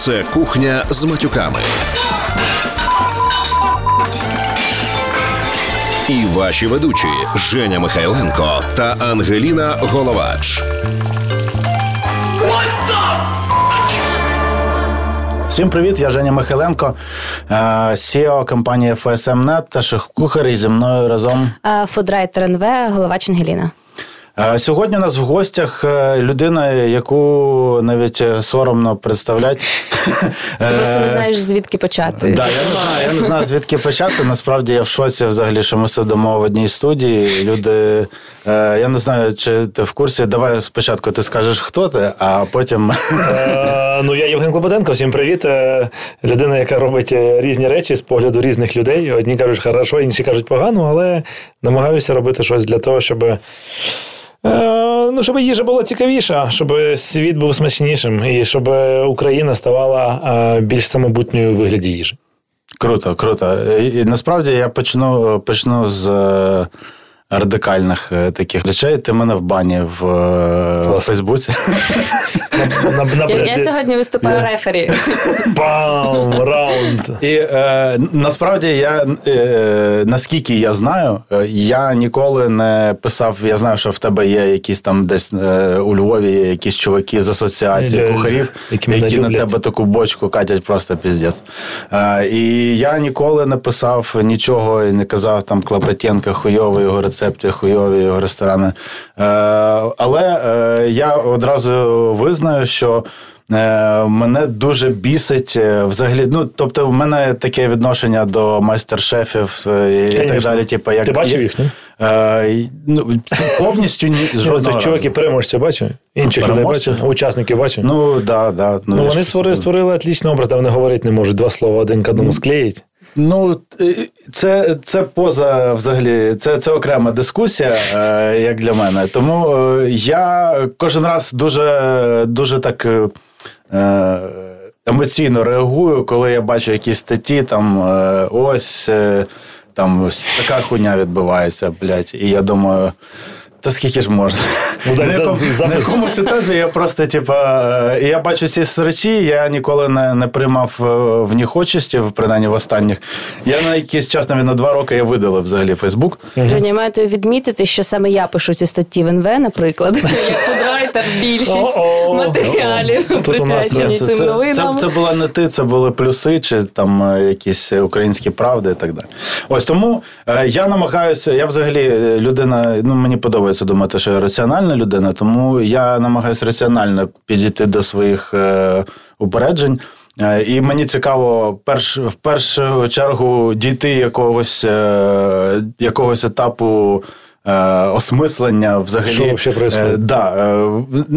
Це кухня з матюками. І ваші ведучі Женя Михайленко та Ангеліна Головач. Всім привіт, я Женя Михайленко, е, CEO компанії FSM.net та шеф-кухар і зі мною разом. Е, Фудрайтер НВ, Головач Ангеліна. Е, Сьогодні у нас в гостях е, людина, яку навіть е, соромно представляти. Ти просто не знаєш, звідки почати. Да, я не знаю, я не знаю, звідки почати. Насправді я в шоці взагалі, що ми сидимо в одній студії. Люди, я не знаю, чи ти в курсі. Давай спочатку ти скажеш, хто ти, а потім. Е, ну, я Євген Клопотенко, всім привіт. Людина, яка робить різні речі з погляду різних людей. Одні кажуть хорошо, інші кажуть погано, але намагаюся робити щось для того, щоб. Е, Ну, щоб їжа була цікавіша, щоб світ був смачнішим, і щоб Україна ставала е, більш самобутньою у вигляді їжі. Круто, круто. І, насправді я почну, почну з е, радикальних е, таких речей. Ти мене в бані в, е, в Фейсбуці. Я, сьогодні виступаю рефері. Бам! Раунд! І е, насправді я наскільки я знаю, я ніколи не писав. Я знаю, що в тебе є якісь там десь у Львові є якісь чуваки з асоціації кухарів, які на тебе таку бочку катять просто піздець. І я ніколи не писав нічого і не казав там Клопотенка хуйовий його рецепти, хуйові його ресторани. Е, але е, я одразу визнаю, що. Е, Мене дуже бісить е, взагалі. Ну, тобто, в мене таке відношення до майстер-шефів і і так далі. Типу, як Ти бачив їх, ні? Е, ну, повністю ні, Ну, жодного це чуваки переможця бачив? Інших людей Переможця? бачив, учасників бачив. Ну, да, да. Ну, я вони створили, створили отличний образ, де вони говорити не можуть. Два слова один к одному склеїть. Ну, е, це, це поза взагалі, це, це окрема дискусія, е, як для мене. Тому я кожен раз дуже, дуже так. Емоційно реагую, коли я бачу якісь статті, там ось там ось така хуйня відбувається, блядь. І я думаю, та скільки ж можна? Ну, так, на, якому, за- на якомусь етапі я просто, типа, е, я бачу ці речі, я ніколи не, не приймав е, в них участі, принаймні в останніх. Я на якийсь час, навіть на два роки, я видалив взагалі Фейсбук. Женя, маю відмітити, що саме я пишу ці статті в НВ, наприклад, як фудрайтер, більшість матеріалів присвячені Це, цим це, новинам. це, це була не ти, це були плюси, чи там е, якісь українські правди і так далі. Ось тому е, я намагаюся, я взагалі людина, ну мені подобається думати, що я раціональна людина, тому я намагаюся раціонально підійти до своїх е, упереджень. Е, І мені цікаво перш, в першу чергу дійти якогось, е, якогось етапу. Е, Осмислення взагалі Що? Е, Да, е,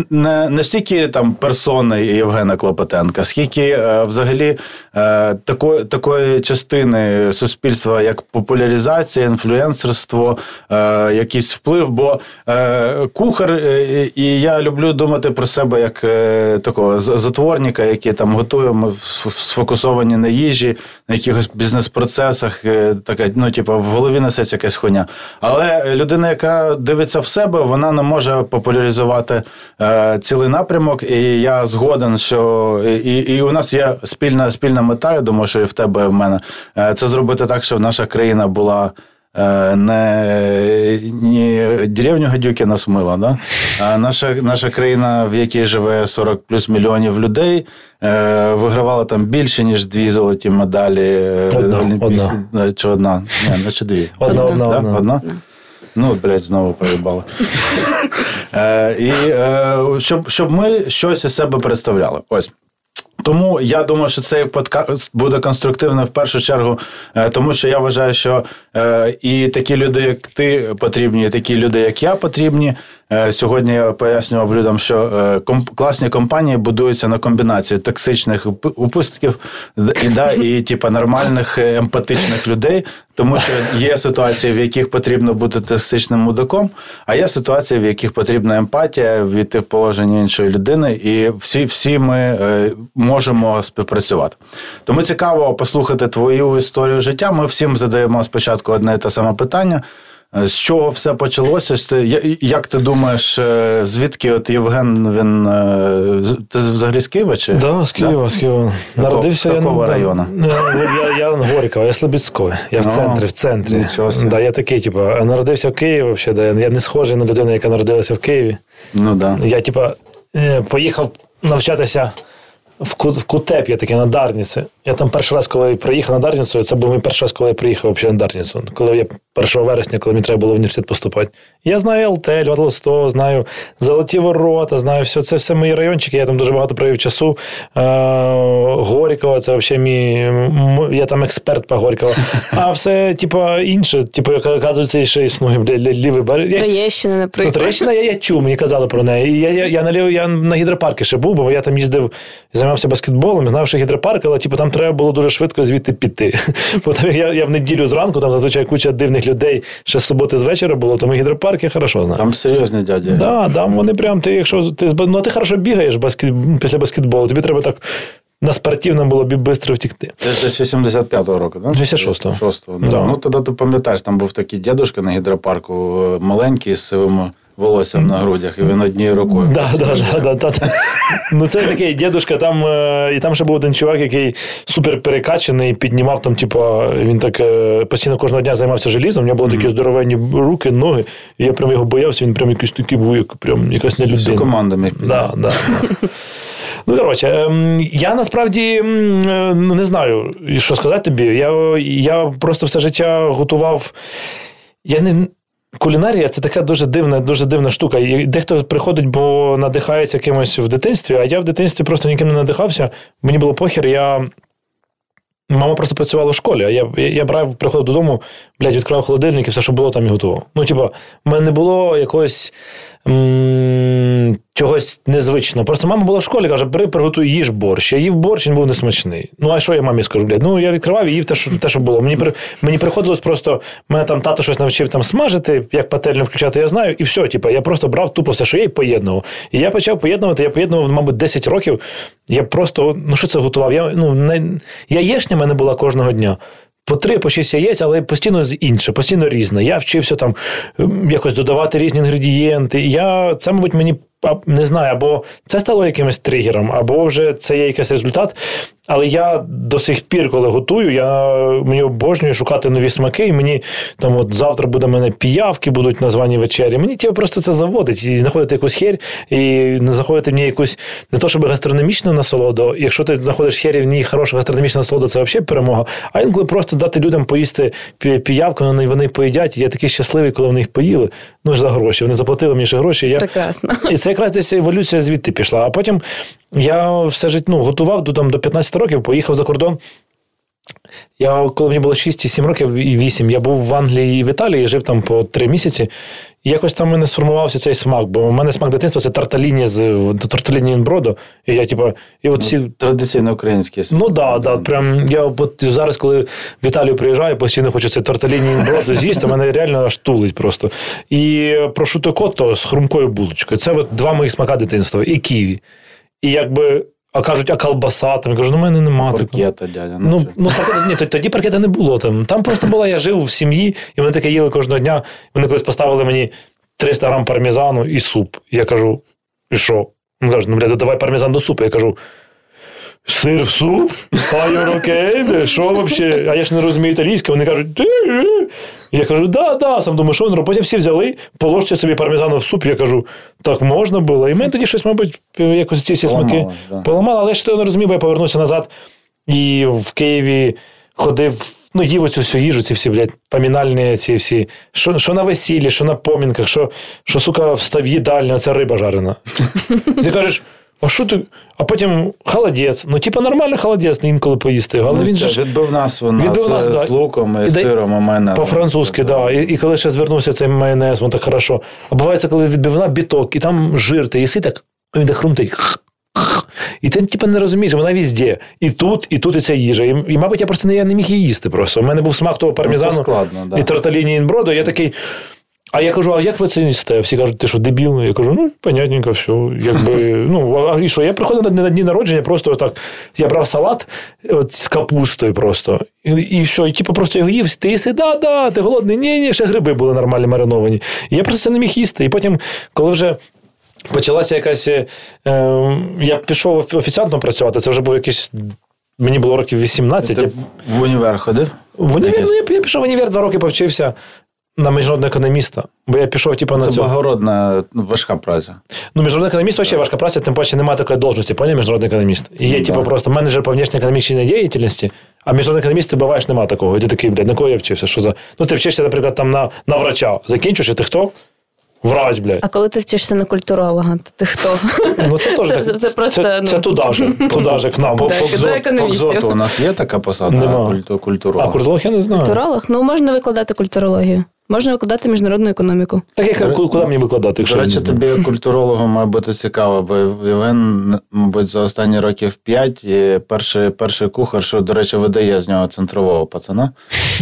не, не стільки там персони Євгена Клопотенка, скільки е, взагалі е, такої, такої частини суспільства, як популяризація, інфлюенсерство, якийсь вплив. Бо кухар, і я люблю думати про себе як такого затворника, який там готує, ми сфокусовані на їжі, на якихось бізнес-процесах. Така, ну, типу, в голові несеться якась хуйня. Але людина, яка дивиться в себе, вона не може популяризувати е, цілий напрямок. І я згоден, що і, і у нас є спільна спільна мета. Я думаю, що і в тебе і в мене е, це зробити так, щоб наша країна була. е, Не, не деревню Гадюкіна смила, да? а наша, наша країна, в якій живе 40 плюс мільйонів людей, е, вигравала там більше, ніж дві золоті медалі. е, Одна, олімпійські. одна. Чи одна? Ні, наче дві. Одна, одна, Да? одна. одна? Ну, блядь, знову поїбали. Е, І е, щоб, щоб ми щось із себе представляли. Ось. Тому я думаю, що цей подкаст буде конструктивним в першу чергу, е, тому що я вважаю, що і такі люди, як ти потрібні, і такі люди, як я, потрібні. Е, Сьогодні я пояснював людям, що е, класні компанії будуються на комбінації токсичних упустків і, да, і типа нормальних е, емпатичних людей, тому що є ситуації, в яких потрібно бути токсичним мудаком, а є ситуації, в яких потрібна емпатія, війти в положення іншої людини, і всі, всі ми е, можемо співпрацювати. Тому цікаво послухати твою історію життя. Ми всім задаємо спочатку одне і те саме питання. З чого все почалося? Як ти думаєш, е, звідки от Євген він. е, Ти взагалі з Києва? Чи? Да, з Києва, з Києва. Народився я какого ну, району? ну, Я, я, я Горького, я Слобідської. Я в Ну, центрі, в центрі. Да, я такий, типу, народився в Києві, взагалі, да, я не схожий на людину, яка народилася в Києві. Ну да. Я, типа, е, поїхав навчатися в, Ку- в Кутеп, я такий на Дарніці. Я там перший раз, коли приїхав на Дарніцю, це був мій перший раз, коли я приїхав взагалі на Дарніцю. Коли я 1 вересня, коли мені треба було в університет поступати. Я знаю ЛТ, Львов Толстого, знаю Золоті Ворота, знаю все. Це все мої райончики. Я там дуже багато провів часу. Е, Горького, це взагалі мій. Я там експерт по Горького. А все, типа, інше, типу, як оказується, ще існує лівий берег. Троєщина, Ну, наприклад. Троєщина я, я чув, мені казали про неї. Я, я, я, на, лів- я на гідропарку ще був, бо я там їздив, займався баскетболом, знав, що гідропарк, але типу, там треба було дуже швидко звідти піти. Бо там я, я в неділю зранку, там зазвичай куча дивних людей ще з суботи з вечора було, тому гідропарк я хорошо знаю. Там серйозні дяді. Да, там вони прям, ти, якщо ти, з- ну, ти хорошо бігаєш баскет, після баскетболу, тобі треба так на спортивному було б швидко втікти. Це десь 85-го року, так? 86-го. 86-го, да. Да. Ну тоді ти пам'ятаєш, там був такий дідушка на гідропарку, е, маленький з сивим волоссям на грудях, і він однією рукою. Да, да, да, да, да. Ну, це такий дідушка, там, е, і там ще був один чувак, який супер перекачаний, піднімав там, типу, він так е, постійно кожного дня займався желізом, у нього були такі здоровенні руки, ноги, і я прям його боявся, він прям якийсь такий був, як прям якась не Всю людина. команду міг Да, да, да. Ну, коротше, ем, я насправді е, ну, не знаю, що сказати тобі. Я, я просто все життя готував. Я не. Кулінарія це така дуже дивна, дуже дивна штука. І дехто приходить, бо надихається кимось в дитинстві, а я в дитинстві просто ніким не надихався. Мені було похер, я. Мама просто працювала в школі, а я, я, брав, приходив додому, блядь, відкривав холодильник і все, що було, там і готував. Ну, типа, в мене не було якогось чогось незвичного. Просто мама була в школі, каже, бери, приготуй їж борщ. Я їв борщ, він був несмачний. Ну, а що я мамі скажу, блядь? Ну, я відкривав і їв те, що, те, що було. Мені, мені приходилось просто, мене там тато щось навчив там смажити, як пательню включати, я знаю, і все, типа, я просто брав тупо все, що є, і поєднував. І я почав поєднувати, я поєднував, мабуть, 10 років. Я просто, ну що це готував? Я, ну, не, яєшня в мене була кожного дня. По три, по шість яєць, але постійно інше, постійно різне. Я вчився там ем, якось додавати різні інгредієнти. Я це, мабуть, мені не знаю, або це стало якимось тригером, або вже це є якийсь результат. Але я до сих пір, коли готую, я мені обожнюю шукати нові смаки. І мені там, от завтра буде в мене піявки, будуть названі вечері. Мені типу, просто це заводить і знаходити якусь херь, і не заходити в ній якусь не то, щоб гастрономічну насолоду. Якщо ти знаходиш хері, в ній хороша гастрономічна насолода, це взагалі перемога. А інколи просто дати людям поїсти піявку, вони, вони поїдять. І я такий щасливий, коли вони їх поїли. Ну ж за гроші. Вони заплатили мені ще гроші. Я... Прекрасно. І це якраз десь еволюція звідти пішла. А потім я все життя ну, готував до, там, до 15 років, поїхав за кордон. Я, коли мені було 6-7 років і 8, я був в Англії і в Італії, жив там по 3 місяці. І якось там в мене сформувався цей смак, бо в мене смак дитинства це тарталіні з тарталіні інброду. І я, типу, і от всі. Традиційно український Ну да, да, прям я от зараз, коли в Італію приїжджаю, постійно хочу це торталіні інброду з'їсти, мене реально аж тулить просто. І прошуто котто з хрумкою булочкою. Це от два моїх смака дитинства. І ківі. І якби, а кажуть, а колбаса? Там я кажу, ну в мене нема. Паркета, дядя. Ну, ну паркета, ні, тоді паркета не було там. Там просто була, я жив в сім'ї, і вони таке їли кожного дня. Вони колись поставили мені 300 грам пармезану і суп. Я кажу, і що? Вони кажуть, ну, блядь, давай пармезан до супу. Я кажу, сир в суп? You? Що взагалі? А я ж не розумію італійське. Вони кажуть, «Ти, е». я кажу, да, да. Сам думаю, що роблять? Потім всі взяли, положте собі пармезану в суп. Я кажу, так можна було. І мене тоді щось, мабуть, якось ці всі смаки да. поламало, але я ж того не розумів, бо я повернувся назад і в Києві ходив, ну, їв оцю всю їжу, ці всі, блядь, помінальні ці всі. Що, що на весіллі, що на помінках, що, що сука, встав їдальня, це риба жарена. Ти кажеш, а що ти? А потім холодець. Ну, типа, нормальний холодець, інколи поїсти але Ну, він це ж відбив нас вона Відбив з, нас, да. з луком і І сиром, і майонезом. по-французьки, да. І, і коли ще звернувся цей майонез, воно так хорошо. А буває, це коли відбивна біток, і там жир, ти їси так, він так хрумтить. І ти типу, не розумієш, вона везде. І тут, і тут і ця їжа. І, і мабуть, я просто не, я не міг її їсти. Просто. У мене був смак того пармезану Ну, складно, да. і торталіні інброду. Я такий. А я кажу, а як ви це несете? Всі кажуть, ти що, дебіл? Я кажу, ну, понятненько, все. Якби, ну, а і що? Я приходив на, на дні народження, просто так, я брав салат от, з капустою просто. І, і все, і типу просто його їв, ти їси, да, да, ти голодний, ні, ні, ще гриби були нормальні мариновані. І я просто це не міг їсти. І потім, коли вже. Почалася якась. Е, я пішов офіціантом працювати, це вже був якийсь. Мені було років 18. Ти я, в універ ходив? в універ, ну, я, я пішов в універ, два роки повчився на міжнародного економіста. Бо я пішов, типу, на Це цю. благородна, ну, важка праця. Ну, міжнародний економіст вообще важка праця, тим паче немає такої должності, поняв, міжнародний економіст. І є, Ну, типу, да. просто менеджер по внешньоекономічній діяльності, а міжнародний економіст ти буваєш, нема такого. І ти такий, блядь, на кого я вчився? Що за. Ну, ти вчишся, наприклад, там на, на врача. Закінчиш, і ти хто? Врач, блядь. А коли ти вчишся на культуролога, то ти хто? Ну, це теж так. це просто, це, ну. це туди же, туди же, к нам. По, Так, по, до по економістів. у нас є така посада, Нема. культу, культуролог. А культуролог я не знаю. Культуролог? Ну, можна викладати культурологію. Можна викладати міжнародну економіку. Так я кажу, куди мені викладати, якщо До речі, тобі як культурологу має бути цікаво, бо Євген, мабуть, за останні років п'ять і перший, перший кухар, що, до речі, видає з нього центрового пацана.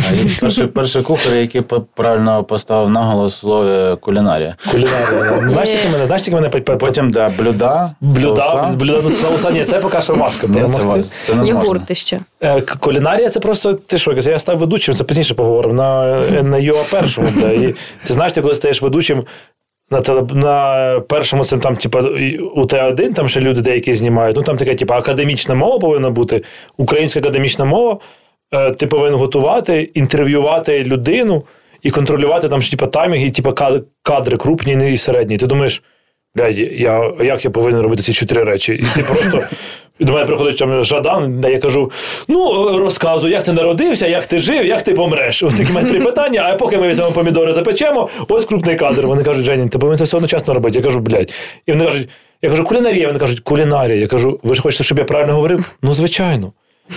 А він перший, перший кухар, який правильно поставив наголос слово кулінарія. Кулінарія. Знаєш, скільки мене, знаєш, мене Потім, да, блюда, Блюда, блюда, ну, соуса, ні, це поки що важко. Це, не зможна. Ще. Е, Кулінарія це просто ти що, я став ведучим, це пізніше поговоримо на, на ЮА першому. Бля. І, ти знаєш, ти коли стаєш ведучим на, теле, на першому, це там, типа, у Т1, там ще люди деякі знімають. Ну там така, типа, академічна мова повинна бути, українська академічна мова. Е, Ти повинен готувати, інтерв'ювати людину і контролювати там ж, типа, таймінги, типа, кадри крупні і середні. Ти думаєш. Блядь, я, як я повинен робити ці чотири речі? І ти просто. До мене приходить там Жадан, де я кажу: ну, розказуй, як ти народився, як ти жив, як ти помреш. Ось такі мене три питання, а поки ми візьмемо помідори запечемо, ось крупний кадр. Вони кажуть, Женін, ти повинен це все одночасно робити. Я кажу, блядь. І вони кажуть, я кажу, кулінарія. Вони кажуть, кулінарія. Я кажу, ви ж хочете, щоб я правильно говорив? Ну, звичайно.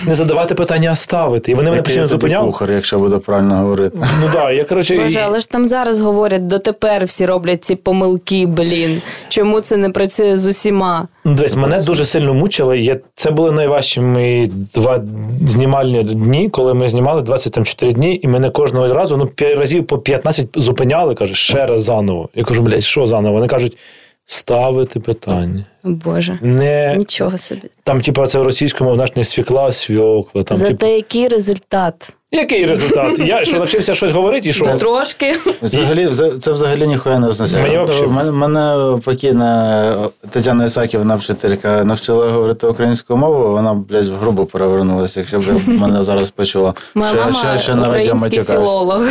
Не задавати питання, а ставити. І вони мене постійно зупиняв. кухар, якщо буду правильно говорити. Ну да, я коротше. Боже, але ж там зараз говорять, дотепер всі роблять ці помилки, блін. Чому це не працює з усіма? Ну, Дивись, мене дуже сильно мучило. Я, це були найважчі мої два знімальні дні, коли ми знімали 24 дні, і мене кожного разу ну, разів по 15 зупиняли, кажуть, ще раз заново. Я кажу, блядь, що заново? Вони кажуть, ставити питання. Боже, Не нічого собі. там, типу, це російською мовою, знаєш, не свікла, свьокла. Там, Зате типу, який результат? який результат? Я що навчився щось говорити, і що? Трошки. Взагалі, це взагалі ніхуя не означає. Мені Тобто, Мене, мене покійна Тетяна Ісаківна, вчителька, навчила говорити українською мовою, вона, блядь, в грубо перевернулася, якщо б мене зараз почула. Моя Що мама ще, ще на радіо український філолог.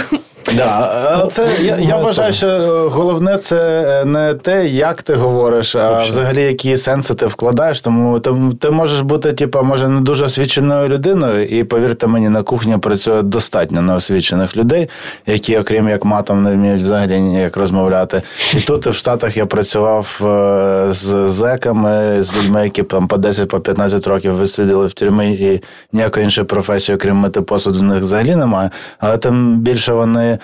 Да, це, я, я вважаю, що е, головне це е, не те, як ти говориш, а взагалі які сенси ти вкладаєш. Тому ти, ти можеш бути, типу, може, не дуже освіченою людиною, і повірте мені, на кухні працює достатньо неосвічених людей, які, окрім як матом, не вміють взагалі ніяк розмовляти. І тут і в Штатах я працював е, з зеками, з людьми, які там по 10-15 років висиділи в тюрмі, і ніякої іншої професії, окрім мити посуду, в них взагалі немає. Але тим більше вони, е,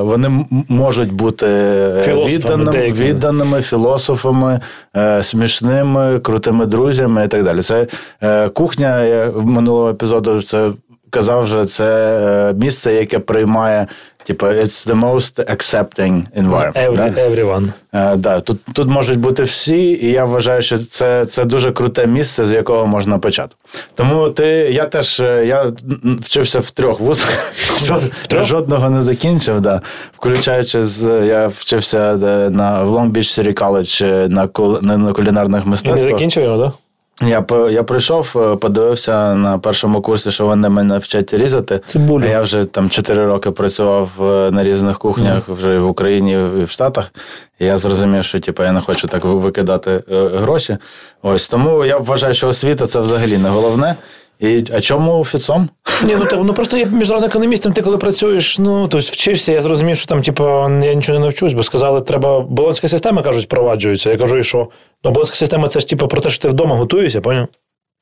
вони можуть бути е, Філософами відданими, відданими філософами, е, смішними, крутими друзями і так далі. Це е, кухня я в минулого епізоду це казав, вже це е, місце, яке приймає. Типу, it's the most accepting environment. да? Everyone. Е, да, тут, тут можуть бути всі, і я вважаю, що це, це дуже круте місце, з якого можна почати. Тому ти, я теж е, я вчився в трьох вузах, Жод- жодного не закінчив, да. включаючи з я вчився на в Long Beach City College е, на, кул- на, на кулінарних І не мистецтвах. закінчив його, так? Я, я прийшов, е, подивився на першому курсі, що вони мене вчать різати. Цибулю. Я вже там 4 роки працював е, на різних кухнях вже і в Україні і в Штатах. І я зрозумів, що типу, я не хочу так викидати е, гроші. Ось тому я вважаю, що освіта це взагалі не головне. І, а чому офіцом? Ні, ну ну просто я міжнародним економістом, ти коли працюєш, ну тобто вчишся, я зрозумів, що там, типу, я нічого не навчусь, бо сказали, треба болонська система, кажуть, впроваджується. Я кажу, і що? Ну, болонська система це ж типу про те, що ти вдома готуєшся, поняв?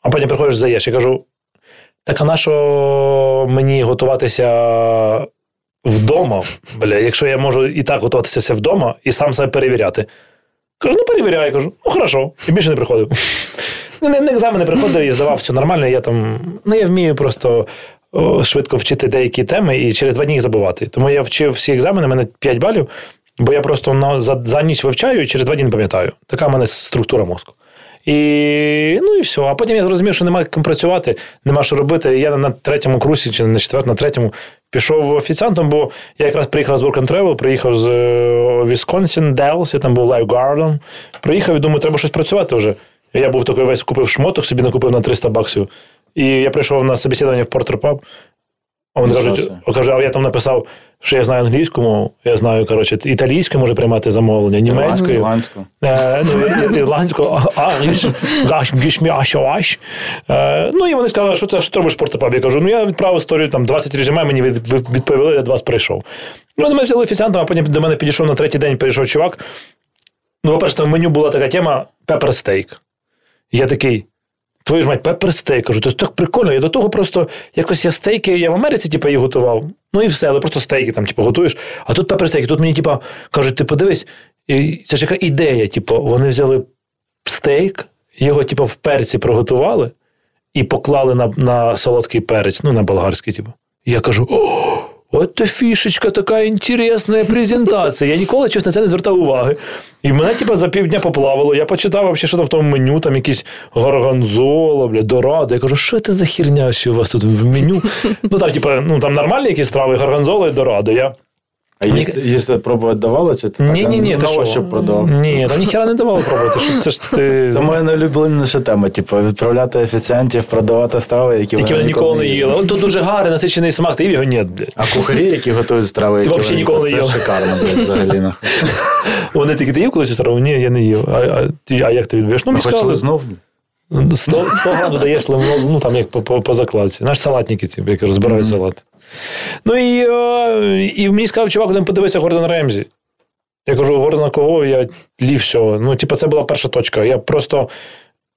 А потім приходиш, заєш. Я кажу: так а на що мені готуватися вдома? Бля, якщо я можу і так готуватися вдома і сам себе перевіряти. Кажу, ну перевіряю, кажу, ну хорошо, і більше не приходив. Не, на екзамени приходив і здавав все нормально. Я там, ну я вмію просто о, швидко вчити деякі теми і через два дні їх забувати. Тому я вчив всі екзамени, мене 5 балів, бо я просто на, за, за ніч вивчаю і через два дні не пам'ятаю. Така в мене структура мозку. І ну і все. А потім я зрозумів, що немає ким працювати, нема що робити. І я на третьому курсі чи на четвертому, на третьому пішов офіціантом, бо я якраз приїхав з Work and Travel, приїхав з Вісконсін, Делс, я там був lifeguard ом. Приїхав і думаю, треба щось працювати вже. Я був такий весь купив шмоток, собі накупив на 300 баксів. І я прийшов на собеседування в Портер Паб. А вони кажуть, собі. а я там написав, що я знаю англійську мову, я знаю, коротше, італійською можу приймати замовлення, німецькою. Ірландську. Ірландську, аш. Ну, і вони сказали, що ти, що робиш в портопабі? Я кажу, ну я відправив історію, там 20 резюме, мені від- від- відповіли, я до вас прийшов. Ну, вони мене взяли офіціантом, а потім до мене підійшов на третій день, прийшов чувак. Ну, по-перше, в меню була така тема pepper steak. Я такий. Твою ж мать, pepper steak. Кажу, це так прикольно. Я до того просто якось я стейки, я в Америці, типу, їх готував. Ну і все, але просто стейки там, типу, готуєш. А тут pepper steak. Тут мені, типу, кажуть, ти подивись, і це ж яка ідея. Типу, вони взяли стейк, його, типу, в перці приготували і поклали на, на солодкий перець, ну, на болгарський, типу. Я кажу: о, от фішечка, така інтересна презентація. Я ніколи чесно на це не звертав уваги. І мене, типа, за півдня поплавило. Я почитав вообще, що там в тому меню, там якісь горгонзола, бля, дорадо. Я кажу, що це за херня, що у вас тут в меню? Ну, там, типа, ну, там нормальні якісь страви, горгонзола і дорадо. Я А їсти, їсти пробувати давало це? Ти ні, так, ні, ні, ти що? ощуп продав. Ні, там ніхера не давало пробувати. Що це ж ти. Це моя найулюбленіша тема, типу, відправляти офіціантів, продавати страви, які, Які вони ніколи не їли. Он тут дуже гарний насичений смак, ти їв його ні, блядь. А кухарі, які готують страви, які вони- ніколи не це шикарно, блядь, взагалі. нахуй. Вони такі, ти їв колись страву? Ні, я не їв. А, а, ти- а як ти відб'єш? Ну, мені сказали, знов. 100, 100 грам додаєш лимон, ну там як по, по, по закладці. Наш салатники ці, які розбирають салат. Ну і, е, і мені сказав, чувак, один подивися Гордон Ремзі. Я кажу, Гордона кого? Я лів всього. Ну, типу, це була перша точка. Я просто.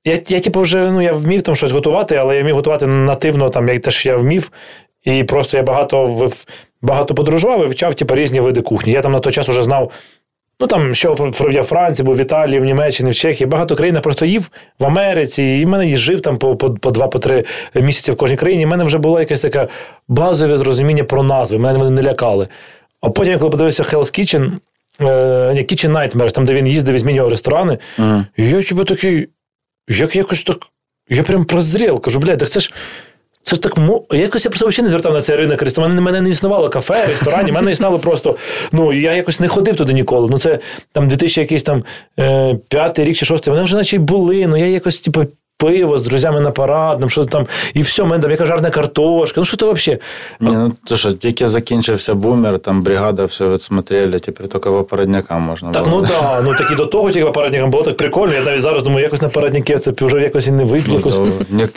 Я, я типу, вже ну, я вмів там щось готувати, але я вмів готувати нативно, там, як теж я вмів. І просто я багато багато подорожував і вивчав типу, різні види кухні. Я там на той час вже знав. Ну там, що в Франції, був в Італії, в Німеччині, в Чехії. Багато країн я просто їв в Америці, і в мене жив там по, по, по два, по три місяці в кожній країні. І в мене вже було якесь таке базове зрозуміння про назви. Мене вони не лякали. А потім, коли подивився Hell's Kitchen, е, Kitchen Nightmares, там, де він їздив і змінював ресторани, Мгм. і я типу такий, як якось так. Я прям прозрів, кажу, блядь, так це ж. Це так мо... Якось я просто взагалі не звертав на цей ринок У Мене, мене не існувало кафе, ресторанів, мене існувало просто. Ну, я якось не ходив туди ніколи. Ну, це там 2000 якийсь там е, п'ятий рік чи шостий. Вони вже наче й були. Ну, я якось, типу, пиво з друзями на парадному, що там, і все, мене там яка жарна картошка. Ну, що це взагалі? Ні, ну то що, тільки закінчився бумер, там бригада все відсмотрели, тепер тільки по параднякам можна Так, було. ну так, ну так і до того, тільки парадникам було так прикольно. Я навіть зараз думаю, якось на парадники це вже якось і не вип'ю. Ну, якось.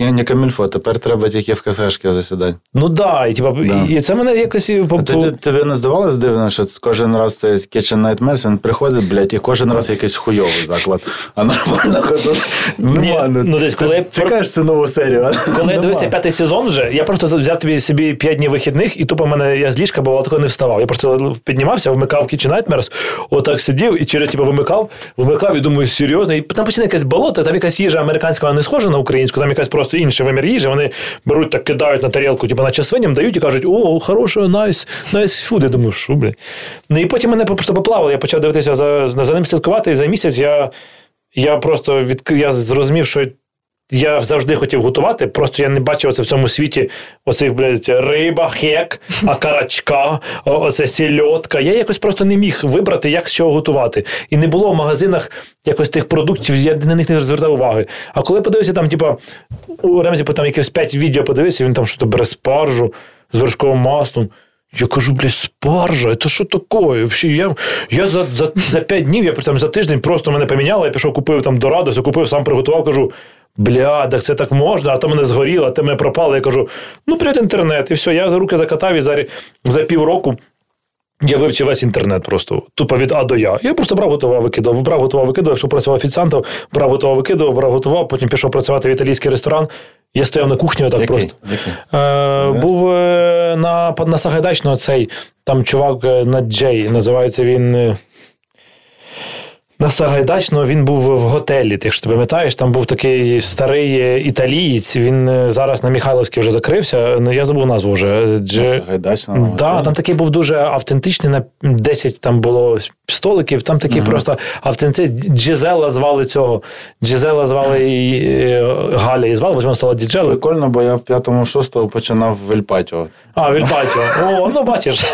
не, не камільфо, тепер треба тільки в кафешки засідати. Ну да, і, типа, Да. і це мене якось і по- А тоді тобі не здавалось дивно, що кожен раз цей Kitchen Nightmares, він приходить, блядь, і кожен раз якийсь хуйовий заклад. А нормально ходить. Нема. ну, десь коли чекаєш цю нову серію. Коли я дивився п'ятий сезон вже, я просто взяв тобі собі п'ять днів вихідних, і тупо мене я з ліжка бувало такого не вставав. Я просто піднімався, вмикав Kitchen Nightmares, отак сидів і через типу, вимикав, вимикав і думаю, серйозно. І там починає якесь болото, там якась їжа американська, вона не схожа на українську, там якась просто інший вимір їжі. Вони беруть так, кидають на тарілку, типу, наче свиням, дають і кажуть, о, хороше, nice, nice food. Я думаю, що, блядь. Ну і потім мене просто поплавало. Я почав дивитися за, за ним слідкувати, і за місяць я, я просто від, я зрозумів, що я завжди хотів готувати, просто я не бачив це в цьому світі оцих, блядь, риба, хек, окорочка, оце сільотка. Я якось просто не міг вибрати, як з чого готувати. І не було в магазинах якось тих продуктів, я на них не звертав уваги. А коли подивився там, типа, у Ремзі там якихось 5 відео подивився, він там що бере спаржу з вершковим маслом. Я кажу, блядь, спаржа, це що таке? Я, я за, за, за 5 днів, я там, за тиждень просто мене поміняло, я пішов, купив там дорадо, купив, сам приготував, кажу, бля, так це так можна, а то мене згоріло, а то мене пропало. Я кажу, ну, привіт, інтернет. І все, я за руки закатав і за, за півроку. Я вивчив весь інтернет просто тупо від А до Я. Я просто брав, готував, викидав, брав, готував, викидав, якщо працював офіціантом, брав, готував, викидав, брав, готував, потім пішов працювати в італійський ресторан. Я стояв на кухні отак Який? просто. Який? Е, був е, на, на Сагайдачного цей там чувак е, на Джей, називається він. Е, на Сагайдачного він був в готелі. Ти якщо ти пам'ятаєш, там був такий старий е, італієць. Він е, зараз на Михайловській вже закрився. Ну я забув назву вже. Дже... Гайдачна. Да, там такий був дуже автентичний. На 10 там було столиків. Там такий просто автентичний. Джезела звали цього. Джезела звали і е, Галя і звали, потім стала Діджела. Прикольно, бо я в п'ятому шостому починав в Ельпатіо. А, Вільпатіо. О, ну бачиш.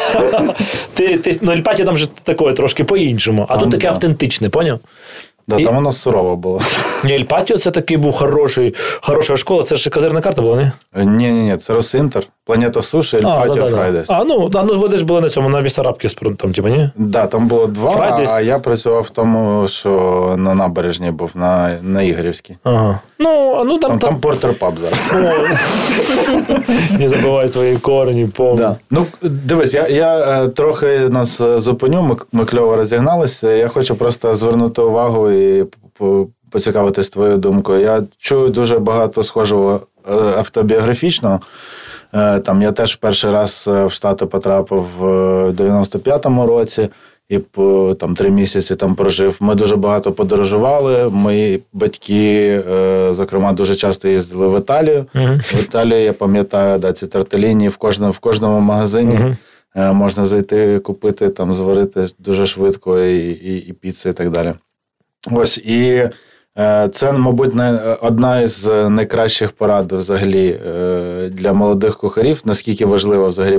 ти, ти, ну, Ельпатіо там же таке трошки по-іншому. А тут таке да. автентичне, поняв? Да, І- Там воно сурово було. Ні, Ельпатіо це такий був хороший, хороша школа. Це ж козирна карта була, ні? Ні, ні, ні, це Росінтер, Планета Суші, Ельпатіо, да-да-да. Фрайдес. А, ну, а, ну ви ж були на цьому, на Вісарабці, там, типу, ні? Да, там було два, Fridays. а я працював в тому, що на набережні був, на, на Ігорівській. Ага. Ну, а ну там, Там, там, там Портер Паб зараз. Не забувай свої корені, повні. Да. Ну, дивись, я, я е, трохи нас е, зупиню, ми, ми кльово розігналися. Я хочу просто звернути увагу і поцікавитись твоєю думкою. Я чую дуже багато схожого е, автобіографічного. Е, Там я теж перший раз е, в Штати потрапив е, в 95-му році. І там три місяці там прожив. Ми дуже багато подорожували. Мої батьки, зокрема, дуже часто їздили в Італію. Мгм. В Італії я пам'ятаю, да, ці тартеліні в кожному, в кожному магазині е, можна зайти, купити, там, зварити дуже швидко і, і, і піци, і так далі. Ось і це, мабуть, не, одна із найкращих порад взагалі е, для молодих кухарів, наскільки важливо взагалі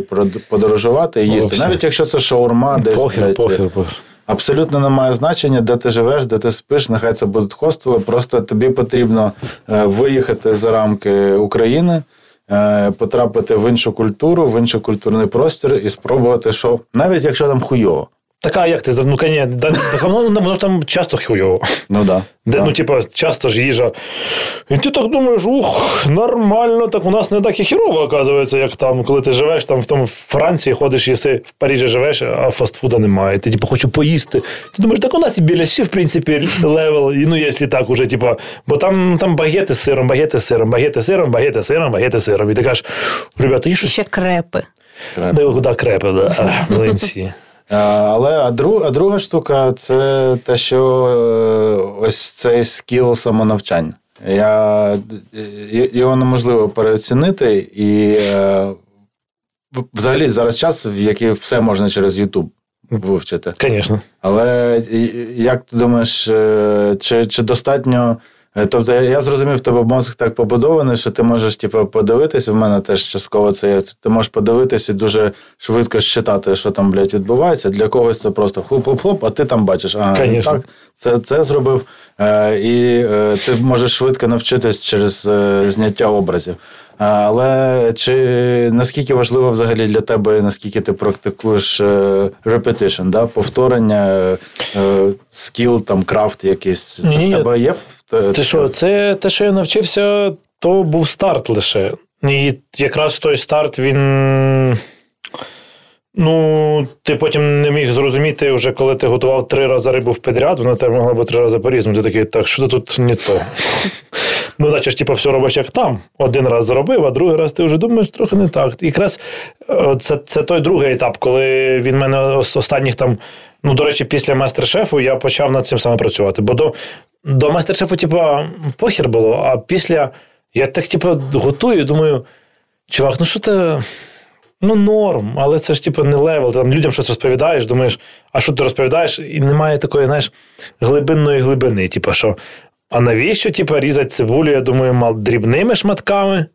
подорожувати і їсти. Навіть якщо це шаурма, десь Похер, похер, похер. Абсолютно немає значення, де ти живеш, де ти спиш, нехай це будуть хостели. Просто тобі потрібно е, виїхати за рамки України, е, потрапити в іншу культуру, в інший культурний простір і спробувати, що навіть якщо там хуйово. Така, як ти? Ну, коні, да, так воно, воно ж там часто хуйово. Ну да. Де, да. ну, типа, часто ж їжа. І ти так думаєш, ух, нормально, так у нас не так і хірово, оказується, як там, коли ти живеш там в тому в Франції, ходиш, їси, в Парижі живеш, а фастфуда немає. Ти типу, хочу поїсти. Ти думаєш, так у нас і біля ще, в принципі, level, і, ну, якщо так уже, типу, бо там, там багети з сиром, багети з сиром, багети з сиром, багети з сиром, багети з сиром. І ти кажеш, ребята, що ще крепи. Де куди крепе, да. Млинці. Але а, друг, а друга штука це те, що е, ось цей skill самонавчання. Я, його неможливо переоцінити, і е, взагалі зараз час, в який все можна через YouTube вивчити. Звісно. Але як ти думаєш, е, чи, чи достатньо. Е, Тобто я- зрозумів, в тебе мозок так побудований, що ти можеш типу, подивитись, в мене теж частково це є. Ти можеш подивитись і дуже швидко считати, що там, блядь, відбувається. Для когось це просто хлоп-хлоп-хлоп, а ти там бачиш, а Конечно. так, це, це зробив. Е, І е, ти можеш швидко навчитись через зняття образів. Але чи наскільки важливо взагалі для тебе, наскільки ти практикуєш repetition, да? повторення, скіл, там, крафт якийсь? Це Ні, в тебе є? Те- Ти що, це те, що я навчився, то був старт лише. І якраз той старт він. Ну, ти потім не міг зрозуміти, вже коли ти готував три рази рибу в підряд, вона тебе могла бути три рази по-різному. Ти такий, так, що тут не то. Ну, наче ж, типу, все робиш як там. Один раз зробив, а другий раз ти вже думаєш трохи не так. І якраз е, це, це той другий етап, коли він мене останніх там. Ну, до речі, після майстер-шефу я почав над цим саме працювати. Бо до, до майстер-шефу, типа, похір було, а після я так, типу, готую, думаю, чувак, ну що це. Ну, норм, але це ж типу не level. Там людям щось розповідаєш, думаєш, а що ти розповідаєш? І немає такої, знаєш, глибинної глибини. Типу, що, а навіщо, типу, різати цибулю, я думаю, мал дрібними шматками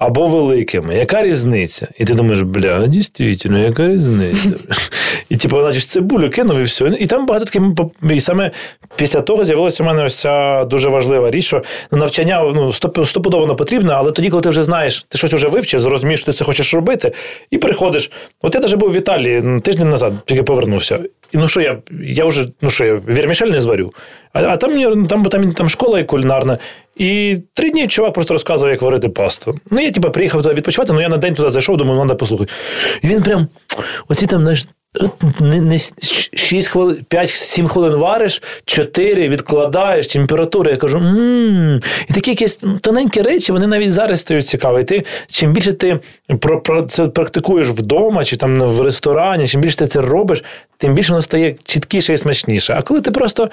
або великими? Яка різниця? І ти думаєш, бля, дійсно, яка різниця? І типу, значить, цибулю кинув і все. І там багато таких. І саме після того з'явилася в мене ось ця дуже важлива річ, що навчання ну, стопудово воно потрібно, але тоді, коли ти вже знаєш, ти щось вже вивчив, зрозумієш, що ти це хочеш робити, і приходиш. От я навіть був в Італії тиждень назад, тільки повернувся. І ну що я, я вже, ну що я, вірмішель не зварю. А, а там, там, там, там школа і кулінарна. І три дні чувак просто розказував, як варити пасту. Ну, я типу, приїхав туди відпочивати, але я на день туди зайшов, думаю, ну, треба послухати. І він прям, оці там, знаєш, не, не 6 хвилин, 5-7 хвилин вариш, 4 відкладаєш, температура. Я кажу, мм. І такі якісь тоненькі речі, вони навіть зараз стають цікаві. Ти, чим більше ти про, про це практикуєш вдома чи там в ресторані, чим більше ти це робиш, тим більше воно стає чіткіше і смачніше. А коли ти просто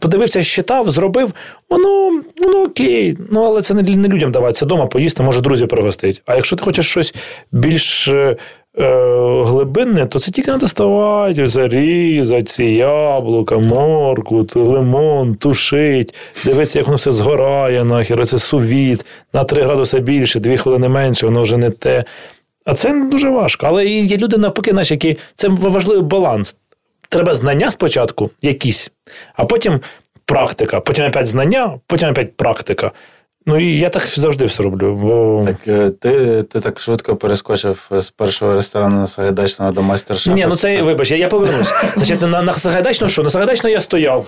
подивився, щитав, зробив, воно воно окей. Ну, але це не, не людям давати, вдома поїсти, може друзі пригостить. А якщо ти хочеш щось більш е, глибинне, то це тільки треба ставати, зарізати ці яблука, морку, лимон, тушить, дивитися, як воно все згорає, нахер, це сувіт, на 3 градуси більше, 2 хвилини менше, воно вже не те. А це дуже важко. Але є люди, навпаки, наші, які це важливий баланс. Треба знання спочатку, якісь, а потім практика, потім опять знання, потім опять практика. Ну і я так завжди все роблю. Бо... Так е, ти ти так швидко перескочив з першого ресторану на Сагайдачного до майстер-шефа. Ні, ну це, вибач, я я повернусь. Значить, на на Сагайдачну що? На Сагайдачну я стояв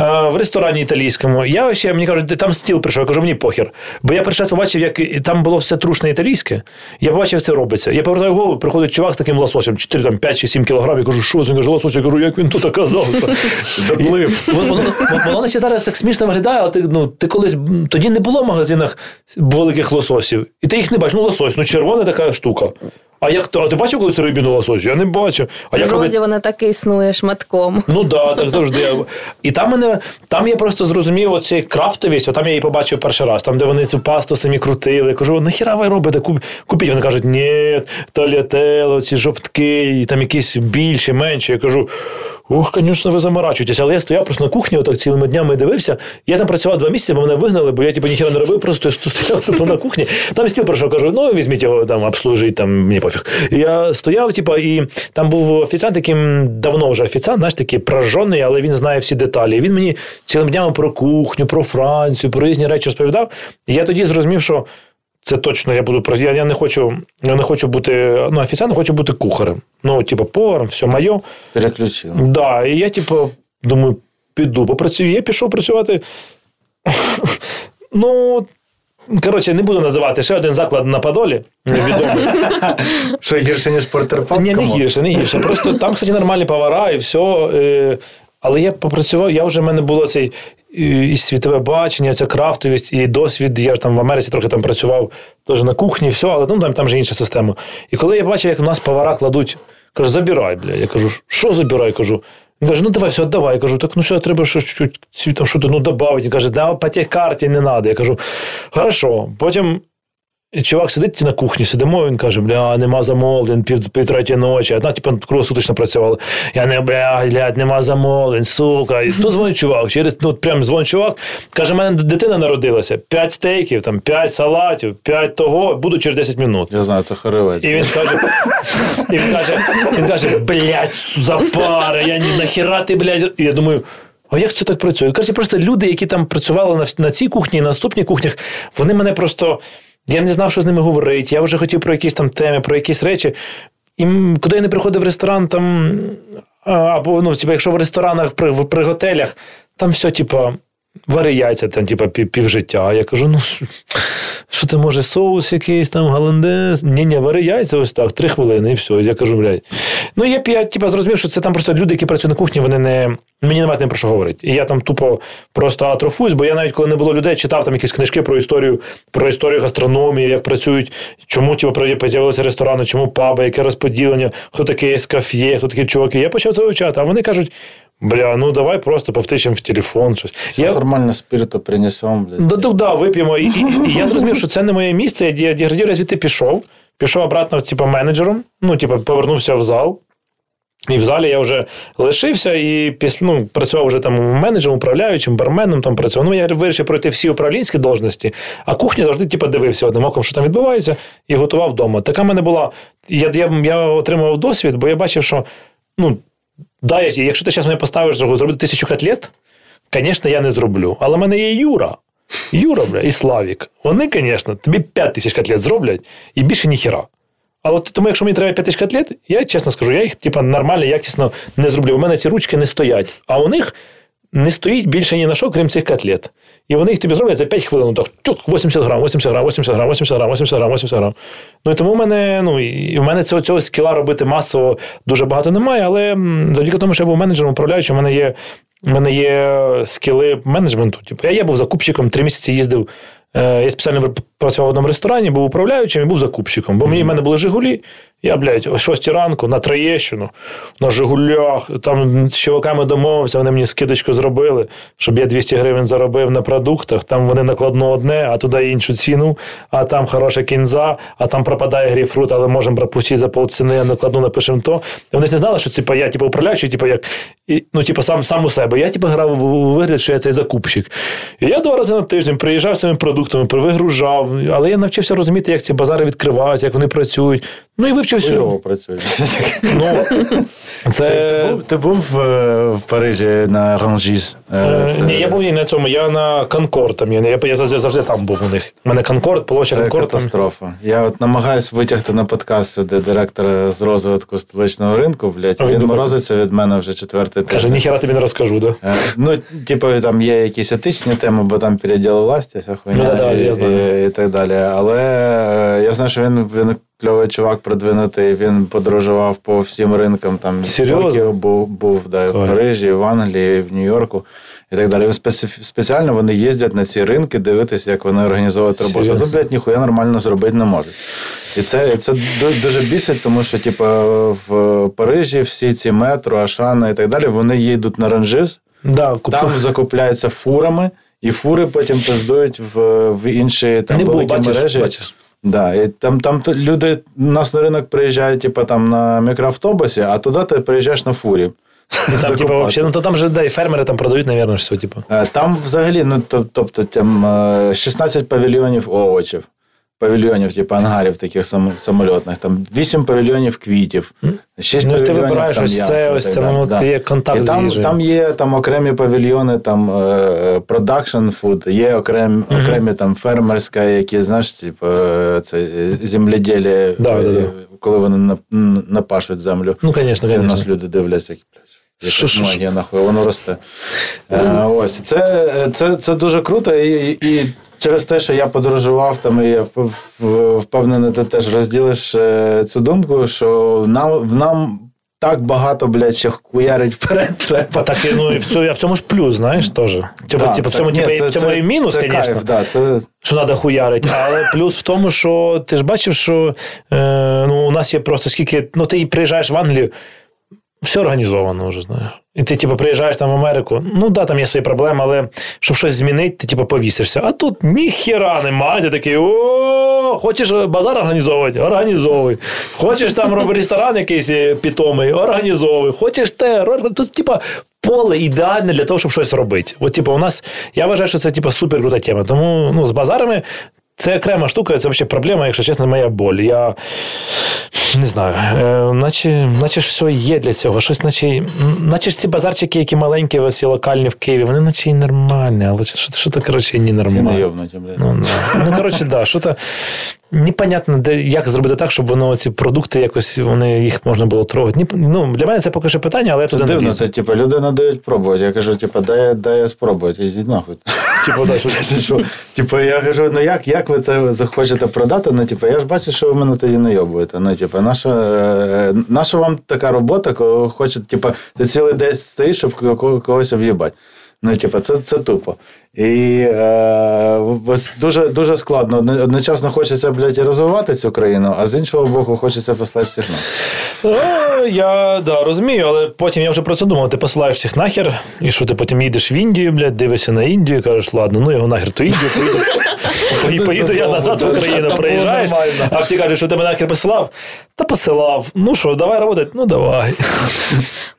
е, в ресторані італійському. Я ще мені кажуть, там стіл прийшов. Я кажу, мені похер. Бо я перший раз побачив, як там було все трушне італійське. Я побачив, як це робиться. Я повертаю голову, приходить чувак з таким лососем, 4, там, 5 чи 7 кілограмів. Я кажу, що це? Він каже, лосось. Я кажу, як він тут оказався? Доплив. Воно ще зараз так смішно виглядає, але ти, ну, ти колись тоді не було магазинах великих лососів. І ти їх не бачиш. Ну, лосось, ну червона така штука. А як а ти бачив колись рибіну лосось? Я не бачу. А як Вроді вона так і існує шматком. Ну да, так завжди. І там мене там я просто зрозумів оцей крафтовість, там я її побачив перший раз, там, де вони цю пасту самі крутили. Я кажу, нахіра ви робите? Купіть. Вони кажуть, ні, талятело, ці жовтки, і там якісь більші, менші. Я кажу. Ох, звісно, ви заморачуєтесь. Але я стояв просто на кухні, отак цілими днями дивився. Я там працював два місяці, бо мене вигнали, бо я типу, ніхіра не робив, просто стояв типу, на кухні. Там стіл прийшов, кажу, ну візьміть його там, обслужить, там мені пофіг. Я стояв, типу, і там був офіціант, яким давно вже офіціант, знаєш, такий прожжений, але він знає всі деталі. Він мені цілими днями про кухню, про Францію, про різні речі розповідав. І я тоді зрозумів, що. Це точно я буду я, я не хочу я не хочу бути ну, офіціантом, хочу бути кухарем. Ну, типу, поваром, все моє. Переключив. Да, І я, типу, думаю, піду, попрацюю. Я пішов працювати. Ну, коротше, не буду називати ще один заклад на Подолі. Відомий. Що гірше, ніж портерпак? Ні, не гірше, не гірше. Просто там, кстати, нормальні повара і все. Але я попрацював, я вже в мене було цей і світове бачення, ця крафтовість, і досвід. Я ж там в Америці трохи там працював теж на кухні, все, але ну, там там вже інша система. І коли я бачив, як в нас повара кладуть, кажу, забирай, бля. Я кажу, що забирай? Кажу. Він каже, ну давай, все, давай. Я кажу, так ну що, треба щось чуть там, що ну, додати. Він каже, да, по тій карті не треба. Я кажу, хорошо. Потім і чувак сидить на кухні, сидимо, він каже, бля, нема замовлень, пів півтреті ночі, одна, типу, круглосуточно працювали. Я не бля, блядь, нема замовлень, сука. І тут дзвонить чувак. Через ну, прям дзвонить чувак, каже, в мене дитина народилася, п'ять стейків, там, п'ять салатів, п'ять того, буду через 10 минут. Я знаю, це хоровець. І він каже, і він каже, він каже, блядь, запара, я ні нахіра ти, блядь. І я думаю. А як це так працює? Каже, просто люди, які там працювали на на цій кухні і на наступних кухнях, вони мене просто я не знав, що з ними говорити. Я вже хотів про якісь там теми, про якісь речі. І куди я не приходив в ресторан, там або ну, типу, якщо в ресторанах при, при готелях, там все, типу, вари яйця, там, типу, півжиття. Я кажу, ну що це може соус якийсь там, голландез? Ні, ні, вари яйця ось так, три хвилини, і все. Я кажу, блядь. Ну, я я типу, зрозумів, що це там просто люди, які працюють на кухні, вони не. Мені немає з про що говорити. І я там тупо просто атрофуюсь, бо я навіть коли не було людей, читав там якісь книжки про історію, про історію гастрономії, як працюють, чому типу, з'явилися ресторани, чому паби, яке розподілення, хто такий ескаф'є, хто такі чуваки. Я почав це вивчати, а вони кажуть. Бля, ну давай просто повтичемо в телефон. щось. Я... Нормально спирту принесемо. Да, да, вип'ємо. І, і, і я зрозумів, що це не моє місце. Я деградів, я звідти пішов, пішов обратно, типу, менеджером, ну, типу, повернувся в зал. І в залі я вже лишився і після ну, працював вже там менеджером, управляючим, барменом там працював. Ну, я вирішив пройти всі управлінські должності, а кухня завжди типу, дивився одним оком, що там відбувається, і готував вдома. Така в мене була. Я я, я отримував досвід, бо я бачив, що ну, Да, якщо ти зараз мене поставиш зробити тисячу котлет, звісно, я не зроблю. Але в мене є Юра. Юра, бля, і Славік. Вони, звісно, тобі 5 тисяч котлет зроблять і більше ніхіра. Але тому, якщо мені треба 5 тисяч котлет, я чесно скажу, я їх типу, нормально, якісно не зроблю. У мене ці ручки не стоять. А у них не стоїть більше ні на що, крім цих котлет. І вони їх тобі зроблять за 5 хвилин. Так, чух, 80 грам, 80 грам, 80 грам, 80 грам, 80 грам, 80 грам. Ну і тому в мене, ну, і в мене цього, цього скіла робити масово дуже багато немає, але завдяки тому, що я був менеджером, управляючим, у мене є. в мене є скіли менеджменту. Типу, я, я був закупщиком, три місяці їздив. Е, я спеціально працював в одному ресторані, був управляючим і був закупщиком. Бо мені в мене були Жигулі. Я, блядь, о 6 ранку на Троєщину, на Жигулях, там з чуваками домовився, вони мені скидочку зробили, щоб я 200 гривень заробив на продуктах. Там вони накладно одне, а туди іншу ціну, а там хороша кінза, а там пропадає грейпфрут, але можемо пропустити за полціни, а накладну напишемо то. І вони не знали, що типу, я типу, управляючий, типу, як, і, ну, типу, сам, сам у себе. Я типу, грав у вигляд, що я цей закупщик. І я два рази на тиждень приїжджав з цими продуктами, вигружав, але я навчився розуміти, як ці базари відкриваються, як вони працюють. Ну і вивчив все. Ну, це... Ти був, ти був е, в Парижі на Ранжіс? Е, Ні, я був не на цьому, я на Конкорд. Там, я, я, я завжди, там був у них. У мене Конкорд, площа Це Конкорд. Там... катастрофа. Я от намагаюся витягти на подкаст сюди директора з розвитку столичного ринку, блядь. Він морозиться від мене вже четвертий Каже, ніхера тобі не розкажу, да? Е, Ну, типу, там є якісь етичні теми, бо там переділ власті, вся хуйня І, я знаю. і, і так далі. Але е, я знаю, що він, він кльовий чувак продвинутий, він подорожував по всім ринкам. Там Серйозно? був, був да, в Парижі, в Англії, в Нью-Йорку. І так далі. Він спеціально вони їздять на ці ринки дивитися, як вони організовують роботу. Серйозно? Ну, блядь, ніхуя нормально зробити не можуть. І це, і це дуже бісить, тому що, типу, в Парижі всі ці метро, Ашана і так далі, вони їдуть на ранжиз, Да, купив. там закупляються фурами, і фури потім пиздують в, в інші там Не великі бачиш, мережі. бачиш. Да, і там, там люди у нас на ринок приїжджають, типу, там на мікроавтобусі, а туди ти приїжджаєш на фурі. Там, типу, вообще, ну, то там же да, і фермери там продають, мабуть, все, типу. Е, Там взагалі, ну тобто там е, 16 павільйонів овочів, павільйонів, типу ангарів таких сам, самольотних, там 8 павільйонів квітів, 6 Ну, і ти вибираєш там, ось це, ось це, ну, да. є контакт І там, їжею. там є там окремі павільйони, там е, production food, є окремі, окремі там фермерська, які, знаєш, типу, е, це е, земледілі, Да, е, да, да. коли вони нап- напашуть землю. Ну, звісно, І у нас люди дивляться, як. Що, магія, нахуй, воно росте. Е, ось. Це, це, це дуже круто. І, і через те, що я подорожував там, і я впевнений, ти теж розділиш е, цю думку, що нам, в нам так багато, блядь, ще хуярить вперед треба. Так, ну, і в цьому, а в цьому ж плюс, знаєш, теж. Типу, Да, типу, в цьому, ні, типу, це- в цьому це- і мінус, це звісно. кайф, да, це, що треба хуярити. Але плюс в тому, що ти ж бачив, що е, ну, у нас є просто скільки. Ну, ти приїжджаєш в Англію, все організовано вже, знаєш. І ти, типу, приїжджаєш там в Америку. Ну да, там є свої проблеми, але щоб щось змінити, ти типу, повісишся. А тут ніхіра немає. Ти такий, о, хочеш базар організовувати? Організовуй. Хочеш там робити ресторан якийсь е, питомий, організовуй. Хочеш те, тут, типа. Поле ідеальне для того, щоб щось робити. От, типу, у нас, я вважаю, що це типу, супер крута тема. Тому ну, з базарами це окрема штука, це взагалі проблема, якщо чесно, моя боль. Я не знаю, е, наче, наче ж все є для цього. Щось, наче, наче ж ці базарчики, які маленькі, ось і локальні в Києві, вони наче і нормальні, але що, що то, коротше, і не нормально. Ну, да. ну, коротше, да, що то непонятно, де, як зробити так, щоб воно ці продукти якось вони їх можна було трогати. Ні, ну, для мене це поки що питання, але я туди не дивно, це типу, люди не дають пробувати. Я кажу, типу, дай, дай я спробувати. Ідіть нахуй. Типу, да, що- що? Типу, я кажу, ну як, як ви це захочете продати? Ну, типу, я ж бачу, що ви мене тоді не йобуєте. Ну, типу, наша, е, наша вам така робота, коли ви хочете, типу, ти цілий день стоїш, щоб кого- когось об'їбати. Ну, типу, це, це тупо. І е, ось дуже, дуже складно. Одночасно хочеться, блядь, і розвивати цю країну, а з іншого боку, хочеться послати всіх нас. Ну, я да, розумію, але потім я вже про це думав. Ти посилаєш всіх нахер, і що ти потім їдеш в Індію, блядь, дивишся на Індію і кажеш, ладно, ну його нахер, то Індію, поїду, поїду, поїду я назад в Україну, приїжджаєш, а всі кажуть, що тебе нахер посилав. Та посилав. Ну що, давай працювати? Ну давай.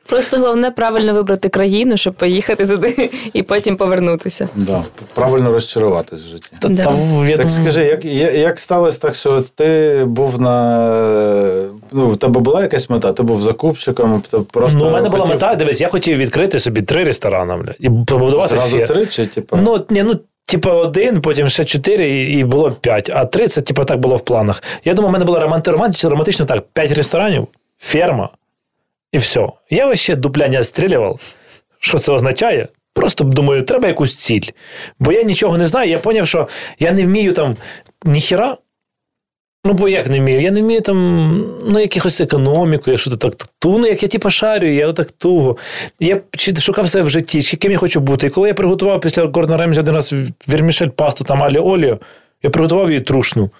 Просто головне правильно вибрати країну, щоб поїхати туди і потім повернутися. Да. Правильно розчаруватись в житті. Та, Да. та, Так думаю, скажи, як, як сталося так, що ти був на. Ну, в тебе була якась мета? Ти був закупщиком, ти просто. Ну, у мене була мета, дивись, я хотів відкрити собі три ресторани, бля, і побудувати Зразу фе- три чи типу? Ну, ні, ну, типу, один, потім ще чотири, і було п'ять. А три це, типу, так було в планах. Я думаю, у мене було романтично, романтично так: п'ять ресторанів, ферма, і все. Я ще дупля не отстрілював. Що це означає? Просто думаю, треба якусь ціль. Бо я нічого не знаю. Я зрозумів, що я не вмію там ніхіра. Ну, бо як не вмію? Я не вмію там, ну, якихось економіку, я що то так ту, ну, як я типу шарю, я так туго. Я шукав себе в житті, чи ким я хочу бути. І коли я приготував після Гордона Ремзі один раз вірмішель пасту там алі олію, я приготував її трушну.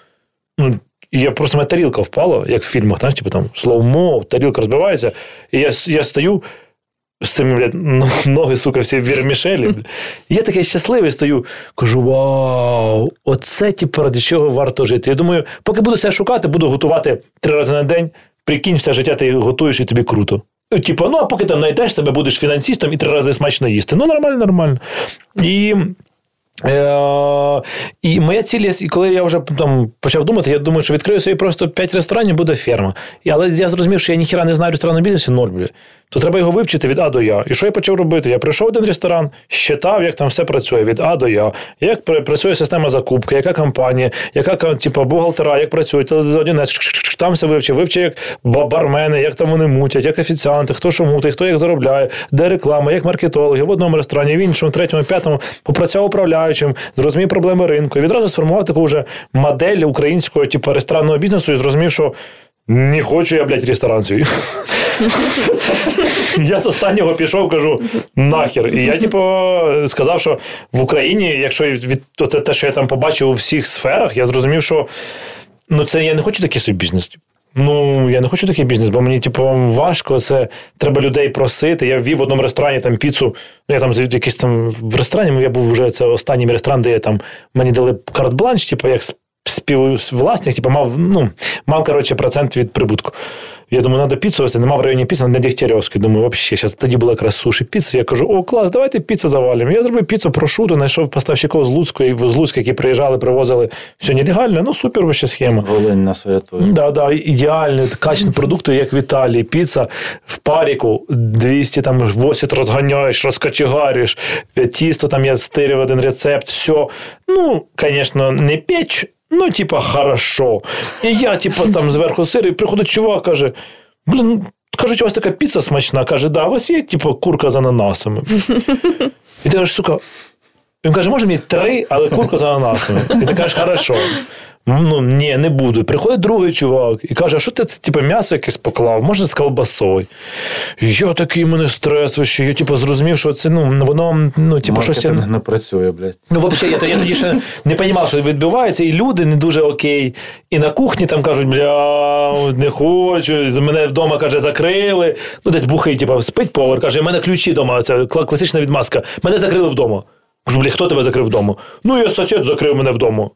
Ну, і я просто моя тарілка впала, як в фільмах, знаєш, типу там слоумо, тарілка розбивається, і я, я стою. З цими, блядь, ноги, сука, всі вірмішелі. Я такий щасливий стою. Кажу: вау, оце, типу, ради чого варто жити. Я думаю, поки буду себе шукати, буду готувати три рази на день. Прикинь, все життя ти готуєш і тобі круто. Ну, Типу, ну а поки там знайдеш себе, будеш фінансистом і три рази смачно їсти. Ну, нормально, нормально. І Е, І моя ціль, і коли я вже там почав думати, я думаю, що відкрию собі просто 5 ресторанів, буде ферма. Але я зрозумів, що я ніхіра не знаю ресторанного бізнесу, ноль. То треба його вивчити від А до Я. І що я почав робити? Я прийшов в один ресторан, щитав, як там все працює від А до Я, як працює система закупки, яка компанія, яка типу, бухгалтера, як працюють, там все вивчив, вивчив, як бармени, як там вони мутять, як офіціанти, хто що мутить, хто як заробляє, де реклама, як маркетологи в одному ресторані, в іншому, третьому, п'ятому попрацював управляючим, зрозумів проблеми ринку. І відразу сформував таку вже модель українського, типу, ресторанного бізнесу і зрозумів, що. Не хочу я, блядь, ресторан свій. Я з останнього пішов, кажу, нахер. І я, типу, сказав, що в Україні, якщо від те, що я там побачив у всіх сферах, я зрозумів, що ну, це я не хочу такий собі бізнес. Ну, я не хочу такий бізнес, бо мені, типу, важко. Це треба людей просити. Я ввів в одному ресторані там піцу. Ну, я там якийсь там в ресторані, я був вже це останній ресторан, де я там мені дали карт-бланш, типу, як співвласник, типу, мав, ну, мав, коротше, процент від прибутку. Я думаю, треба піцу нема в районі піци, на Дегтярьовській. Думаю, взагалі, зараз тоді була якраз суші піца. Я кажу, о, клас, давайте піцу завалимо. Я зробив піцу прошуту, знайшов поставщиків з Луцької, з Луцька, які приїжджали, привозили все нелегально. Ну, супер вообще схема. Волинь нас врятує. Да, да, ідеальні, качественні продукти, як в Італії. Піца в паріку 200 там 80 розганяєш, розкачегарюєш, тісто там я стирив один рецепт, все. Ну, звісно, не печ. Ну, типа, хорошо. І я, типа, там зверху сир, і приходить чувак, каже: блін, кажуть, у вас така піца смачна. Каже, да, у вас є, типа, курка з ананасами. І ти кажеш, сука. Він каже, може мені три, але курка з ананасами. І ти кажеш, хорошо. Ну, ні, не буду. Приходить другий чувак і каже: а що ти це типу, м'ясо якесь поклав, може з колбасою. І я такий мене стрес, що я типу, зрозумів, що це ну, воно ну, типу, щось. Я... не працює, блядь. Ну, взагалі, я, я тоді ще не розумів, що відбувається, і люди не дуже окей. І на кухні там кажуть, бля, не хочу, мене вдома каже, закрили. Ну, десь бухий, типу, спить повар, каже, у мене ключі вдома, це класична відмазка. Мене закрили вдома. Кажу, бля, хто тебе закрив вдома? Ну, я сусід закрив мене вдома.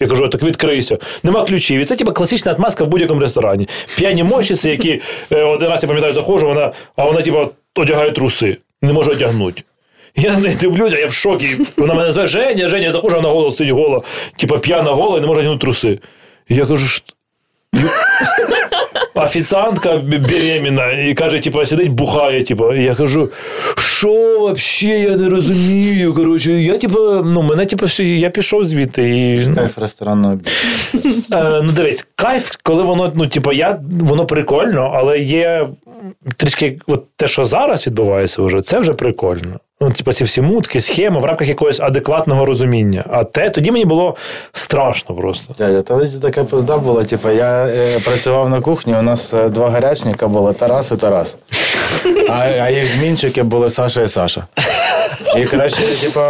Я кажу, так відкрийся. Нема ключів. І це типу, класична отмазка в будь-якому ресторані. П'яні мощиці, які е, один раз я пам'ятаю, заходжу, вона, а вона, типу, одягає труси, не може одягнути. Я не дивлюся, я в шокі. Вона мене називає Женя, Женя, я заходжу, вона голо стоїть гола, Типа п'яна гола і не може одягнути труси. І я кажу, що. Офіціантка беременна і каже, типу, сидить, бухає. Типу. І я кажу, що взагалі я не розумію. Коротше, я типу, ну, мене, типу, все, я пішов звідти. І... Кайф ресторанного бізнесу. Е, ну, дивись, кайф, коли воно, ну, типу, я, воно прикольно, але є трішки от те, що зараз відбувається, вже, це вже прикольно. Ну, типу, ці всі мутки, схеми в рамках якогось адекватного розуміння. А те тоді мені було страшно просто. Дядя, тоді така пизда була. Типу, я е, працював на кухні, у нас е, два гарячника були Тарас і Тарас. А а їх змінчики були Саша і Саша. І коротше, типу,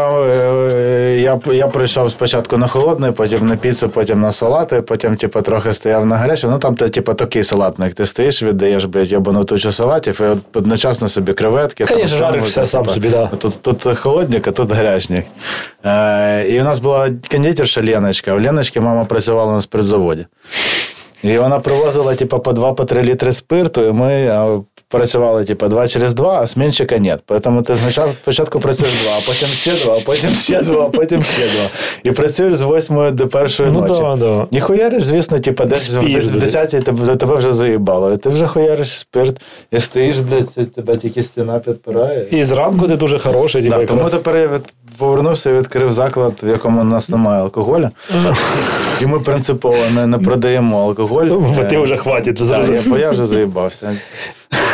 я я прийшов спочатку на холодний, потім на піцу, потім на салати, потім типу, трохи стояв на гарячу. Ну там ти, типу, такий салатник. Ти стоїш, віддаєш, блядь, ябану тучу салатів, і одночасно собі креветки. Конечно, жариш все сам типу, собі, да. Тут тут холодник, а тут гарячник. Е, І у нас була кондитерша Леночка. У Леночки мама працювала на спиртзаводі. І вона привозила, типу, по 2-3 літри спирту, і ми працювали типу, два через два, а змінщика нет. Тому ти спочатку працюєш два, а потім ще два, а потім ще два, а потім ще два. І працюєш з восьмої до першої ну, ночі. Да, да. І хуяриш, звісно, типу, десь в десятій тебе, тебе вже заїбало. І ти вже хуяриш спирт, і стоїш, блядь, тебе тільки стіна підпирає. І зранку ти дуже хороший. Да, тому тепер я від, повернувся і відкрив заклад, в якому у нас немає алкоголю. І ми принципово не, не продаємо алкоголь. Бо ти вже хватить. Я, я вже заїбався.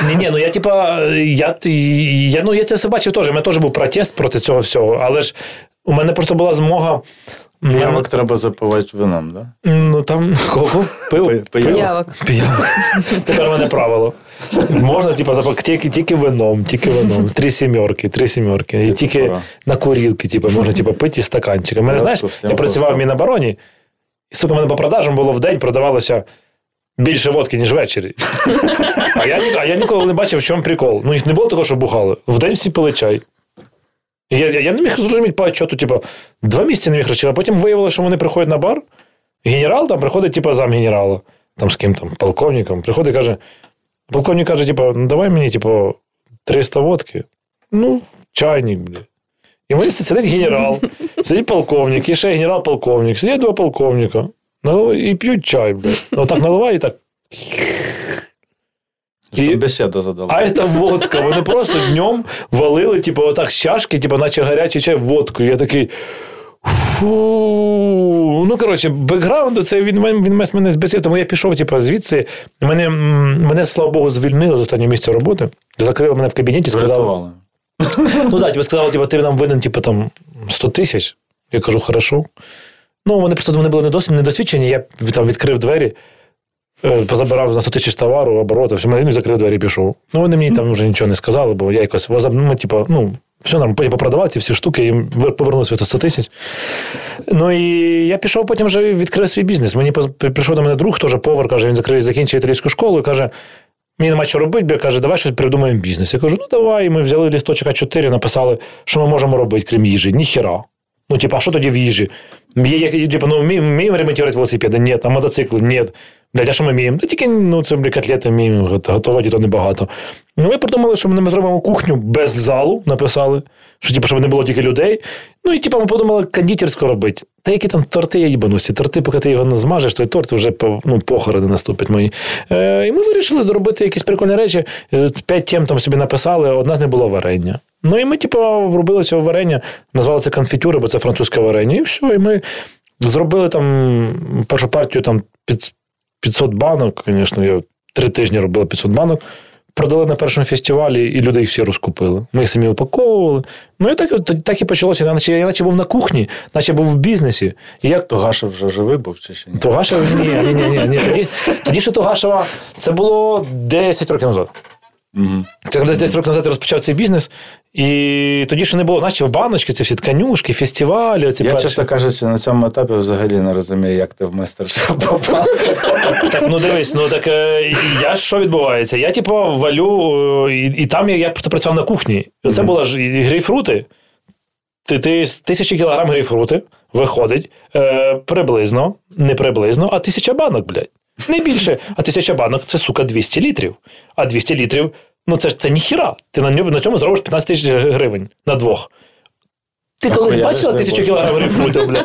Ні, ні, ну я типа, я, я, ну, я це все бачив теж. У мене теж був протест проти цього всього, але ж у мене просто була змога. У мене- Ямок треба запивати вином, да? Ну там кого? Пиво? Пи- пиявок. Тепер мене правило. Можна, типу, запак тільки, тільки вином, тільки вином. Три сімерки, три сімерки. І тільки на курілки, типу, можна типу, пити з стаканчика. Мене, Ну, знаєш, я працював в. Мінобороні, і сука, мене по продажам було в день продавалося більше водки, ніж ввечері. А я, а я ніколи не бачив, в чому прикол. Ну, їх не було такого, що бухали. В день всі пили чай. Я, я, не міг зрозуміти по отчету, типу, два місяці не міг розчити, а потім виявилося, що вони приходять на бар, генерал там приходить, типу, зам генерала, там з ким там, полковником, приходить і каже, полковник каже, типу, ну давай мені, типу, 300 водки. Ну, чайник, бля. І вони сидить генерал, сидить полковник, і ще генерал-полковник, сидять два полковника, наливають і п'ють чай, бля. Ну так наливають і так. І- бесіду задали. А це водка. Вони просто днем валили, типу, отак з чашки, типу, наче гарячий чай водкою. Я такий. Фу. Ну, коротше, бекграунд, це він, він мене збесив, тому я пішов, типу, звідси. Мене, мене, слава Богу, звільнили з останнього місця роботи. Закрили мене в кабінеті, сказали. Ну так, тебе сказали, типу, ти нам винен, типу, там 100 тисяч. Я кажу, хорошо. Ну, вони просто вони були недосвідчені, я там відкрив двері, позабирав на 100 тисяч товару, обороти, все, магазин закрив двері і пішов. Ну, вони мені там вже нічого не сказали, бо я якось ну, типу, ну, все нормально, потім попродавав ці всі штуки, вер- повернув свої 100 тисяч. Ну і я пішов, потім вже відкрив свій бізнес. Мені прийшов до мене друг, теж повар, каже, він закрив, закінчив італійську школу і каже. Мені нема що робити, бо каже, давай щось придумаємо бізнес. Я кажу, ну давай. І ми взяли лісточок А4, написали, що ми можемо робити, крім їжі. Ніхіра. Ну, типа, а що тоді в їжі? Є, є, типа, ну, вміємо ремонтувати велосипеди? Ні, а мотоцикли? Ні. Блядь, а що ми вміємо? Та тільки ну, це блядь, котлети вміємо гот- готувати, то небагато. Ну, ми придумали, що ми зробимо кухню без залу, написали, що, типу, щоб не було тільки людей. Ну і типу, ми подумали, кондитерську робити. Та які там торти є їбанусі. Торти, поки ти його не змажеш, той торт вже ну, похорони наступять мої. Е, і ми вирішили доробити якісь прикольні речі. Е, П'ять тем там собі написали, одна з них була варення. Ну і ми, типу, вробили цього варення, назвали це конфітюри, бо це французьке варення. І все. І ми зробили там першу партію там під 500 банок, звісно, я три тижні робила 500 банок. Продали на першому фестивалі, і люди їх всі розкупили. Ми їх самі упаковували. Ну і так, так і почалося. Наче я наче був на кухні, наче був в бізнесі. І як Тогаша вже живий був чи ще ні? Тогашева, ні, ні, ні, ні, ні. Тоді, тоді ще Тугашева це було 10 років назад. Мгм. Це десь 10 років назад розпочав цей бізнес, і тоді ще не було, наче баночки, ці всі тканюшки, фестивалі. Оці Я, перші. чесно кажучи, на цьому етапі взагалі не розумію, як ти в майстер-шеф попав. Так, ну дивись, ну так е, я що відбувається? Я, типу, валю, е, і, і там я, я просто працював на кухні. Це Мгм. була ж грейпфрути. Ти, ти з тисячі кілограм грейпфрути виходить е, приблизно, не приблизно, а тисяча банок, блядь. Не більше. А тисяча банок це, сука, 200 літрів. А 200 літрів, ну це ж це ніхіра. Ти на, ньому- на цьому зробиш 15 тисяч гривень на двох. Ти колись бачила тисячу кілограмів фруту, бля?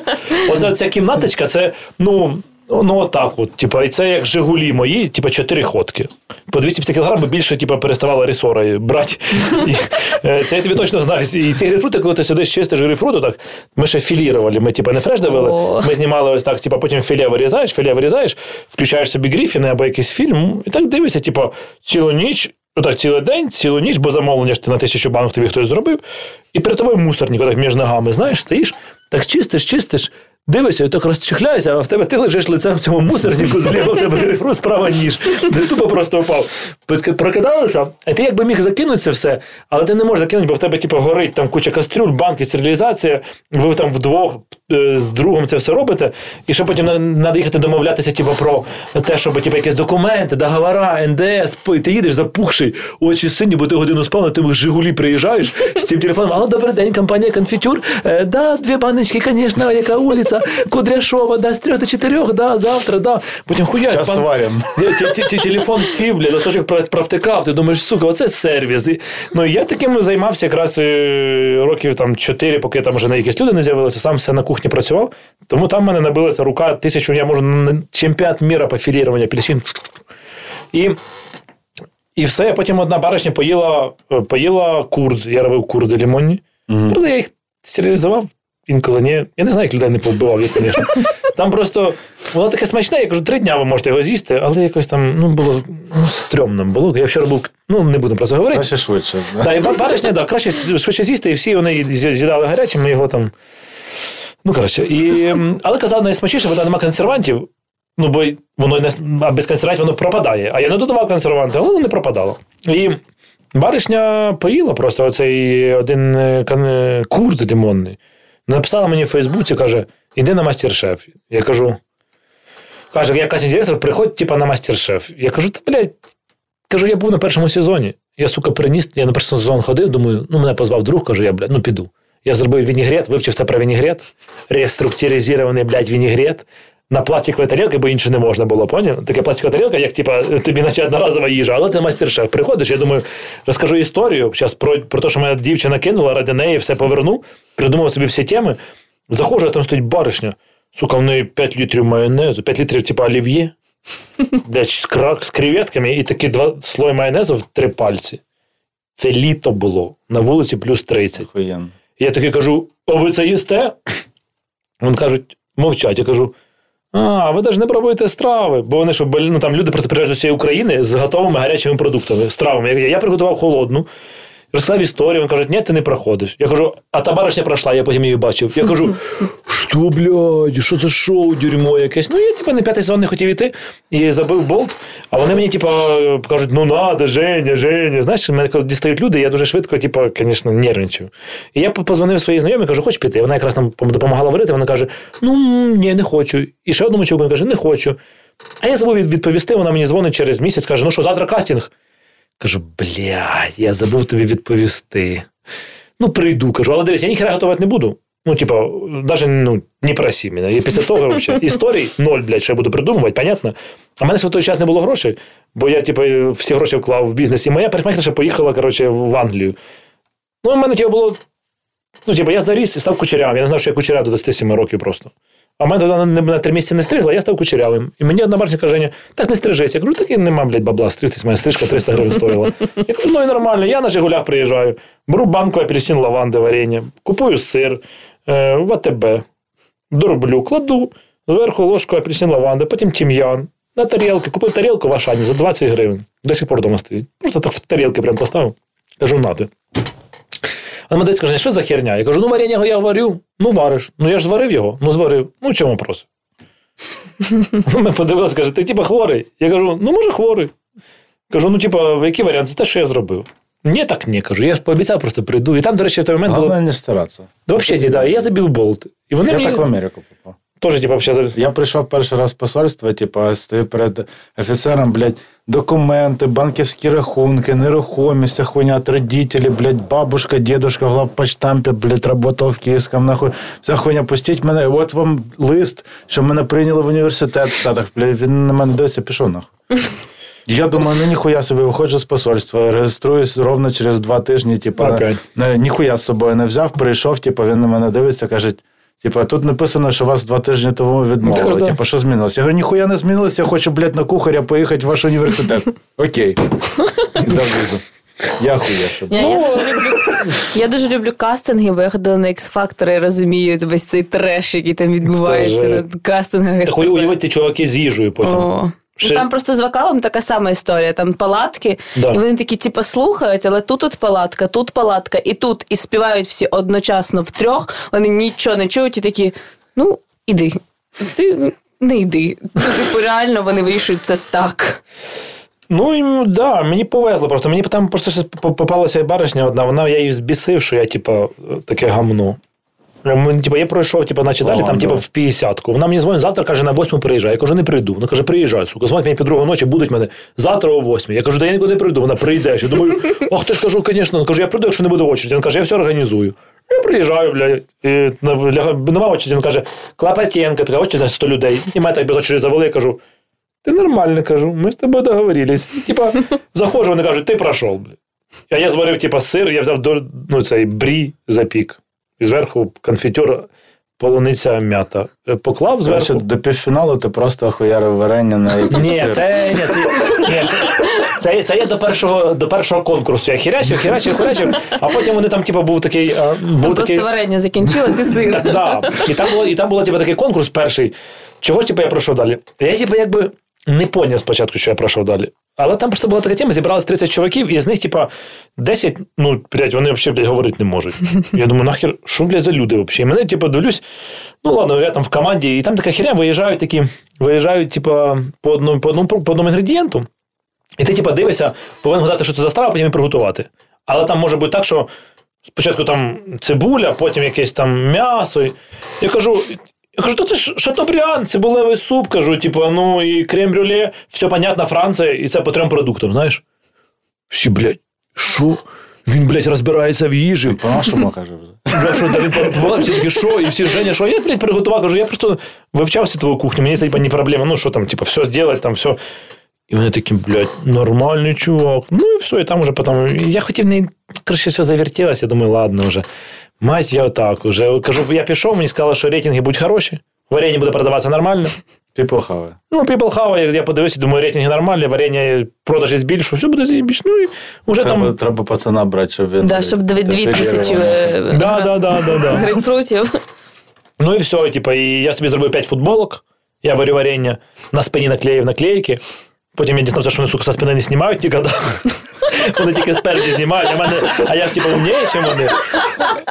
Оце ця кімнаточка, це, ну, ну отак от. Типа, і це як Жигулі мої, типа, чотири ходки. По 250 кілограм більше типа, переставала ресора брати. І, е, це я тобі точно знаю. І ці грейпфрути, коли ти сидиш чистиш грейпфруту, так, ми ще філірували. Ми типа, не фреш давили, ми знімали ось так, типа, потім філе вирізаєш, філе вирізаєш, включаєш собі гріфіни або якийсь фільм, і так дивишся, типа, цілу ніч. Отак, цілий день, цілу ніч, бо замовлення ж ти на тисячу банок тобі хтось зробив, і перед тобою мусорник, отак між ногами, знаєш, стоїш, так чистиш, чистиш, дивишся, і так розчихляєшся, а в тебе ти лежиш лицем в цьому мусорнику, зліва в тебе грифру, справа ніж. Ти тупо просто впав. Прокидалися, а ти якби міг закинути це все, але ти не можеш закинути, бо в тебе типу, горить там куча кастрюль, банки, стерилізація, ви там вдвох е, з другом це все робите, і ще потім треба їхати домовлятися типу, про те, щоб типу, якісь документи, договора, НДС, ти їдеш запухший, очі сині, бо ти годину спав, на тим Жигулі приїжджаєш з цим телефоном. Алло, добрий день, компанія Конфітюр. Е, да, дві баночки, звісно, яка вулиця, Кудряшова, да, з трьох до чотирьох, да, завтра, да. Потім хуясь. Час сварим. Ті- ті- ті- Телефон сів, бля, про- провтикав, ти думаєш, сука, оце сервіс. Ну, я таким займався якраз е, років там 4, поки там вже на якісь люди не з'явилися, сам все на кухні працював. Тому там в мене набилася рука тисячу, я можу на чемпіонат міра по філіруванню апельсин. І, і все, потім одна баришня поїла, е, поїла курд, я робив курди лімонні. Просто я їх стерилізував. Інколи ні. Я не знаю, як людей не повбивав, я, звісно. Там просто воно таке смачне, я кажу, три дня ви можете його з'їсти, але якось там ну, було ну, стрьомно було. Я вчора був, ну не будемо про це говорити. Краще швидше. да. І баришня, да, краще швидше з'їсти, і всі вони з'їдали гарячим, ми його там. Ну, коротше. І, але казав, найсмачніше, бо там нема консервантів. Ну, бо воно не, а без консервантів воно пропадає. А я не додавав консерванти, але воно не пропадало. І баришня поїла просто оцей один е, кан- е, курт лимонний. Написала мені в Фейсбуці, каже: іди на мастер-шеф. Я кажу. Каже, я касі директор, приходь, типа, на мастер-шеф. Я кажу, та блядь, кажу, я був на першому сезоні. Я, сука, приніс, я на перший сезон ходив, думаю, ну мене позвав друг, кажу, я, блядь, ну піду. Я зробив вінігрет, вивчив все про вінігрет, реструктуризований, блядь, вінігрет. На пластиковій тарілці, бо інше не можна було, поняв? Така пластикова тарілка, як типа, тобі наче одноразова їжа, але ти майстер-шеф. Приходиш, я думаю, розкажу історію зараз про, про те, що моя дівчина кинула, ради неї все поверну, придумав собі всі теми. Заходжу, а там стоїть баришня. Сука, в неї 5 літрів майонезу, 5 літрів, типа олів'є, блядь, з, кра- з креветками і такі два слої майонезу в три пальці. Це літо було, на вулиці плюс 30. Охуєнно. Я таки кажу: а ви це їсте? Вони кажуть, мовчать. Я кажу. А, ви навіть не пробуєте страви, бо вони що, ну, там люди просто приїжджають з усієї України з готовими гарячими продуктами, стравами. Я, я приготував холодну, розказав історію, вони кажуть, ні, ти не проходиш. Я кажу, а та баришня пройшла, я потім її бачив. Я кажу, що, блядь, що за шоу, дюрьмо якесь? Ну, я, типу, на п'ятий сезон не хотів іти і забив болт. А вони мені, типу, кажуть, ну надо, Женя, Женя. Знаєш, мене коли дістають люди, я дуже швидко, типу, звісно, нервничаю. І я позвонив своїй знайомій, кажу, хочеш піти? Вона якраз нам допомагала говорити, вона каже: ну ні, не хочу. І ще одному чоловіку каже, не хочу. А я забув відповісти, вона мені дзвонить через місяць, каже, ну що, завтра кастинг. Кажу, блядь, я забув тобі відповісти. Ну, прийду, кажу, але дивись, я ніхера готувати не буду. Ну, типа, навіть ну, не проси мене. І після того взагалі історій ноль, блядь, що я буду придумувати, понятно. А в мене в той час не було грошей, бо я, типу, всі гроші вклав в бізнес. І моя парикмахерша поїхала, коротше, в Англію. Ну, в мене типу, було. Ну, типу, я заріс і став кучерявим. Я не знав, що я кучеряв до 27 років просто. А в мене тоді на, на три місяці не стригла, я став кучерявим. І мені одна барча каже, так не стрижись. Я кажу, так і нема, блядь, бабла, стригтись, моя стрижка 300 гривень стоїла. Я кажу, ну і нормально, я на Жигулях приїжджаю, беру банку апельсин, лаванди, варення, купую сир е, в АТБ, дроблю, кладу, зверху ложку апельсин, лаванди, потім тім'ян. На тарілки, купив тарілку в Ашані за 20 гривень. До сих пор вдома стоїть. Просто так в тарілки прям поставив. Кажу, нати. А мене каже, що за херня? Я кажу, ну варення я варю. Ну вариш. Ну я ж зварив його. Ну зварив. Ну чому вопрос? Ми подивилися, каже, ти типа хворий. Я кажу, ну може хворий. Кажу, ну типа, який варіант? Це те, що я зробив. Ні, так ні, кажу. Я пообіцяв, просто прийду. І там, до речі, в той момент було. Головне не старатися. Взагалі, ні, да. Я забив болт. І вони Я мені так в Америку попав. Теж, типа, взагалі Я прийшов перший раз в посольство, типу, стою перед офіцером, блядь, документи, банківські рахунки, нерухомість, хуйня от родителей, блядь, бабушка, дедушка, главпочтампі, блядь, работал в Київському, нахуй. Вся хуйня, пустіть мене, от вам лист, що мене прийняли в університет в Штатах, блядь, він на мене дивиться, пішов нахуй. Я думаю, ну ніхуя собі виходжу з посольства, реєструюсь ровно через два тижні, Опять. ніхуя з собою не взяв, прийшов, типу, він на мене дивиться, каже, Типа, тут написано, що вас два тижні тому відмовили. Ну. Типа, що змінилось? Я говорю, ніхуя не змінилось, я хочу, блядь, на кухаря поїхати в ваш університет. Окей. Дав візу. Я хуєш. Я, я, дуже люблю, я дуже люблю кастинги, бо я ходила на X-Factor і розумію весь цей треш, який там відбувається на кастингах. Так уявити чуваки з їжею потім. О. Ну, там просто з вокалом така сама історія. Там палатки, Да. і вони такі, типу, слухають, але тут от палатка, тут палатка, і тут і співають всі одночасно втрьох. Вони нічого не чують і такі, ну, іди. Ти не йди. Ну, типу, реально вони вирішують це так. Ну, да, мені повезло просто. Мені там просто попалася баришня одна, вона я її збісив, що я, типа, таке гамно. Мені, Типа, я пройшов, типа, наче далі, там, типа, в 50-ку. Вона мені дзвонить, завтра каже, на 8 приїжджай. Я кажу, не прийду. Вона каже, приїжджай, сука. Дзвонить мені під другу ночі, будуть мене завтра о 8. Я кажу, да я нікуди не прийду. Вона прийде. Я думаю, ах, ти ж кажу, звісно. Кажу, я прийду, якщо не буде очереди. Він каже, я все організую. Я приїжджаю, бля, і нема очереди. Він каже, Клопотенка, така очередь на 100 людей. І мене так без очереди завели, я кажу, ти нормально, кажу, ми з тобою договорились. Типа, заходжу, вони кажуть, ти пройшов, бля. А я зварив, типа, сир, я взяв до, ну, цей брі запік. І зверху конфітюр полуниця м'ята. Е, Поклав зверху. до півфіналу ти просто охуярив варення на якийсь Ні, сир. це, ні, це, ні, це, це, це є до першого, до першого конкурсу. Я хірячив, хірячив, хірячив, а потім вони там, типу, був такий. а, Був такий просто варення закінчилось і сир. так, да. І там було, і там було типу, такий конкурс перший. Чого типу, я пройшов далі? Я типу, якби не поняв спочатку, що я пройшов далі. Але там просто була така тема, зібралось 30 чуваків, і з них, типа, 10, ну, блядь, вони взагалі, блядь, говорити не можуть. Я думаю, нахер, що, блядь, за люди взагалі? І мене, типу, дивлюсь, ну ладно, я там в команді, і там така херня, виїжджають такі, виїжджають, типа, по одному, по одному, по одному інгредієнту. І ти, типа, дивишся, повинен гадати, що це за страва, потім її приготувати. Але там може бути так, що спочатку там цибуля, потім якесь там м'ясо. Я кажу. Я кажу, то це ж шатобріан, цибулевий суп, кажу, типу, ну і крем-брюле, все понятно, Франція, і це по трьом продуктам, знаєш? Всі, блядь, що? Він, блядь, розбирається в їжі. По-нашому каже вже. Що, да, він всі такі, що? І всі, Женя, що? Я, блядь, приготував, кажу, я просто вивчався твою кухню, мені це типа, не проблема. Ну, що там, типа, все зробити, там, все. І вони такі, блядь, нормальний чувак. Ну і все, і там уже потім. Я хотів не краще все завертілося, я думаю, ладно вже. Мать, я отак уже. Кажу, я пішов, мені сказали, що рейтинги будуть хороші, варення буде продаватися нормально. People have it. Ну, People How, я, я подивився, думаю, рейтинги нормальні, варення продажі збільшу, все буде заєбіш. Ну і вже Треба, там. треба пацана брати, щоб він. Да, щоб дві, дві тисячі дефілював. е, Да, да, да, да, да. грейпфрутів. Ну і все, і, типу, і я собі зробив 5 футболок, я варю варення, на спині наклеїв наклейки. Потім я дізнався, що вони, сука, со спини не знімають ніколи. Вони тільки спереді знімають, а, мене, а я ж типу умніє, ніж вони.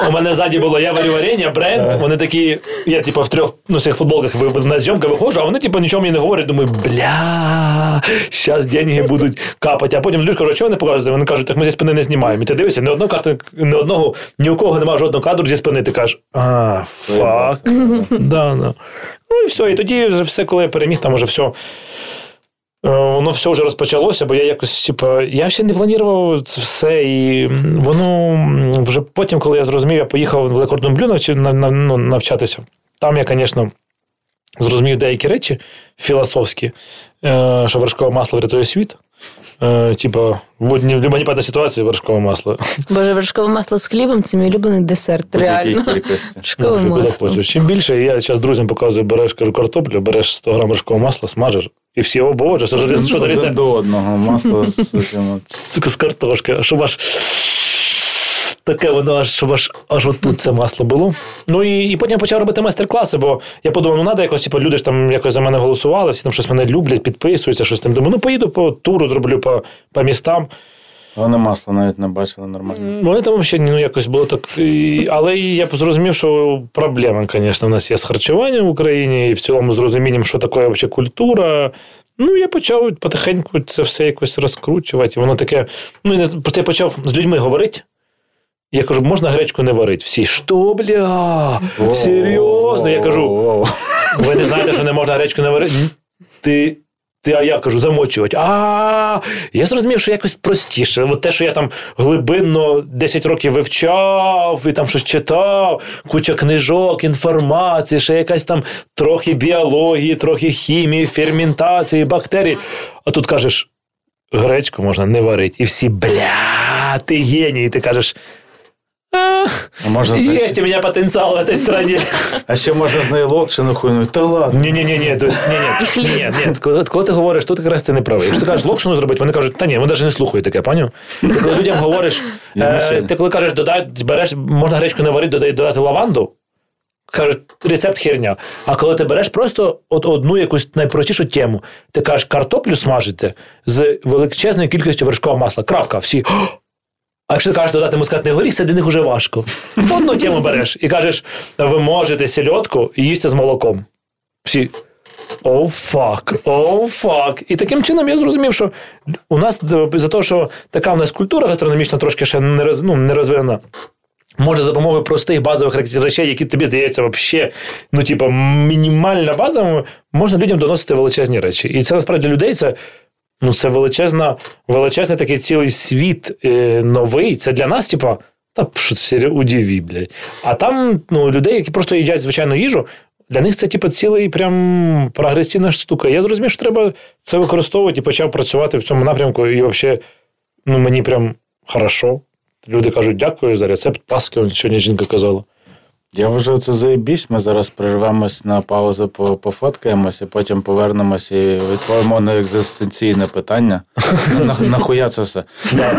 У мене ззаді було я варю варення, бренд. Вони такі, я типу в трьох ну, цих футболках на зйомка виходжу, а вони типу нічого мені не говорять. Думаю, бля, зараз деньги будуть капати. А потім люди кажуть, що ви не показуєте? Вони кажуть, так ми зі спини не знімаємо. І ти дивишся, ні одного карту, ні одного, ні у кого немає жодного кадру зі спини. Ти кажеш, а, фак. Да, да. Ну і все. І тоді вже все, коли я переміг, там вже все. Е, Воно все вже розпочалося, бо я якось, типу, я ще не планував це все. І воно вже потім, коли я зрозумів, я поїхав в Лекордонблю навчи- на, на, ну, навчатися. Там я, звісно, зрозумів деякі речі філософські, е, що вершкове масло врятує світ. Е, Типа, в будь-якій ситуації вершкове масло. Боже, вершкове масло з хлібом це мій улюблений десерт. Реально. Вершкове масло. Чим більше, я зараз друзям показую, береш кажу, картоплю, береш 100 грам вершкового масла, смажеш, і всі, о боже, що ж що рецепт? до одного. Масло з. Сука, з картошки, щоб аж таке воно аж, щоб аж, аж отут це масло було. Ну і, і потім я почав робити майстер-класи, бо я подумав, ну треба якось, типу, люди ж там якось за мене голосували, всі там щось мене люблять, підписуються, щось там. Думаю, ну поїду по туру, зроблю по, по містам. Вони масло навіть не бачили нормально. Вони там ще ну, якось було так. І, але я зрозумів, що проблема, звісно, у нас є з харчуванням в Україні, і в цілому з розумінням, що таке взагалі культура. Ну, я почав потихеньку це все якось розкручувати. І воно таке. Ну, просто я почав з людьми говорити. Я кажу, можна гречку не варити? Всі, що, бля? Серйозно? Я кажу, ви не знаєте, що не можна гречку не варити? Ти. Ти, а я кажу, замочувати. А я зрозумів, що якось простіше. От те, що я там глибинно 10 років вивчав і там щось читав, куча книжок, інформації, ще якась там трохи біології, трохи хімії, ферментації, бактерій. А тут кажеш, гречку можна не варити. І всі, бля, ти геній. Ти кажеш. А, А можна з неї- у меня потенциал в этой стране. А ще можна з неї локшину хуйнуть. Та ладно. Ні, ні, ні, ні, ні, ні, ні, ні, коли, коли ти говориш, тут якраз ти не правий. Якщо ти кажеш локшину зробити, вони кажуть, та ні, вони навіть не слухають таке, поняв? Ти коли людям говориш, е, ти коли кажеш, додай, береш, можна гречку не варити, додай, додати лаванду, кажуть, рецепт херня. А коли ти береш просто от одну якусь найпростішу тему, ти кажеш, картоплю смажити з величезною кількістю вершкового масла. Крапка, всі. «О!» А якщо ти кажеш додати мускатний горіх, це для них вже важко. Одну тему береш і кажеш, ви можете сільотку їсти з молоком. Всі. Оу фак, оу фак. І таким чином я зрозумів, що у нас е, за те, що така в нас культура гастрономічна трошки ще не, роз, ну, не розвинена. Може, за допомогою простих базових речей, які тобі здається, вообще, ну, типу, мінімально базовими, можна людям доносити величезні речі. І це насправді людей це, ну, це величезна, величезний такий цілий світ е, новий. Це для нас, типу, та що це удиві, блядь. А там ну, людей, які просто їдять звичайну їжу, для них це типу, цілий прям прогресивна штука. Я зрозумів, що треба це використовувати і почав працювати в цьому напрямку. І взагалі, ну, мені прям хорошо. Люди кажуть, дякую за рецепт Паски, сьогодні жінка казала. Я вважаю, це заєбісь. Ми зараз перервемось на паузу, по- пофоткаємося, потім повернемося і відповімо на екзистенційне питання. Нахуя це все?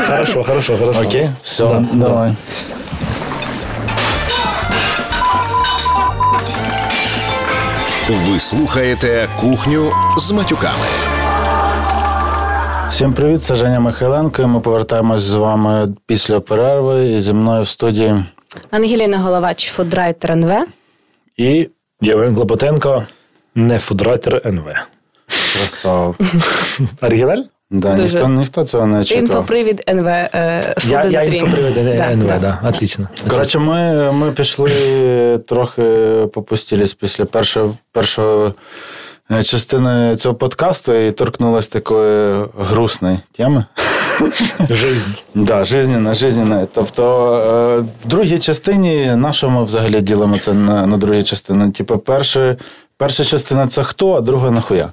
Хорошо, хорошо, хорошо. Окей? Все, давай. Ви слухаєте кухню з матюками. Всім привіт, це Женя Михайленко. Ми повертаємось з вами після перерви. І зі мною в студії Ангеліна Головач, фудрайтер НВ. і Євген Клопотенко, не фудрайтер НВ. красава. Оригіналь? Да, Дуже. ніхто, ніхто цього не читав. Інфопривід НВ. Е, Я, я інфопривід Да, НВ, да. да, отлично. Коротше, ми, ми пішли трохи попустились після першої, першої е, частини цього подкасту і торкнулись такої грустної теми. Жизнь. Да, жизненна, жизненна. Тобто, е, в другій частині, на що ми взагалі ділимо це на, на другій частині? Типу, перше, перша частина це хто, а друга нахуя.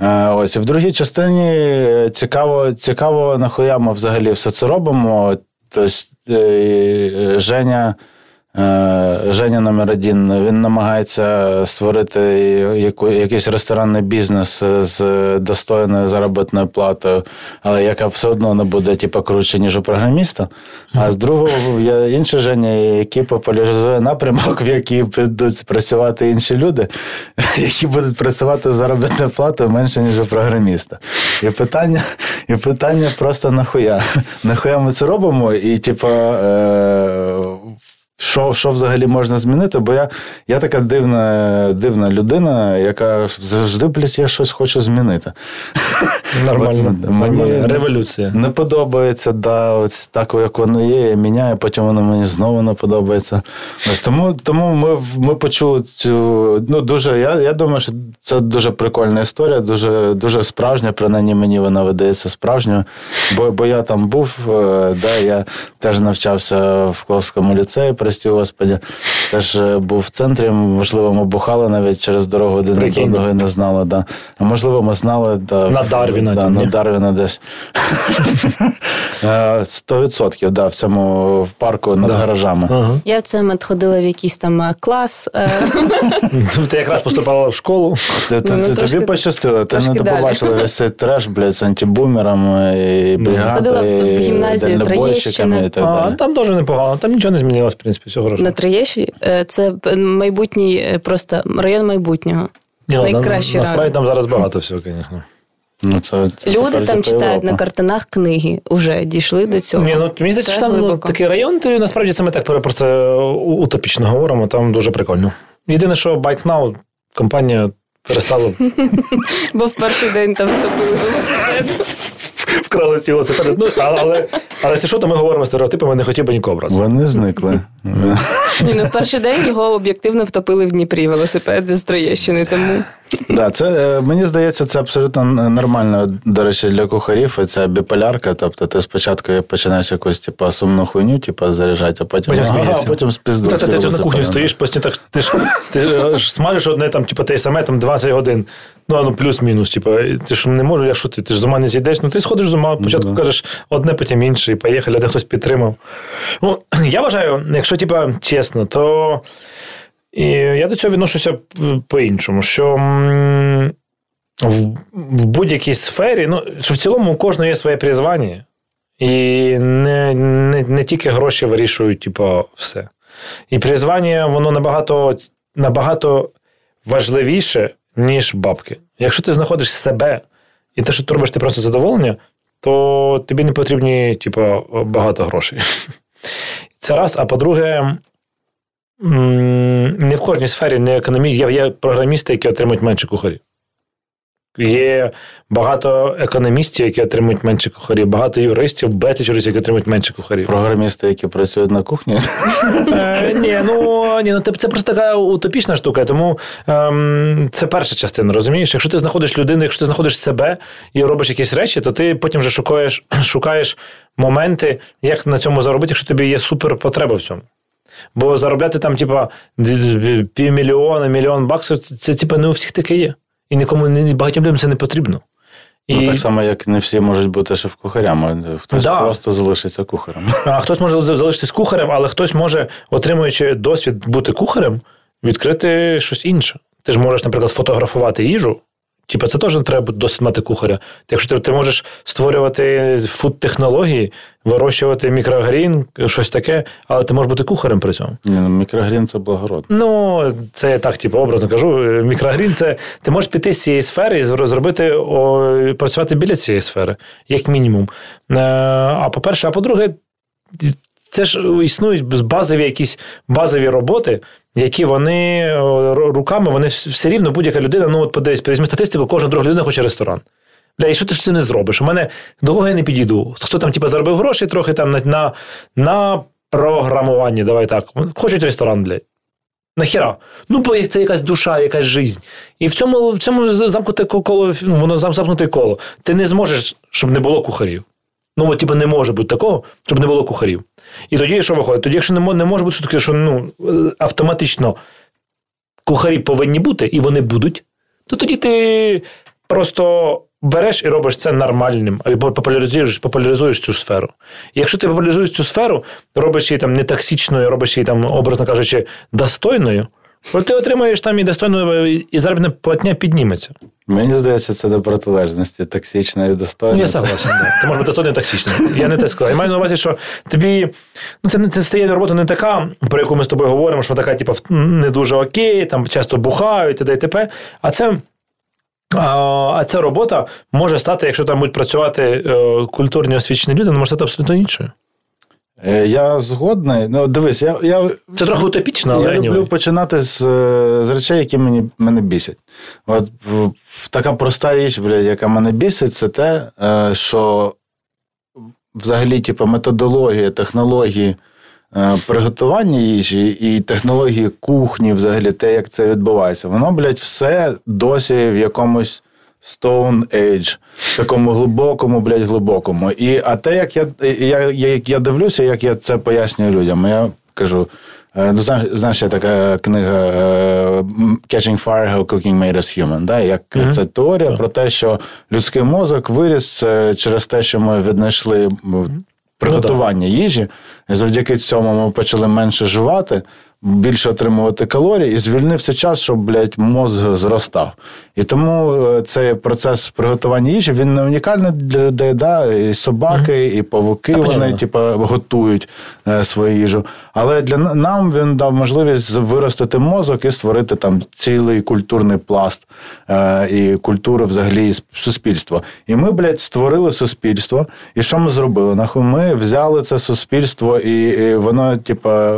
Е, ось, в другій частині цікаво, цікаво, нахуя ми взагалі все це робимо. Тобто, е, Женя. Е, Женя номер один, він намагається створити якийсь ресторанний бізнес з достойною заробітною платою, але яка все одно не буде типу, круче, ніж у програміста. А з другого є інший Женя, який популяризує напрямок, в який підуть працювати інші люди, які будуть працювати з заробітною платою менше, ніж у програміста. І питання, і питання просто нахуя. Нахуя ми це робимо? І, типу, е, що, що взагалі можна змінити? Бо я, я така дивна, дивна людина, яка завжди, блядь, я щось хочу змінити. Нормально. От мені- нормально. Революція. Не подобається, да, ось так, як воно є, я міняю, потім воно мені знову не подобається. Ось тому, тому ми, ми почули цю. Ну, дуже, я, я думаю, що це дуже прикольна історія, дуже, дуже справжня, принаймні мені вона видається справжньою. Бо, бо я там був, е, да, я теж навчався в Кловському ліцеї, прості господі. Теж е, був в центрі, можливо, ми бухали навіть через дорогу один Прикинь. одного і не знали. Да. А можливо, ми знали. Да, На Дарвіна Да, на? Дарвіна десь. Е, Сто відсотків, да, в цьому в парку над Да. гаражами. Ага. Я в цей момент ходила в якийсь там е, клас. е, Ти якраз поступала в школу. Ти, ти, Ну, ти- трошки- тобі пощастило, ти не побачила весь цей треш, блядь, з антибумерами, і бригада, Ходила в- гімназію Троєщини. і так А, далі. там теж непогано, там нічого не змінилось, в принципі, все хорошо. На Троєщі. Е, Це майбутній, е, просто район майбутнього. Ні, ну, на- Насправді там зараз багато всього, звісно. Ну, це, це Люди там читають Європа. на картинах книги, уже дійшли до цього. Ні, ну мені здається, що там ну, такий район, ти насправді це ми так про це утопічно говоримо, там дуже прикольно. Єдине, що Bike Now, компанія перестала Бо в перший день там втопили велосипед. вкрали ці велосипеди. Ну, але якщо що, то ми говоримо стереотипами, не хотів би нікого брати. Вони зникли. Ні, ну в перший день його об'єктивно втопили в Дніпрі велосипед з Троєщини. Тому Да, це е, мені здається, це абсолютно нормально, до речі, для кухарів. І це біполярка. Тобто ти спочатку починаєш якусь типу, сумну хуйню, типу, заряджати, а потім, Потім ага, а потім спізду. Та, та, ти ж на кухні стоїш, постійно так, ти ж, ти ж смажиш одне там, типу, те саме там 20 годин. Ну, ну плюс-мінус. Типу, ти ж не можеш, якщо ти, ти ж з ума не зійдеш, ну ти сходиш з ума, спочатку да. кажеш одне, потім інше, і поїхали, де хтось підтримав. Ну, я вважаю, якщо типу, чесно, то я до цього відношуся по-іншому, що в, в будь-якій сфері, ну, що в цілому у кожного є своє призвання. І не, не, не тільки гроші вирішують, типу, все. І призвання, воно набагато, набагато важливіше, ніж бабки. Якщо ти знаходиш себе, і те, що ти робиш, ти просто задоволення, то тобі не потрібні, типу, багато грошей. Це раз. А по-друге, не в кожній сфері не економії. є, програмісти, які отримують менше кухарів. Є багато економістів, які отримують менше кухарів, багато юристів, безліч юристів, які отримують менше кухарів. Програмісти, які працюють на кухні. Е, ні, ну ні, ну це, просто така утопічна штука. Тому ем, це перша частина, розумієш? Якщо ти знаходиш людину, якщо ти знаходиш себе і робиш якісь речі, то ти потім вже шукаєш, шукаєш моменти, як на цьому заробити, якщо тобі є супер потреба в цьому. Бо заробляти там, типа, півмільйона, мільйон баксів, це типа, не у всіх таке є. І нікому не багатьом людям це не потрібно. Ну, так само, як не всі можуть бути шеф-кухарями. Хтось Да. просто залишиться кухарем. А хтось може залишитись кухарем, але хтось може, отримуючи досвід бути кухарем, відкрити щось інше. Ти ж можеш, наприклад, сфотографувати їжу. Типа, це теж не треба досить мати кухаря. Якщо ти, ти можеш створювати фуд-технології, вирощувати мікрогрін, щось таке, але ти можеш бути кухарем при цьому. Ні, ну, мікрогрін це благородно. Ну, це я так, типу, образно кажу. Мікрогрін це ти можеш піти з цієї сфери і зробити о, працювати біля цієї сфери, як мінімум. Е, А по-перше, а по-друге, це ж існують базові якісь базові роботи, які вони руками, вони все рівно будь-яка людина. Ну, от подивись, візьми статистику, кожна друга людина хоче ресторан. Бля, і що ти ж це не зробиш? У мене до кого я не підійду. Хто там, типу, заробив гроші трохи там на, на, на програмуванні, давай так. Хочуть ресторан, блядь. Нахіра? Ну, бо це якась душа, якась жизнь. І в цьому, в цьому замкнуте коло, ну, воно замкнуте коло. Ти не зможеш, щоб не було кухарів. Ну, от, типу, не може бути такого, щоб не було кухарів. І тоді що виходить? Тоді, якщо не, мо- не може бути що таке, що ну, е, автоматично кухарі повинні бути, і вони будуть, то тоді ти просто береш і робиш це нормальним, або популяризуєш, популяризуєш цю сферу. І якщо ти популяризуєш цю сферу, робиш її там не токсичною, робиш її там, образно кажучи, достойною, то ти отримаєш там і достойну, і заробітна платня підніметься. Мені здається, це до протилежності токсична і достойна. Ну, я согласен, да. Ти можеш бути достойно токсичним. Я не те сказав. Я маю на увазі, що тобі ну, це, це стає робота не така, про яку ми з тобою говоримо, що така, типу, не дуже окей, там часто бухають, т.д. і т.п. А це. А, а ця робота може стати, якщо там будуть працювати е, культурні освічені люди, вона може стати абсолютно іншою. Е, Я згодний. Ну, дивись, я, я, Це трохи утопічно, але я люблю anyway. починати з, е, з речей, які мені, мене бісять. От така проста річ, блядь, яка мене бісить, це те, е, що взагалі, типу, методологія, технології приготування їжі і технології кухні, взагалі, те, як це відбувається, воно, блядь, все досі в якомусь. Stone Age, такому глибокому, блядь, глибокому. І, а те, як я, я, я, як я дивлюся, як я це пояснюю людям, я кажу: е, ну, знаєш, є така книга е, Catching Fire, How Cooking Made Us Human. Да? Як Мгм. це теорія Так. про те, що людський мозок виріс через те, що ми віднайшли м, приготування їжі. І завдяки цьому ми почали менше жувати, більше отримувати калорій, і звільнився час, щоб, блядь, мозг зростав. І тому е, цей процес приготування їжі він не унікальний для людей. Да? І собаки, і павуки Та, вони, типа, готують е, свою їжу. Але для нам він дав можливість виростити мозок і створити там цілий культурний пласт е, і культуру взагалі і суспільства. І ми, блядь, створили суспільство. І що ми зробили? Нахуй ми взяли це суспільство, і, і воно, типа.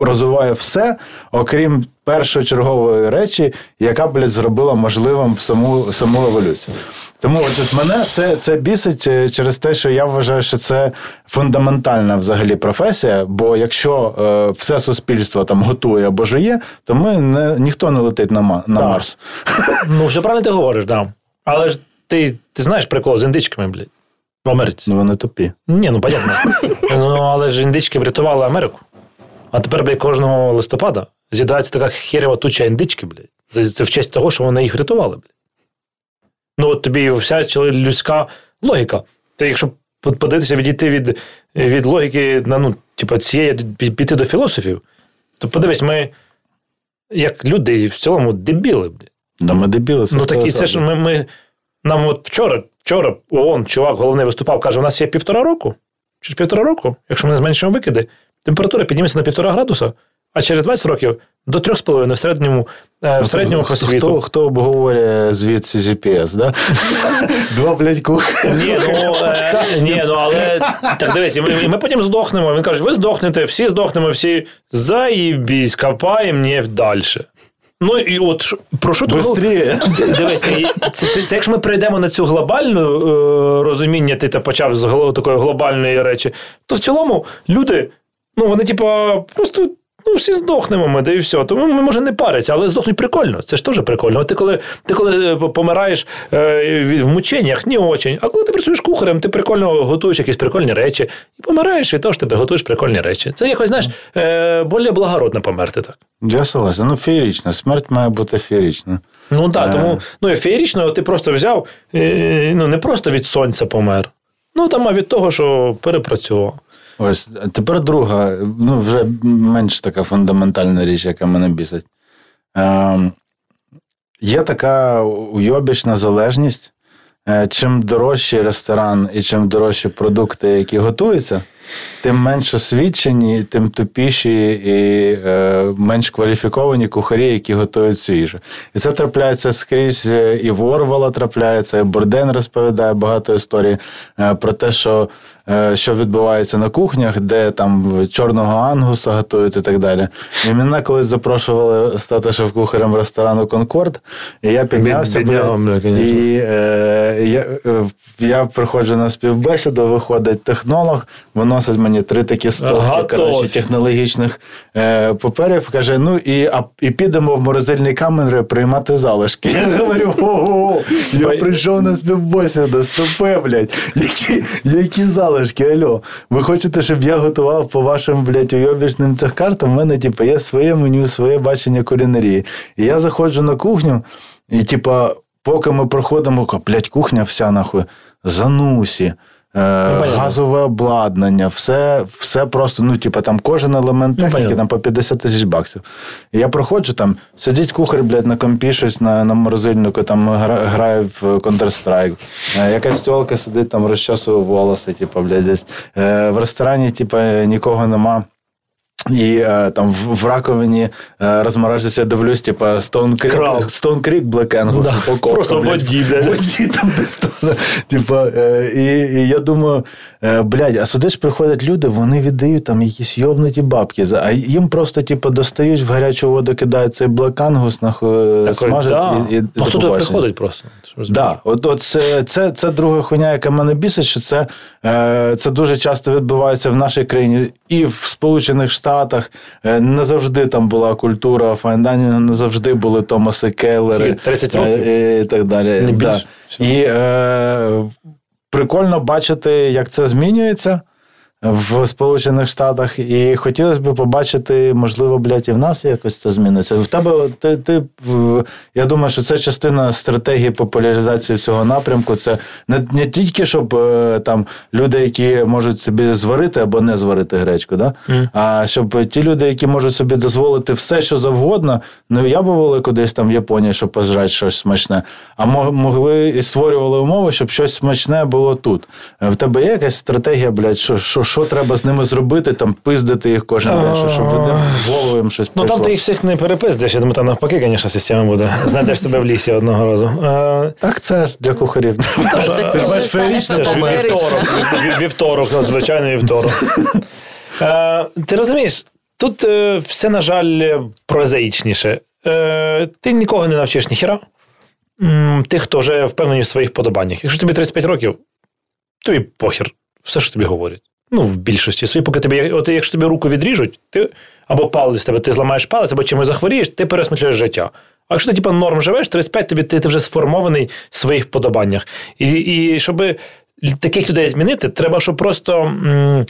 Розвиває все, окрім першочергової речі, яка, блядь, зробила можливим саму, саму еволюцію. Тому от, от мене це, це бісить е, через те, що я вважаю, що це фундаментальна взагалі професія. Бо якщо е, все суспільство там готує або жує, то ми не, ніхто не летить на, на. Марс. Ну, все правильно ти говориш, да. Але ж ти, ти знаєш прикол з індичками, блядь, в Америці. Ну вони тупі. Ні, ну понятно. ну, але ж індички врятували Америку. А тепер, блядь, кожного листопада з'їдається така херова туча індички, блядь. Це- Це в честь того, що вони їх врятували, блядь. Ну, от тобі вся людська логіка. Ти, якщо подивитися, відійти від, від логіки, ну, типу, цієї піти до філософів, то подивись, ми, як люди, в цілому дебіли, блядь. Да ми дебіли. Ну так і це ж ми, ми. Нам от вчора, вчора ООН, чувак головний виступав, каже: у нас є півтора року. Через півтора року, якщо ми не зменшимо викиди, температура підніметься на півтора градуса, а через 20 років до 3,5 в середньому, е, в середньому по хто, світу. хто, хто обговорює звідси GPS, да? Два, блядь, кух. Ні, ну, е, ні, ну але так дивись, і ми, і ми потім здохнемо. Він каже: ви здохнете, всі здохнемо, всі заїбісь, копаємо нефть далі. Ну і от про що тут? ну, Дивись, це, це, це, якщо ми прийдемо на цю глобальну е, розуміння, ти почав з такої глобальної речі, то в цілому люди, ну вони, типа, просто Ну, всі здохнемо ми, да і все. Тому ми може не париться, але здохнуть прикольно. Це ж теж прикольно. От ти коли ти коли помираєш е, в мученнях, не очень. А коли ти працюєш кухарем, ти прикольно готуєш якісь прикольні речі і помираєш від того, що ти готуєш прикольні речі. Це якось, знаєш, е, більш благородно померти так. Я согласен. Ну, феєрічно. Смерть має бути феєрічна. Ну так, Е. тому ну, феєрично ти просто взяв, е, ну не просто від сонця помер. Ну там, а від того, що перепрацював. Ось тепер друга, ну вже менш така фундаментальна річ, яка мене бісить. Е, є така уйобічна залежність. Е, чим дорожчий ресторан і чим дорожчі продукти, які готуються, тим менш освічені, тим тупіші і е, менш кваліфіковані кухарі, які готують цю їжу. І це трапляється скрізь е, і в Орвала трапляється, і Бурден розповідає багато історій е, про те, що, що відбувається на кухнях, де там чорного ангуса готують і так далі. І мене колись запрошували стати шеф-кухарем ресторану Конкорд, і я піднявся. Да, і е, я, е, я приходжу на співбесіду, виходить технолог, виносить мені три такі стопки коротше, технологічних е, паперів. Каже: ну і, а, і підемо в морозильні камери приймати залишки. Я говорю, ого, я прийшов на співбесіду, стопе, блядь, які, які залишки, альо. Ви хочете, щоб я готував по вашим, блядь, уйобічним цих картам? У мене, типу, є своє меню, своє бачення кулінарії. І я заходжу на кухню, і, типу, поки ми проходимо, блядь, кухня вся нахуй, занусі. Е, газове обладнання, все, все просто, ну, типа, там кожен елемент техніки понятно. там по 50 тисяч баксів. І я проходжу там, сидить кухар, блядь, на компі щось на, на морозильнику, там гра, грає в Counter-Strike. Е, якась тілка сидить там, розчасує волоси, типу, блядь, десь. Е, в ресторані, типа, нікого нема. І е, там в, в раковині е, розморожується, дивлюсь, типа Stone Creek, Крав. Stone Creek Black Angus, Да. упаковка, Просто в блядь. воді, блядь. Воді там десь там, Типа, е, і, і я думаю, е, блядь, а сюди ж приходять люди, вони віддають там якісь йобнуті бабки, а їм просто, типа, достають в гарячу воду, кидають цей Black Angus, нахуй, Такий, смажать да. і, і ну, хто туди приходить просто? Да, от, от це, це, це друга хуйня, яка мене бісить, що це, е, це дуже часто відбувається в нашій країні і в Сполучених Штатах. Е, не завжди там була культура файндайнінгу, не завжди були Томаси Келлери. 30 е, років? І, так далі. Не да. І е, прикольно бачити, як це змінюється. В Сполучених Штатах, і хотілося б побачити, можливо, блядь, і в нас якось це зміниться. В тебе ти, ти я думаю, що це частина стратегії популяризації цього напрямку. Це не, не тільки щоб е, там люди, які можуть собі зварити або не зварити гречку, да? Мгм. а щоб ті люди, які можуть собі дозволити все, що завгодно. Ну я бували кудись там в Японії, щоб пожрати щось смачне, а мо- могли і створювали умови, щоб щось смачне було тут. Е, В тебе є якась стратегія, блядь, що, що, що треба з ними зробити, там пиздити їх кожен день, щоб вони голову їм щось Ну там ти їх всіх не перепиздиш, я думаю, там навпаки, звісно, система буде. Знайдеш себе в лісі одного разу. Е, Так це ж для кухарів. Це ж вже бач, Це вівторок, вівторок, ну, звичайно, вівторок. Е, ти розумієш, тут е, все, на жаль, прозаїчніше. Ти нікого не навчиш ніхіра. Тих, хто вже впевнений в своїх подобаннях. Якщо тобі 35 років, тобі похер, все, що тобі говорять. Ну, в більшості своїй, поки тобі, от якщо тобі руку відріжуть, ти або палець тебе, ти зламаєш палець, або чимось захворієш, ти переосмислюєш життя. А якщо ти типу, норм живеш, 35 тобі ти, ти вже сформований в своїх вподобаннях. І, і щоб таких людей змінити, треба, щоб просто м,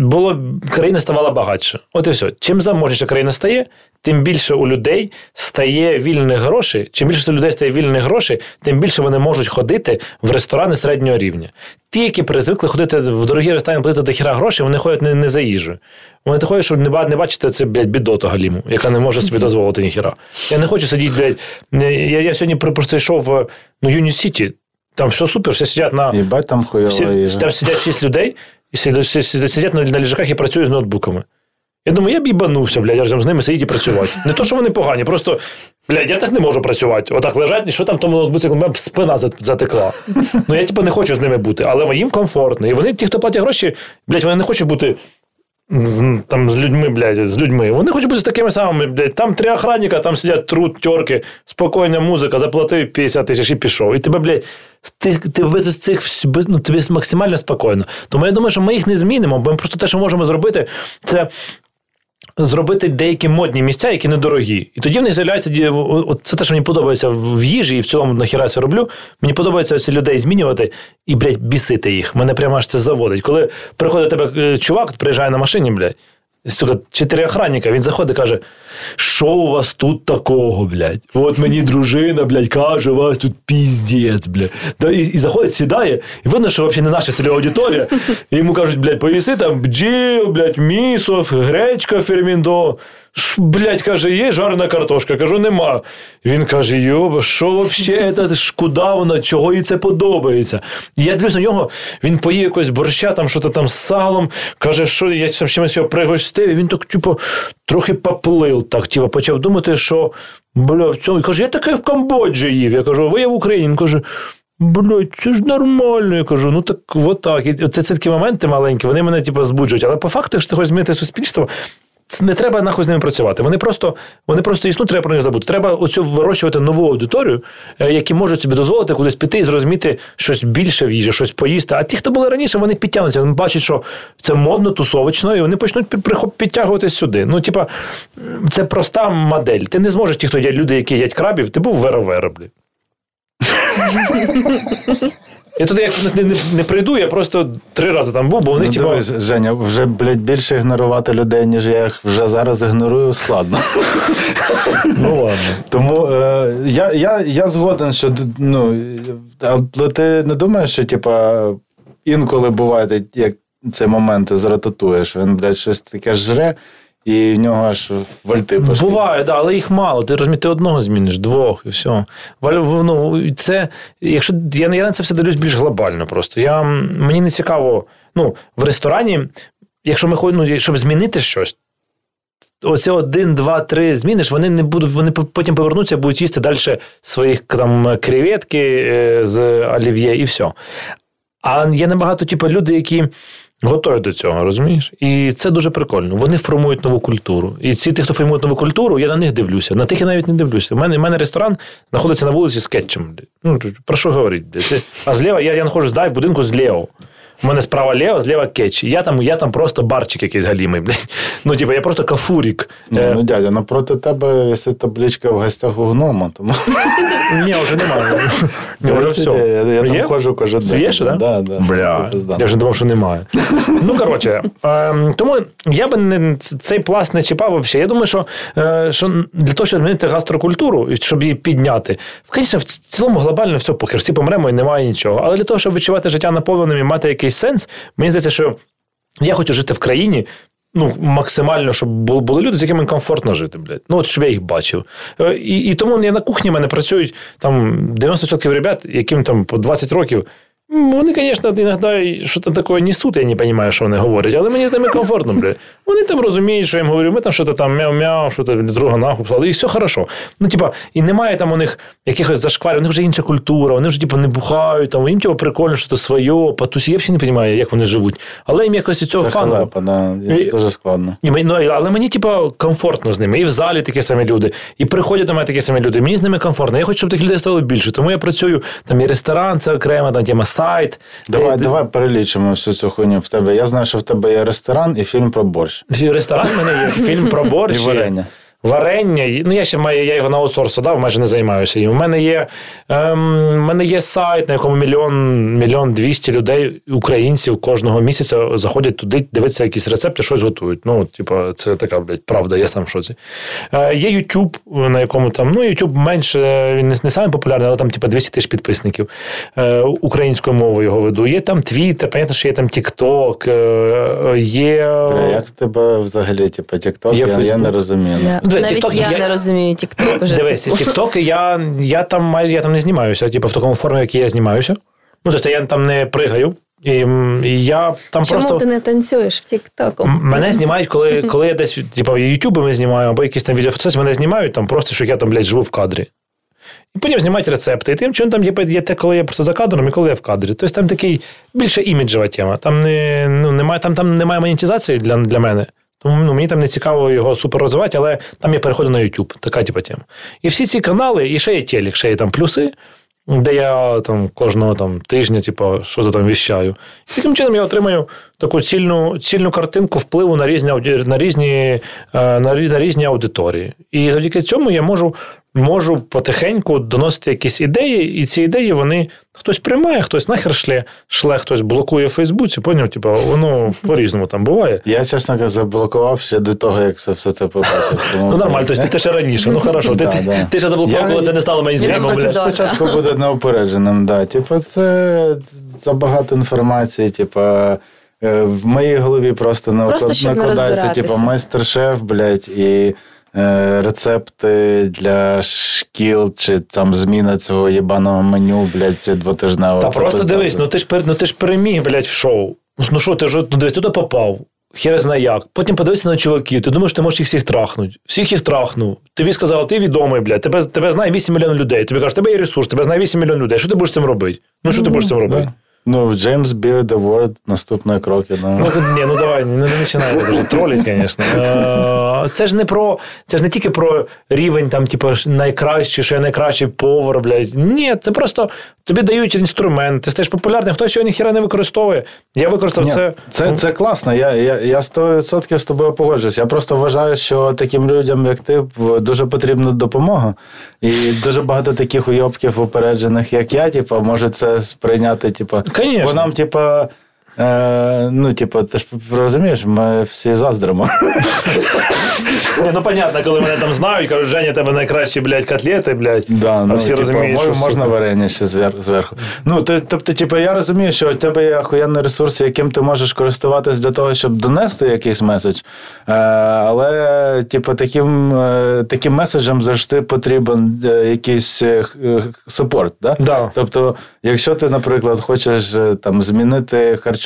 було, країна ставала багатше. От і все. Чим заможніша країна стає, тим більше у людей стає вільних грошей. Чим більше у людей стає вільних грошей, тим більше вони можуть ходити в ресторани середнього рівня. Ті, які призвикли ходити в дорогі ресторани, платити до хіра грошей, вони ходять не, не за їжею. Вони не ходять, щоб не, не бачити це, блядь, бідоту галіму, яка не може собі дозволити ніхіра. Я не хочу сидіти, блядь. Я, я сьогодні просто йшов в ну, Юні Сіті. Там все супер, всі сидять на. Їбать там хуйова Всі, там сидять шість людей, і сидять, на, на ліжаках і працюють з ноутбуками. Я думаю, я б їбанувся, блядь, разом з ними сидіти і працювати. Не то, що вони погані, просто, блядь, я так не можу працювати. Отак лежать, і що там в тому ноутбуці, мене спина затекла. Ну, я типу не хочу з ними бути, але їм комфортно. І вони, ті, хто платять гроші, блядь, вони не хочуть бути. Там з людьми, блядь, з людьми. Вони хочуть бути такими самими, блядь. Там три охранника, там сидять труд, тьорки, спокійна музика, заплатив 50 тисяч і пішов. І тебе, блядь, ти, ти без цих без, ну, тобі максимально спокійно. Тому я думаю, що ми їх не змінимо, бо ми просто те, що можемо зробити, це зробити деякі модні місця, які недорогі. І тоді в них з'являється от це те, що мені подобається в їжі, і в цілому нахіра це роблю. Мені подобається ось людей змінювати і, блядь, бісити їх. Мене прямо аж це заводить. Коли приходить тебе е, чувак, приїжджає на машині, блядь. Сука, чотири охранника, він заходить і каже: що у вас тут такого, блядь? От мені дружина, блядь, каже, у вас тут піздець, блядь. Да, і, і заходить, сідає, і видно, що взагалі не наша цільова аудиторія. І йому кажуть, блядь, поїси там бджіл, блядь, місов, гречка ферміндо. Блядь, каже, є жарена картошка. Кажу, нема. Він каже: Йоба, що взагалі, це ж куди вона, чого їй це подобається? І я дивлюсь на нього, він поїв якось борща, там що-то там з салом, каже, що я там чимось його пригостив, він так, типу, трохи поплив, так, типу, почав думати, що бля, в цьому. Каже, я таке в Камбоджі їв. Я кажу, ви є в Україні. Він каже. Блять, це ж нормально. Я кажу, ну так от так. І це, це такі моменти маленькі, вони мене типу, збуджують. Але по факту, якщо ти хочеш змінити суспільство, це не треба нахуй з ними працювати. Вони просто, вони просто існують, треба про них забути. Треба оцю вирощувати нову аудиторію, е, які можуть собі дозволити кудись піти і зрозуміти щось більше в їжі, щось поїсти. А ті, хто були раніше, вони підтягнуться. Вони бачать, що це модно, тусовично, і вони почнуть пі- підтягуватись сюди. Ну, типа, це проста модель. Ти не зможеш ті, хто є люди, які їдять крабів, ти був вера-вера, блін. Я туди як не, не, не прийду, я просто три рази там був, бо вони, Ну, типу, дивись, Женя, вже, блядь, більше ігнорувати людей, ніж я їх вже зараз ігнорую, складно. ну ладно. Тому е, я, я, я згоден, що ну, але ти не думаєш, що типа, інколи буває, як це моменти з він, блядь, щось таке жре, і в нього аж вольти пішли. Буває, да, але їх мало. Ти розумієш, ти одного зміниш, двох і все. Ну, це, якщо я, на це все дивлюсь більш глобально просто. Я, мені не цікаво, ну, в ресторані, якщо ми ходимо, ну, щоб змінити щось. Оце один, два, три зміниш, вони не будуть, вони потім повернуться, будуть їсти далі своїх там креветки е, з олів'є і все. А є набагато, типу, люди, які готові до цього, розумієш? І це дуже прикольно. Вони формують нову культуру. І ці, ті, хто формують нову культуру, я на них дивлюся. На тих я навіть не дивлюся. У мене, у мене ресторан знаходиться на вулиці з кетчем. Ну, про що говорити? А зліва я, я знаходжусь дай, в будинку зліва. У мене справа лево, зліва кетч. Я там, я там просто барчик якийсь галімий, блядь. Ну, типу, я просто кафурік. Ну, Е, ну, дядя, напроти тебе висить табличка в гостях у гнома, тому Ні, вже немає. Вже все. я, я там ходжу кожен день. Є ще, да? Да, да. Бля, я вже думав, що немає. Ну, коротше, ем, тому я би не, цей пласт не чіпав взагалі. Я думаю, що, е, що для того, щоб змінити гастрокультуру, щоб її підняти, звісно, в цілому глобально все похер, всі помремо і немає нічого. Але для того, щоб відчувати життя наповненим і мати якийсь сенс, мені здається, що я хочу жити в країні. Ну, максимально, щоб були люди, з якими комфортно жити, блядь. Ну, от щоб я їх бачив. Е, І, і тому я на кухні в мене працюють там 90% ребят, яким там по 20 років. Вони, звісно, іноді щось таке несуть, я не розумію, що вони говорять, але мені з ними комфортно, блядь. Вони там розуміють, що я їм говорю, ми там щось там мяу-мяу, що то друга нахуй писали, і все хорошо. Ну, типа, і немає там у них якихось зашкварів, у них вже інша культура, вони вже типу, не бухають, там, їм типу, прикольно, що це своє, потусі. Я взагалі не розумію, як вони живуть. Але їм якось із цього фану. да. Дуже складно. І ну, але мені, типу, комфортно з ними. І в залі такі самі люди, і приходять до мене такі самі люди. Мені з ними комфортно. Я хочу, щоб тих людей стало більше. Тому я працюю там і ресторан, це окремо, там тема сайт. Давай, де... давай перелічимо всю цю хуйню в тебе. Я знаю, що в тебе є ресторан і фільм про борщ. Ресторан в мене є, фільм про борщ. І варення. Варення. Ну, я ще маю, я його на аутсорс дав, майже не займаюся. І у мене є, ем, мене є сайт, на якому мільйон, мільйон двісті людей, українців кожного місяця заходять туди, дивитися якісь рецепти, щось готують. Ну, типу, це така, блядь, правда, я сам в шоці. Е, є YouTube, на якому там, ну, YouTube менше, він не, не самий популярний, але там, типу, 200 тисяч підписників. Е, українською мовою його веду. Є там Twitter, понятно, що є там TikTok, е, є. Як в тебе взагалі, типу, TikTok? Є Я, я не розумію. Да. Дивись, Навіть TikTok я, я- не розумію TikTok уже. Дивись, типу. тіктоки, я, я там майже я там не знімаюся, типу, в такому формі, як я знімаюся. Ну, тобто я там не пригаю. І, і я там Чому просто. ти не танцюєш в TikTok? М- Мене знімають, коли, коли я десь, типу, Ютуби ми знімаємо, або якісь там відеофотосесії, мене знімають там просто, що я там, блядь, живу в кадрі. І потім знімають рецепти. І тим чином там є, є те, коли я просто за кадром і коли я в кадрі. Тобто там такий більше іміджева тема. Там, не, ну, немає, там, там немає монетизації для, для мене. Тому ну, мені там не цікаво його супер розвивати, але там я переходив на YouTube, така типу тема. І всі ці канали, і ще є телек, ще є там плюси. де я там кожного там тижня, типу, що за там віщаю. І таким чином я отримаю таку цільну, цільну картинку впливу на різні на різні, е, на, рі- на різні аудиторії. І завдяки цьому я можу, можу потихеньку доносити якісь ідеї, і ці ідеї вони хтось приймає, хтось нахер шле, шле, хтось блокує в Фейсбуці. Поняв? Типу, воно по-різному там буває. Я, чесно кажучи, заблокував до того, як це все це побачив. Ну нормально, тобто ти, ще раніше. Ну хорошо, ти, ти, ще заблокував, коли це не стало мейнстрімом. Я Спочатку буде неупередженим, да. Типу, це забагато інформації, типу. е, В моїй голові просто, Просто, накладається, типу, майстер-шеф, блядь, і рецепти для шкіл, чи там зміна цього єбаного меню, блядь, це двотижнево. Та просто пиздато. дивись, ну ти ж ну ти ж переміг, блядь, в шоу. Ну що, ти ж ну, дивись, туди попав. Хер знає як. Потім подивися на чуваків. Ти думаєш, ти можеш їх всіх трахнути. Всіх їх трахнув. Тобі сказали, ти відомий, блядь. Тебе, тебе знає 8 мільйонів людей. Тобі кажуть, тебе є ресурс, тебе знає 8 мільйонів людей. Що ти будеш з цим робити? Ну що ти будеш з цим робити? Ну, Джеймс Beard Award, наступні кроки. Ну. Ну, ні, ну давай, не, починай дуже тролить, звісно. Е, Це ж не про це ж не тільки про рівень, там, типу, найкращий, що я найкращий повар, блядь. Ні, це просто тобі дають інструмент, ти стаєш популярним, хтось його ніхіра не використовує. Я використав Ні, це. це, це класно. Я, я, я 100% з тобою погоджуюсь. Я просто вважаю, що таким людям, як ти, дуже потрібна допомога. І дуже багато таких уйобків упереджених, як я, типу, може це сприйняти, типу, Конечно. бо нам, типу. Е, ну, типу, ти ж розумієш, ми всі заздримо. Ні, ну понятно, коли мене там знають, кажуть, Женя, тебе найкращі, блядь, котлети, блядь. Да, а ну, всі типу, розуміють, що можна супер. варення ще звер- зверху. Ну, то- тобто, типу, я розумію, що у тебе є охуєнний ресурс, яким ти можеш користуватись для того, щоб донести якийсь меседж. Е, але, типу, таким, е, таким меседжем завжди потрібен е, якийсь е, е, супорт. Да? Да. Тобто, якщо ти, наприклад, хочеш е, там, змінити харчування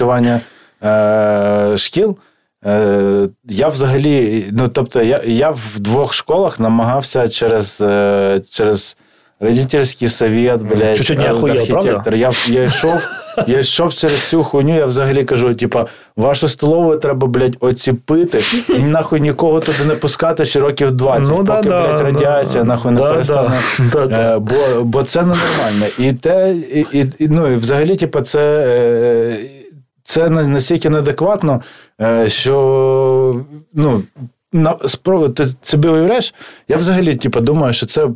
е, шкіл. Е, я взагалі, ну тобто, я, я в двох школах намагався через, е, через родительський совет, блядь, Чуть-чуть не е, архітектор. Я, я йшов, я йшов через цю хуйню, я взагалі кажу: типа, вашу столову треба, блядь, оціпити, і нахуй нікого туди не пускати ще років 20, Ну, да, поки, да, блядь, радіація да. нахуй не Да, перестане. да, да. Е, бо, бо це ненормально. І те, і, і, і, ну, і взагалі, типу, це, е, це настільки неадекватно, е, що ну, на, спро- ти собі уявляєш, я взагалі типу, думаю, що це.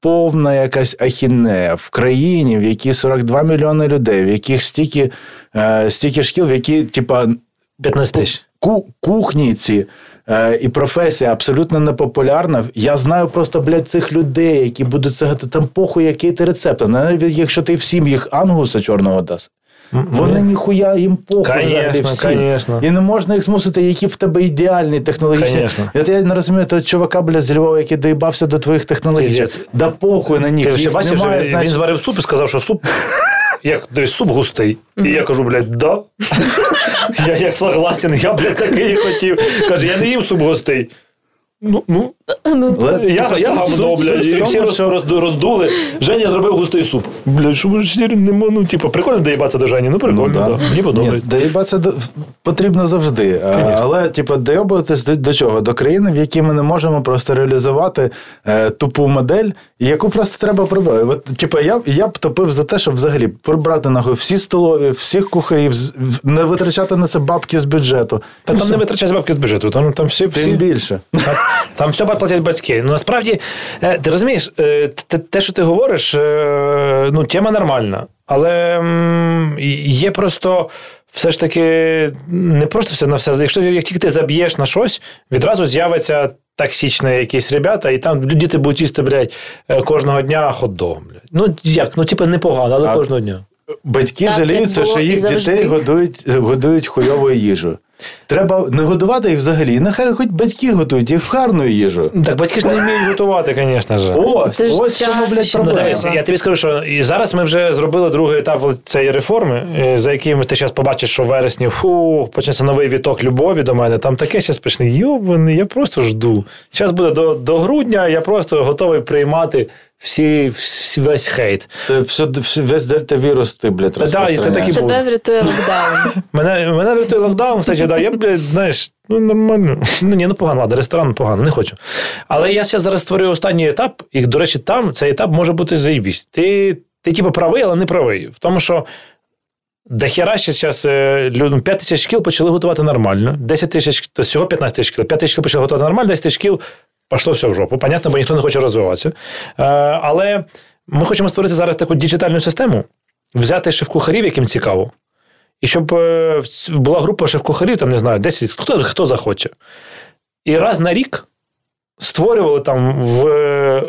Повна якась ахінея в країні, в якій 42 мільйони людей, в яких стільки, е, стільки шкіл, в які, типа, 15 тисяч. ку- кухні ці е, і професія абсолютно непопулярна. Я знаю просто, блядь, цих людей, які будуть це там похуй, який ти рецепт. Навіть якщо ти всім їх ангуса чорного дасть. Вони ніхуя їм похуй конечно. І не можна їх змусити, які в тебе ідеальні технологічні. Конечно. От я не розумію того чувака, бля, з Львова, який доїбався до твоїх технологій. Да похуй на них. Ти ще їх бачив, немає, він, значить- він зварив суп і сказав, що суп. Як дивись, суп густий. І я кажу, блядь, да. Я, я согласен, я, блядь, такий хотів. Каже, я не їм суп густий. Ну, ну, Ну, Але, я, я суть блядь, і всі роз, що- роз- роздули. Женя зробив густий суп. Блядь, що ж не ну, типу, прикольно доїбатися до Жені, ну прикольно, да. да. Мені подобається. доїбатися до... потрібно завжди. А, Але, типу, доїбатись до, до чого? До країни, в якій ми не можемо просто реалізувати е, тупу модель, яку просто треба прибрати. От, типу, я, я б топив за те, щоб взагалі прибрати нахуй всі столові, всіх кухарів, з- не витрачати на це бабки з бюджету. Та там все. не витрачають бабки з бюджету, там, там всі, всі... Тим більше. Та- Там все платять батьки. Ну насправді, е, ти розумієш, е, те, що ти говориш, е, ну, тема нормальна. Але є просто все ж таки не просто все на все. Якщо як тільки ти заб'єш на щось, відразу з'явиться токсичні якісь ребята, і там діти будуть їсти, блядь, кожного дня хот-дог. Ну як? Ну, типу, непогано, але А- кожного дня. Батьки Так, жаліються, що їх дітей годують, годують хуйовою їжу. Треба не годувати їх взагалі. Нехай хоч батьки готують їх гарну їжу. Так батьки ж не вміють готувати, звісно ж. Ось, Це ж ось в чому, блядь, Ну, проблема. дивись, я тобі скажу, що і зараз ми вже зробили другий етап цієї реформи, е, за яким ти зараз побачиш, що в вересні фу, почнеться новий віток любові до мене. Там таке зараз почне. Йобаний, я просто жду. Зараз буде до, до грудня, я просто готовий приймати всі, всі весь хейт. Це все, все, весь дельта-вірус ти, блядь, Та да, тебе врятує локдаун. Мене, мене врятує локдаун, втечі, да, я, блядь, знаєш, ну нормально. Ну ні, ну погано, ладно, ресторан погано, не хочу. Але я зараз зараз створюю останній етап, і, до речі, там цей етап може бути заїбість. Ти ти типу правий, але не правий. В тому, що дохера ще зараз людям 5 тисяч шкіл почали готувати нормально. 10 тисяч, то всього 15 тисяч шкіл. 5 тисяч шкіл почали готувати нормально, 10 тисяч шкіл пішло все в жопу. Понятно, бо ніхто не хоче розвиватися. Е, Але ми хочемо створити зараз таку діджитальну систему, взяти шеф-кухарів, яким цікаво. І щоб е, була група шеф-кухарів, там, не знаю, 10, хто, хто захоче. І раз на рік створювали там в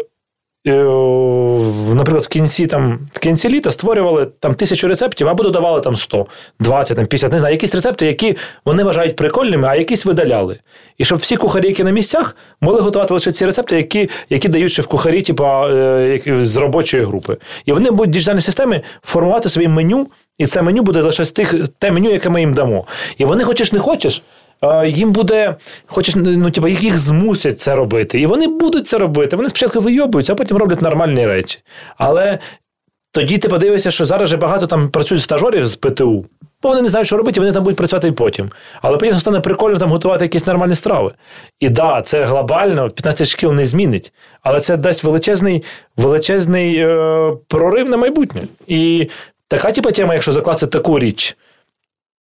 наприклад, в кінці, там, в кінці літа створювали там тисячу рецептів, або додавали там 100, 20, там, 50, не знаю, якісь рецепти, які вони вважають прикольними, а якісь видаляли. І щоб всі кухарі, які на місцях, могли готувати лише ці рецепти, які, які дають шеф-кухарі, типу, е, з робочої групи. І вони будуть в діджитальній системі формувати собі меню, і це меню буде лише з тих, те меню, яке ми їм дамо. І вони, хочеш не хочеш, е, їм буде, хочеш, ну, типу, їх, їх змусять це робити. І вони будуть це робити. Вони спочатку вийобуються, а потім роблять нормальні речі. Але тоді ти подивишся, що зараз же багато там працюють стажерів з ПТУ. Бо вони не знають, що робити, і вони там будуть працювати і потім. Але потім стане прикольно там готувати якісь нормальні страви. І да, це глобально 15 шкіл не змінить, але це дасть величезний, величезний е, прорив на майбутнє. І така типа тема, якщо закласти таку річ,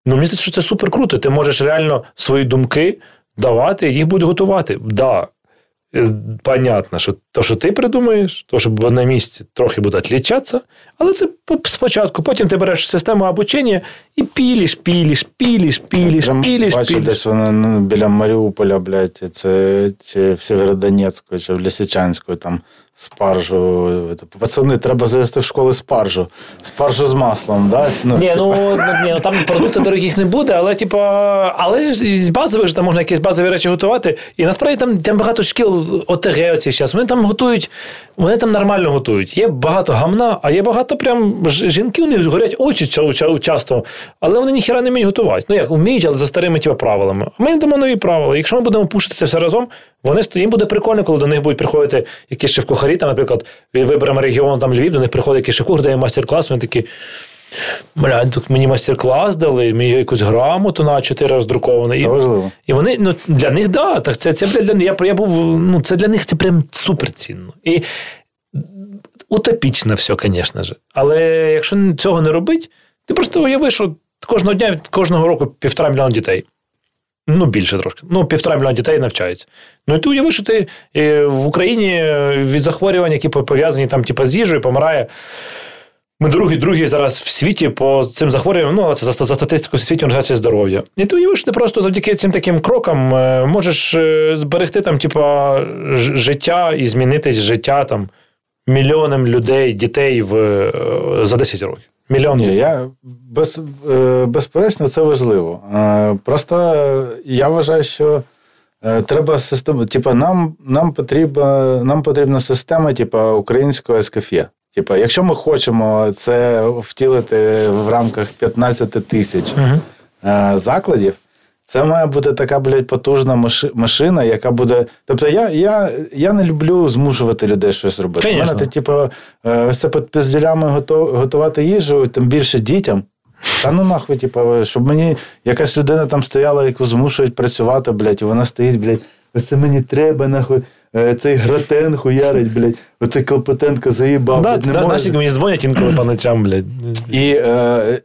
ну мені здається, що це супер круто. Ти можеш реально свої думки давати, їх будуть готувати. Да, е, понятно, що то, що ти придумаєш, то, що на місці трохи буде відлічатися, але це спочатку. Потім ти береш систему обучення і піліш, піліш, піліш, піліш, піліш, бачу, піліш. десь вони ну, біля Маріуполя, блядь, це чи в Сєвєродонецьку, чи в Лисичанську, там спаржу. Пацани, треба завести в школи спаржу. Спаржу з маслом, да? Ну, Ні, ну, ну, ні, ну там продуктів дорогих не буде, але типа, але з базових ж там можна якісь базові речі готувати. І насправді там, там багато шкіл ОТГ оці зараз. Вони там готують, вони там нормально готують. Є багато гамна, а є багато прям жінки, у них горять очі ча- ча- часто, але вони ніхіра не вміють готувати. Ну як вміють, але за старими типа, правилами. А ми їм дамо нові правила. Якщо ми будемо пушити це все разом, вони їм буде прикольно, коли до них будуть приходити якісь шеф-кухарі, там, наприклад, виберемо регіон там Львів, до них приходить якийсь шеф-кухар, дає майстер-клас, вони такі. Бля, мені майстер-клас дали, мені якусь грамоту на 4 роздруковано. І, важливо. і вони ну, для них, да, так це, це для них. Я, я був, ну, це для них це прям супер цінно. І утопічно все, звісно ж. Але якщо цього не робить, ти просто уяви, що кожного дня, кожного року півтора мільйона дітей. Ну, більше трошки. Ну, півтора мільйона дітей навчається. Ну, і ти уяви, що ти е, в Україні від захворювань, які пов'язані там, типу, з їжею, помирає. Ми другі, другі зараз в світі по цим захворюванням, ну, це за, за статистикою Світньої організації здоров'я. І ти уявиш, ти просто завдяки цим таким крокам е, можеш е, зберегти там, типа, життя і змінити життя там мільйонам людей, дітей в, е, за 10 років. Мільйон Ні, я без, е, безперечно, це важливо. Е, Просто я вважаю, що е, треба систему. Типа, нам, нам, потрібна, нам потрібна система, типа українського ескафе. Типа, якщо ми хочемо це втілити в рамках 15 тисяч е, закладів, це має бути така, блядь, потужна машина, яка буде. Тобто, я, я, я не люблю змушувати людей щось робити. У мене ти, типу, е, ось це під пізділями готувати їжу, тим більше дітям. Та ну нахуй, типу, щоб мені якась людина там стояла, яку змушують працювати, блядь, і вона стоїть, блядь, ось це мені треба, нахуй. Е, Цей гратен хуярить, блядь, оцей Клопотенко заїбав. Да, не да, може. наші мені дзвонять інколи по ночам, блядь. І е,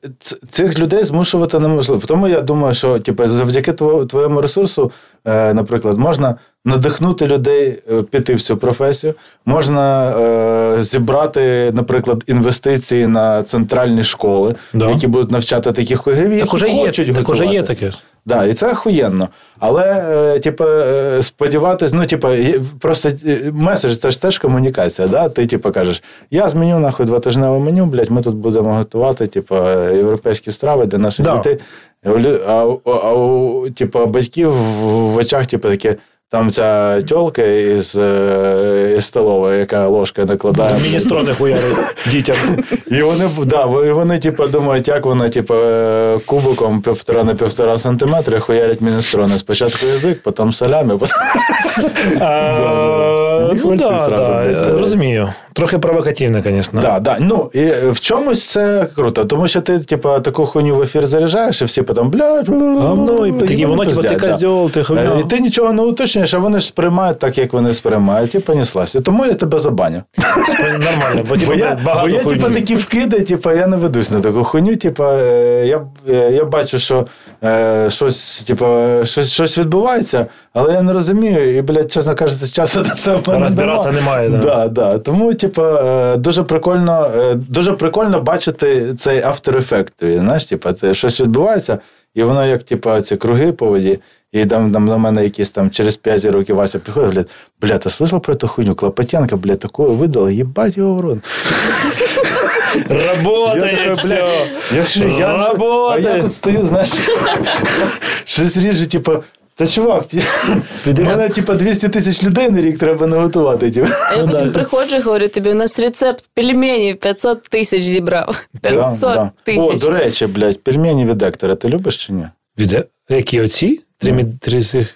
цих людей змушувати неможливо. Тому я думаю, що типу, завдяки твоєму ресурсу, е, наприклад, можна надихнути людей е, піти в цю професію, можна е, зібрати, наприклад, інвестиції на центральні школи, Да. які будуть навчати таких Так які хочуть так уже є таке. Да, і це охуєнно. Але, е, типу, сподіватися, сподіватись, ну, типу, просто е, меседж це ж теж комунікація. Да? Ти, типу, кажеш, я зміню нахуй двотижневе меню, блядь, ми тут будемо готувати, типу, європейські страви для наших Да. дітей. А, у лю- а, а типу, батьків в, в очах, типу, таке. Там ця тьолка із, е, із столової, яка ложка накладає. Міністрони хуярить дітям. І вони, да, вони, типу, думають, як вони типу, е, кубиком півтора на півтора сантиметра хуярять міністрони. Спочатку язик, потім салями, ну, да, да, розумію. Трохи провокативно, звісно. Да, да. Ну, і в чомусь це круто, тому що ти, типу, таку хуйню в ефір заряджаєш, і всі потім, блядь, ну, воно, типу, ти козьол, ти хуйня. Е, І ти нічого не уточнюєш, а вони ж сприймають так, як вони сприймають, і понеслась. І тому я тебе забаню. Нормально, бо, типу, Бо я, бо я типу, такі вкиди, типу, я не ведусь на таку хуйню. Типу, е, я, е, я бачу, що е, щось, типу, щось, щось відбувається, але я не розумію, і, блядь, чесно кажучи, часу на це в мене Розбиратися немає, да. Да, да. Тому, типу, е, дуже прикольно, дуже прикольно бачити цей Effect. Знаєш, типу, щось відбувається, і воно як, типу, ці круги по воді. І там, там на мене якісь там через 5 років Вася приходить, блядь, бля, ти слышал про ту хуйню? Клопотенка, бля, такого видала, їбать його в рот. Работає все. Якщо я, а я тут стою, знаєш, щось ріже, типу, та чувак, Піди- мене типу, 200 тисяч людей на рік треба наготувати. Типу. А я Ну, потім приходжу і говорю тобі, у нас рецепт пельменів 500 тисяч зібрав. 500 Да, да. О, до речі, блядь, пельмені від Ектора, ти любиш чи ні? Від Які оці? Три, три цих,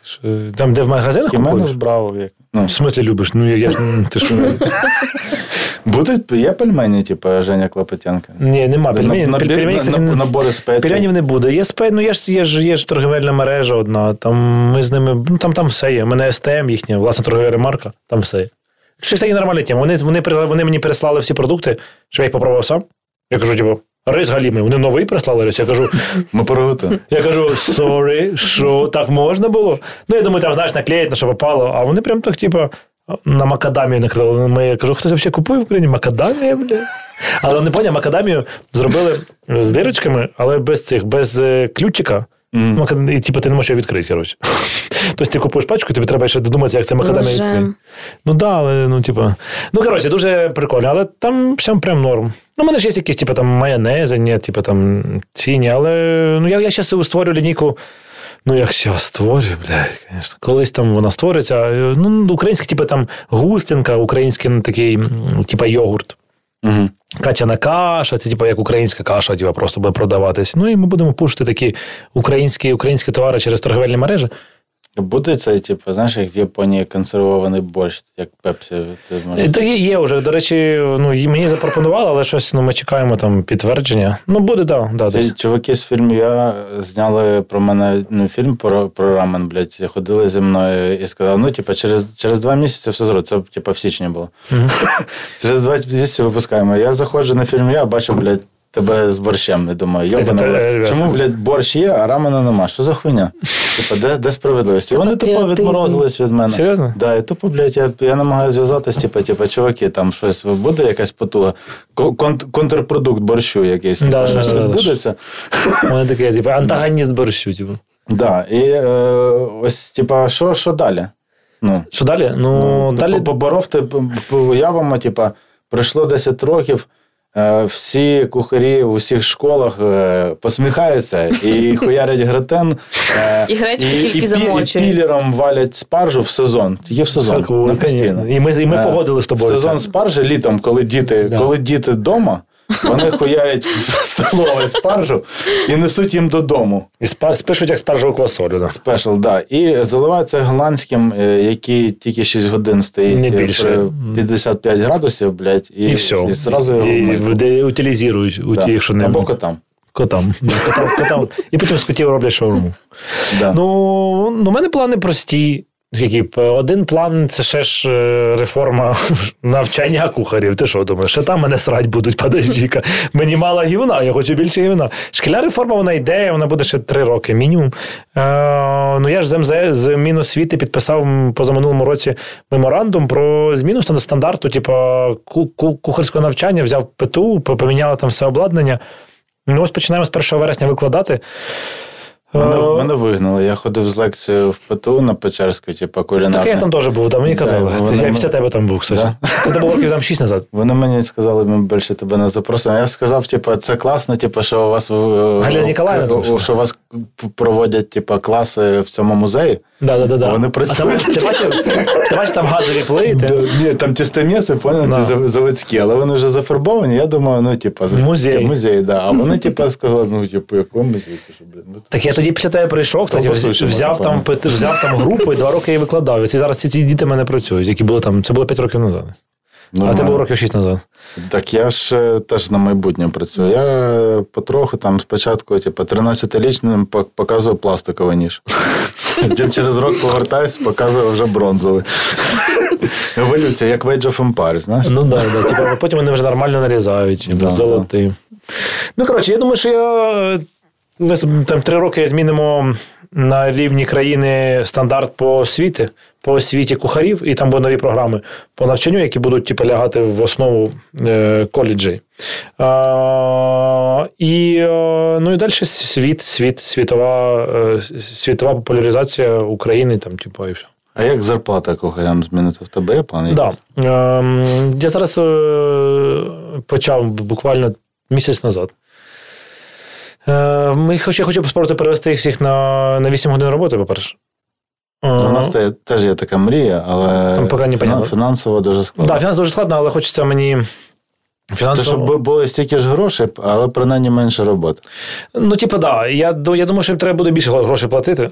там, де в магазинах купуєш? Браво. Як. Ну, В смислі любиш? Ну, я, я ж, ти що? будуть, є пельмені, типу, Женя Клопотенка? Ні, нема. Пельмені, Набір- пельмені, на- на- не- набори спецій. Пельменів не буде. Є спе, ну є ж є ж є ж торговельна мережа одна. Там ми з ними, ну там там все є. У мене СТМ їхня, власна торгова марка, там все є. Що все є нормальна тема. Вони, вони, вони мені переслали всі продукти, щоб я їх попробував сам. Я кажу, типу, рис галімий. Вони новий прислали рис. Я кажу, Ми приготуємо. я кажу, sorry, що так можна було? Ну, я думаю, там, знаєш, наклеїть, на що попало, а вони прям так, типу, на макадамію накрили. Ми- Я кажу, хтось взагалі купує в Україні макадамія, бля. Але вони поняв, макадамію зробили з дирочками, але без цих, без е, ключика. Макад- І типу, ти не можеш його відкрити, коротше. Тобто ти купуєш пачку, тобі треба ще додуматися, як це макадамія відкрити. Ну да, але ну, типу. Ну, коротше, дуже прикольно, але там все прям норм. Ну, у мене ж є якісь, типу, там майонези, ні, типу там ціні, але ну, я, я зараз створю лінійку. Ну, як зараз створю, блядь, звісно. Колись там вона створиться. е, Ну, український, типу, там густинка, український такий, типу, йогурт. Угу. Качана каша, це типу як українська каша, типу, просто буде продаватись. Ну і ми будемо пушити такі українські, українські товари через торговельні мережі. Буде цей, типу, знаєш, як в Японії консервований борщ, як пепсі. Ти Е, Так є, вже. До речі, ну мені запропонували, але щось ну, ми чекаємо там підтвердження. Ну, буде, да, да, Ці чуваки з фільму Я зняли про мене ну, фільм про, про рамен, блядь, ходили зі мною і сказали, ну, типу, через, через два місяці все зробить. Це, типу, в січні було. через два місяці випускаємо. Я заходжу на фільм Я, бачу, блядь, тебе з борщем. І думаю, йобана, блядь, чому, блядь, борщ є, а рамена нема? Що за хуйня? Типу, де, де справедливість? І вони тупо відморозились від мене. Серйозно? Да, і тупо, блядь, я, я намагаюся зв'язатись, типу, типу, чуваки, там щось буде якась потуга, контрпродукт борщу якийсь, Да, типу, щось да, відбудеться. Вони такі, типу, антагоніст борщу, типу. Да, і е, ось, типа, що, що далі? Ну, Що далі? Ну, ну, далі. по- поборов ти уявами, типа, пройшло 10 років. Е, Всі кухарі в усіх школах е, посміхаються і хуярять гратен. е, І гречку тільки і, замочують. І пілером валять спаржу в сезон. Є в сезон. Так. І ми, і ми погодили з тобою. Сезон це. спаржі літом, коли діти, Да. коли діти вдома, вони хуярять в столову спаржу і несуть їм додому. І спишуть як спаржеву квасолю. Да. Спешл, да. І заливається голландським, е, який тільки 6 годин стоїть Не е, більше. 55 градусів, блядь, і, І, все. і зразу його і, утилізують, у Да. якщо не Або котам. котам. Котам, котам. І потім з котів роблять шаурму. Да. Ну, ну, у мене плани прості. Які один план це ще ж е, реформа навчання кухарів. Ти що думаєш? Ще там мене срать будуть, подожди-ка. Мені мало гівна, я хочу більше гівна. Шкільна реформа, вона йде, вона буде ще три роки мінімум. Е, ну я ж з МЗ, з Міносвіти підписав позаминулому році меморандум про зміну стан- стандарту, типу, ку- ку- кухарського навчання, взяв ПТУ, поміняли там все обладнання. Ну, ось починаємо з 1 вересня викладати. Мене, Е, мене вигнали. Я ходив з лекцією в ПТУ на Печерську, типу, кулінарне. Так я там теж був, там мені Да, казали. вони я після тебе там був, кстати. Да? Це було років там 6 назад. Вони мені сказали, ми більше тебе не запросимо. Я сказав, типу, це класно, типу, що у вас Галя Ніколаївна, що? у вас проводять типа, класи в цьому музеї. Да, да, да. Вони А працюють. там, ти, бачив, ти бачиш там газові плити? Да, ні, там тістоміси, поняли, Да. ці заводські, але вони вже зафарбовані. Я думаю, ну, типа, за- Музей. музей, да. А вони, типа, сказали, ну, типу, якого музею? Ти що, блін, ну, Так я тоді після тебе прийшов, кстати, взяв там, взяв там групу і два роки її викладав. І зараз ці, діти мене працюють, які були там. Це було 5 років назад. А нормально. це було років 6 назад. Так я ж теж на майбутнє працюю. Я потроху там спочатку, типу, 13-річним пок- показував пластиковий ніж. Потім через рок повертаюсь, показую вже бронзовий. Еволюція, як в Age of Empires, знаєш? Ну да, да. Типу, а потім вони вже нормально нарізають, Да, золотий. Ну, коротше, я думаю, що я. Ми там три роки змінимо на рівні країни стандарт по освіті, по освіті кухарів, і там будуть нові програми по навчанню, які будуть типу, лягати в основу е, коледжей. А, і, е, ну, і далі світ, світ, світова, е, світова популяризація України, там, типу, і все. А як зарплата кухарям змінити? В тебе є? Да. Ем, я зараз е, почав буквально місяць назад. Е, ми хоч, я хочу спробувати перевести їх всіх на, на 8 годин роботи, по-перше. Ну, У нас те- теж є така мрія, але Там поки не фінан- фінансово дуже складно. да, фінансово дуже складно, але хочеться мені. То, щоб було стільки ж грошей, але принаймні менше роботи. Ну, типу, да. Я, я думаю, що їм треба буде більше грошей платити.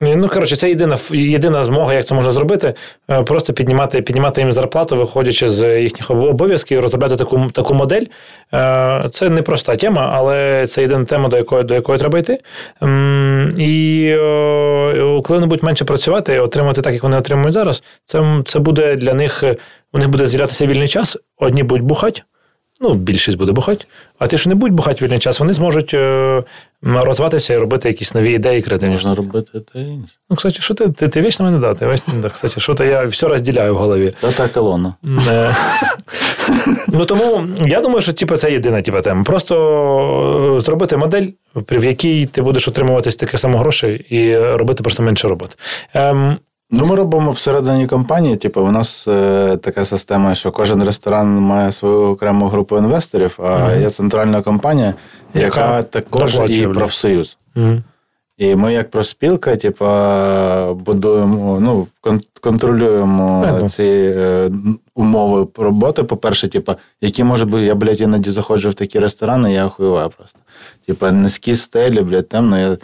Ну, коротше, це єдина, єдина змога, як це можна зробити. Е, Просто піднімати, піднімати їм зарплату, виходячи з їхніх обов'язків, розробляти таку, таку модель. Е, Це не проста тема, але це єдина тема, до якої, до якої треба йти. І е, коли вони будуть менше працювати, отримати так, як вони отримують зараз, це, це буде для них, у них буде з'являтися вільний час, одні будуть бухати. Ну, більшість буде бухати. А ті, що не будуть бухати вільний час, вони зможуть е, розвиватися і робити якісь нові ідеї креативні. Можна робити те інше. Ну, кстати, що ти, ти, ти вічно мене да, ти вічно, да, кстати, що то я все розділяю в голові. Та та колона. Е, Ну тому я думаю, що типу, це єдина типу, тема. Просто е, зробити модель, в якій ти будеш отримувати таке само грошей і робити просто менше роботи. Ем, Ну, ми робимо всередині компанії. Типу, у нас е, така система, що кожен ресторан має свою окрему групу інвесторів, а Мгм. є центральна компанія, яка, Яка також і профсоюз. м. І ми, як профспілка, типу, будуємо, ну, контролюємо Понятно. ці е, умови роботи. По-перше, типу, які може бути, я, блядь, іноді заходжу в такі ресторани, я охуєваю просто. Типу, низькі стелі, блядь, темно. Я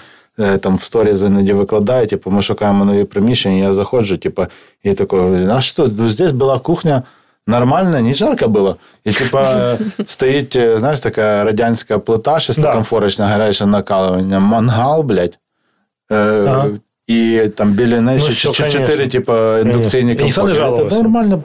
там в сторіз іноді викладаю, типу, ми шукаємо нові приміщення, я заходжу, типу, і такой, а що, ну, здесь була кухня. Нормально, не жарко було. І типа стоїть, е, знаєш, така радянська плита, шестикомфорочна, гаряче накалування, мангал, блядь. Е, Ага. І там біля неї Ну, ще чотири, типу, індукційні жалувався. Та Нормально.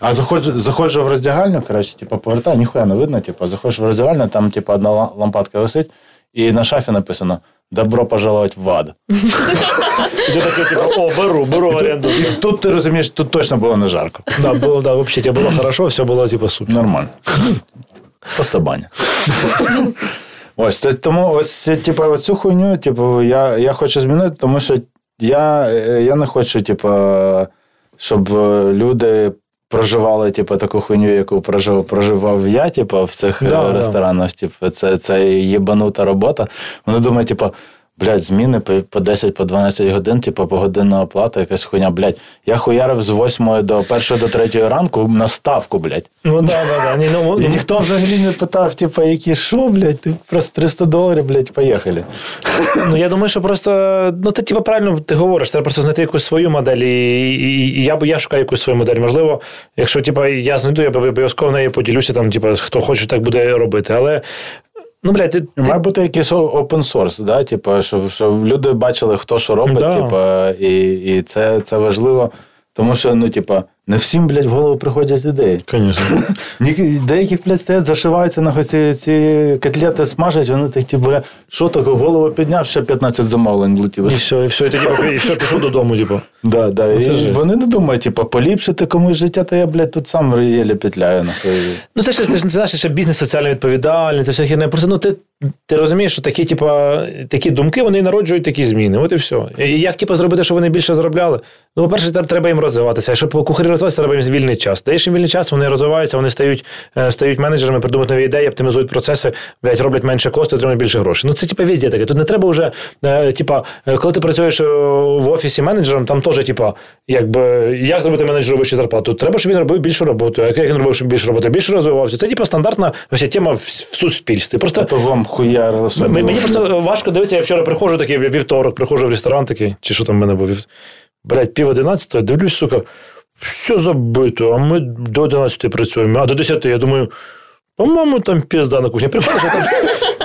А заходжу, заходжу в роздягальню, коротше, типу, повертаю, ніхуя не видно, типу, заходиш в роздягальню, там, типу, одна лампадка висить, і на шафі написано Добро пожаловать в ад. І ти такий, типу, о, беру, беру в оренду. І тут ти розумієш, тут точно було не жарко. Да, було, да, взагалі, тебе було хорошо, все було типу супер. Нормально. Просто баня. Ось то- тому ось типу, оцю хуйню, типу, я, я хочу змінити, тому що я, е, я не хочу, типу, щоб люди проживали, типу, таку хуйню, яку прожив, проживав я, типу, в цих да, ресторанах. да. Типу, це, це єбанута робота. Вони думають, типу. Блядь, зміни по по 10 по 12 годин, типу погодинна оплата, якась хуйня. Блядь, я хуярив з 8 до 1 до 3 ранку на ставку, блядь. Ну, да, да, да. Ні, ну, І ніхто взагалі не питав, типу, які що, блядь, ти просто 300 доларів, блядь, поїхали. Ну, я думаю, що просто, ну, ти типу, правильно ти говориш, треба просто знайти якусь свою модель, і, і, і я, я шукаю якусь свою модель. Можливо, якщо типу, я знайду, я обов'язково нею поділюся, там, типу, хто хоче, так буде робити. Але, ну, блядь, ти, ти, Має бути якийсь open source, да? типу, щоб, щоб люди бачили, хто що робить, Да. типу, і, і це, це важливо. Тому що, ну, типу, не всім, блядь, в голову приходять ідеї. Звісно. Деякі, блядь, стоять, зашиваються на ці, ці котлети смажать, вони такі, бля, що таке, голову підняв, ще 15 замовлень влетіло. І все, і все, і типу, і все, пішов додому, типу. Да, да. Ну, І жесть. вони не думають, типу, поліпшити комусь життя, та я, блядь, тут сам єлі петляю. Нахуй. Ну, це ж ти ж знаєш, ще бізнес соціально відповідальний, це вся херня. Просто ну ти, ти розумієш, що такі, типа, такі думки вони народжують такі зміни. От і все. І як типа, зробити, щоб вони більше заробляли? Ну, по-перше, треба їм розвиватися. А щоб кухарі розвиватися, треба їм вільний час. Даєш їм вільний час, вони розвиваються, вони стають, е, стають менеджерами, придумують нові ідеї, оптимізують процеси, блядь, роблять менше коштів, отримують більше грошей. Ну це типу, везде таке. Тут не треба вже, е, типа, е, коли ти працюєш в офісі менеджером, там теж, типа, якби як зробити менеджеру вищу зарплату. Треба, щоб він робив більшу роботу. А як він робив, щоб більше роботи, більше розвивався. Це типа стандартна ось, тема в, в суспільстві. Просто То вам хуяр Мені просто важко дивитися, я вчора приходжу такий вівторок, приходжу в ресторан такий, чи що там в мене був. Блять, пів одинадцятого, дивлюсь, сука, все забито, а ми до 11 працюємо, а до 10 я думаю. По-моєму, там пізда на кухні. Приходиш, а там,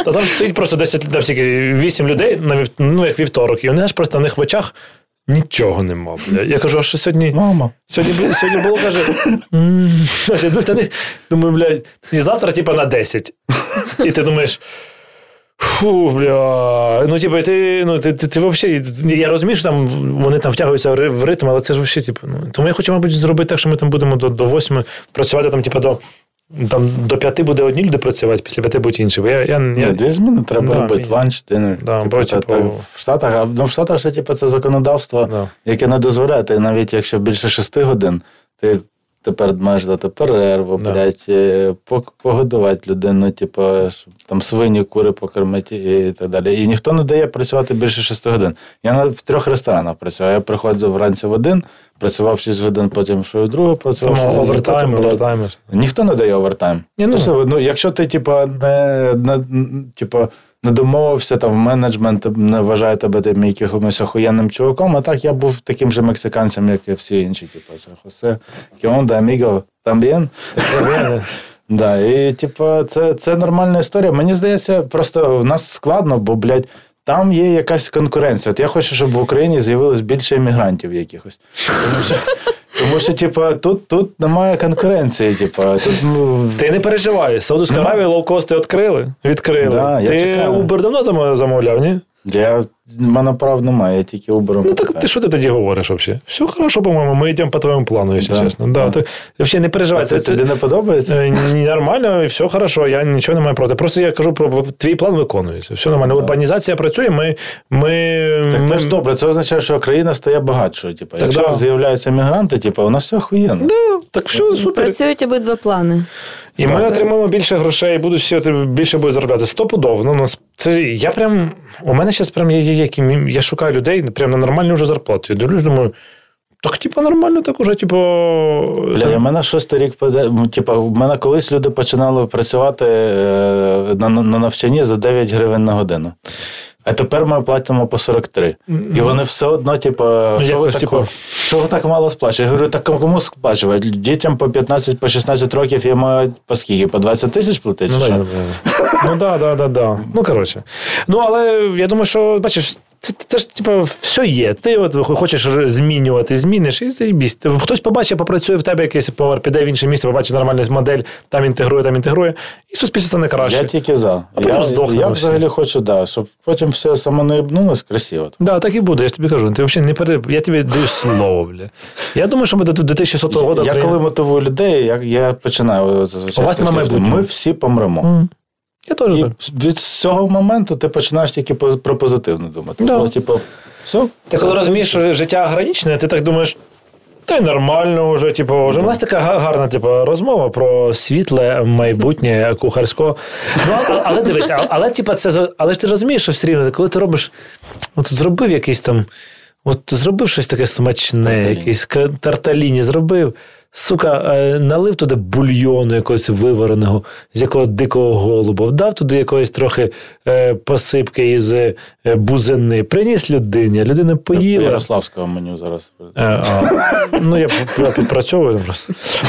а там стоїть просто 10, там стільки, 8 людей на вів, ну, як вівторок, і вони знаєш, просто в них в очах нічого нема. Бля. Я кажу, а що сьогодні. Мама. Сьогодні, було- сьогодні було, каже. На думаю, блядь, і завтра, типа, на 10. І ти думаєш. Фу, бля. Ну, типу, ти, ну, ти, ти, ти взагалі, я розумію, що там вони там втягуються в ритм, але це ж взагалі, типу, ну, тому я хочу, мабуть, зробити так, що ми там будемо до, до 8 працювати там, типу, до, там, до 5 буде одні люди працювати, після 5 будуть інші. Бо я, я, Ні, я, дві зміни треба Да, робити. Ланч, динер. Да, Типу, бо, та- типу- та в Штатах, а ну, в Штатах ще типу, це законодавство, Да. яке не дозволяє. Ти навіть якщо більше шести годин, ти тепер маєш дати перерву, Да. блядь, е, погодувати людину, типу, там свині, кури покормити і так далі. І ніхто не дає працювати більше шести годин. Я в трьох ресторанах працював. Я приходив вранці в один, працював 6 годин, потім що в другу, працював там 6 овертайм, овертайм. Ніхто не дає овертайм. Ні, ну. Ну, якщо ти, типа, не, не, типа, не домовився, там менеджмент не вважає тебе тим якимось охуєнним чуваком, а так я був таким же мексиканцем, як і всі інші. Типу, це Хосе, Кіонда, Аміго, тамбієн. Да, і типу, це, це нормальна історія. Мені здається, просто в нас складно, бо, блядь, там є якась конкуренція. От я хочу, щоб в Україні з'явилось більше іммігрантів якихось. Тому що, тому що типа, тут, тут немає конкуренції. Типа, тут, ну, Ти не переживай, Саудовська Аравія лоукости відкрили. Відкрили. Да, ти. Uber давно замовляв, ні? Я, в мене прав немає, я тільки уберу. Ну так ти що ти тоді говориш взагалі? Все хорошо, по-моєму, ми йдемо по твоєму плану, якщо Да, чесно. Да, да. Ти, взагалі не переживай. А це Це, тобі не подобається? Е, Нормально, і все хорошо, я нічого не маю проти. Просто я кажу про твій план виконується. Все нормально. Урбанізація працює, ми. ми, Так ми... це ж добре, це означає, що країна стає багатшою. Типу. Якщо да. з'являються мігранти, типу, у нас все охуєнно. Да, так все супер. Працюють обидва плани. І ми отримаємо більше грошей, і будуть всі більше будуть заробляти. Стопудово. Ну, це я прям. У мене зараз прям є, є, мі- я шукаю людей прям на нормальну вже зарплату. Я дивлюсь, думаю, так, типу, нормально, так уже, типу. Бля, у мене шостий рік ну, Типу, у мене колись люди починали працювати е, на, на навчанні за 9 гривень на годину. А тепер ми платимо по 43. І вони все одно, типу, що, ви так, типу- що ви так мало сплачуєте? Я говорю, так кому сплачувати? Дітям по 15, по 16 років я маю по скільки? По 20 тисяч платити? Ну, так, ну да, да. Ну, коротше. Ну, але я думаю, що, бачиш, це, це ж типу, все є. Ти от хочеш змінювати, зміниш і заїбісь. Хтось побачить, попрацює в тебе якийсь повар, піде в інше місце, побачить нормальну модель, там інтегрує, там інтегрує. І суспільство це не краще. Я тільки за. потім Я, здохнемо я всі. взагалі хочу, да, щоб потім все самонаїбнулось красиво. Да, так і буде, я ж тобі кажу. Ти взагалі не пере... Я тобі даю слово, бля. Я думаю, що ми до 2100 року. Я Україна- коли мотивую людей, я, я починаю зазвичай. У вас з того, нема що майбутнього. Ми всі помремо. М. Я теж І так. від цього моменту ти починаєш тільки про позитивно думати. Да. Бо, типу, все. Ти коли розумієш, що життя ограничене, ти так думаєш. Та й нормально вже, типу, вже у нас така гарна типу, розмова про світле майбутнє кухарського. Ну, а- але дивись, але, типу, це, але ж ти розумієш, що все рівно, коли ти робиш, от зробив якийсь там, от зробив щось таке смачне, якийсь тарталіні зробив. Сука, е, налив туди бульйону якогось вивареного, з якого дикого голуба, вдав туди якоїсь трохи е, посипки із е, бузини, приніс людині, людина поїла. Ярославського меню зараз. А, ну, я, підпрацьовую.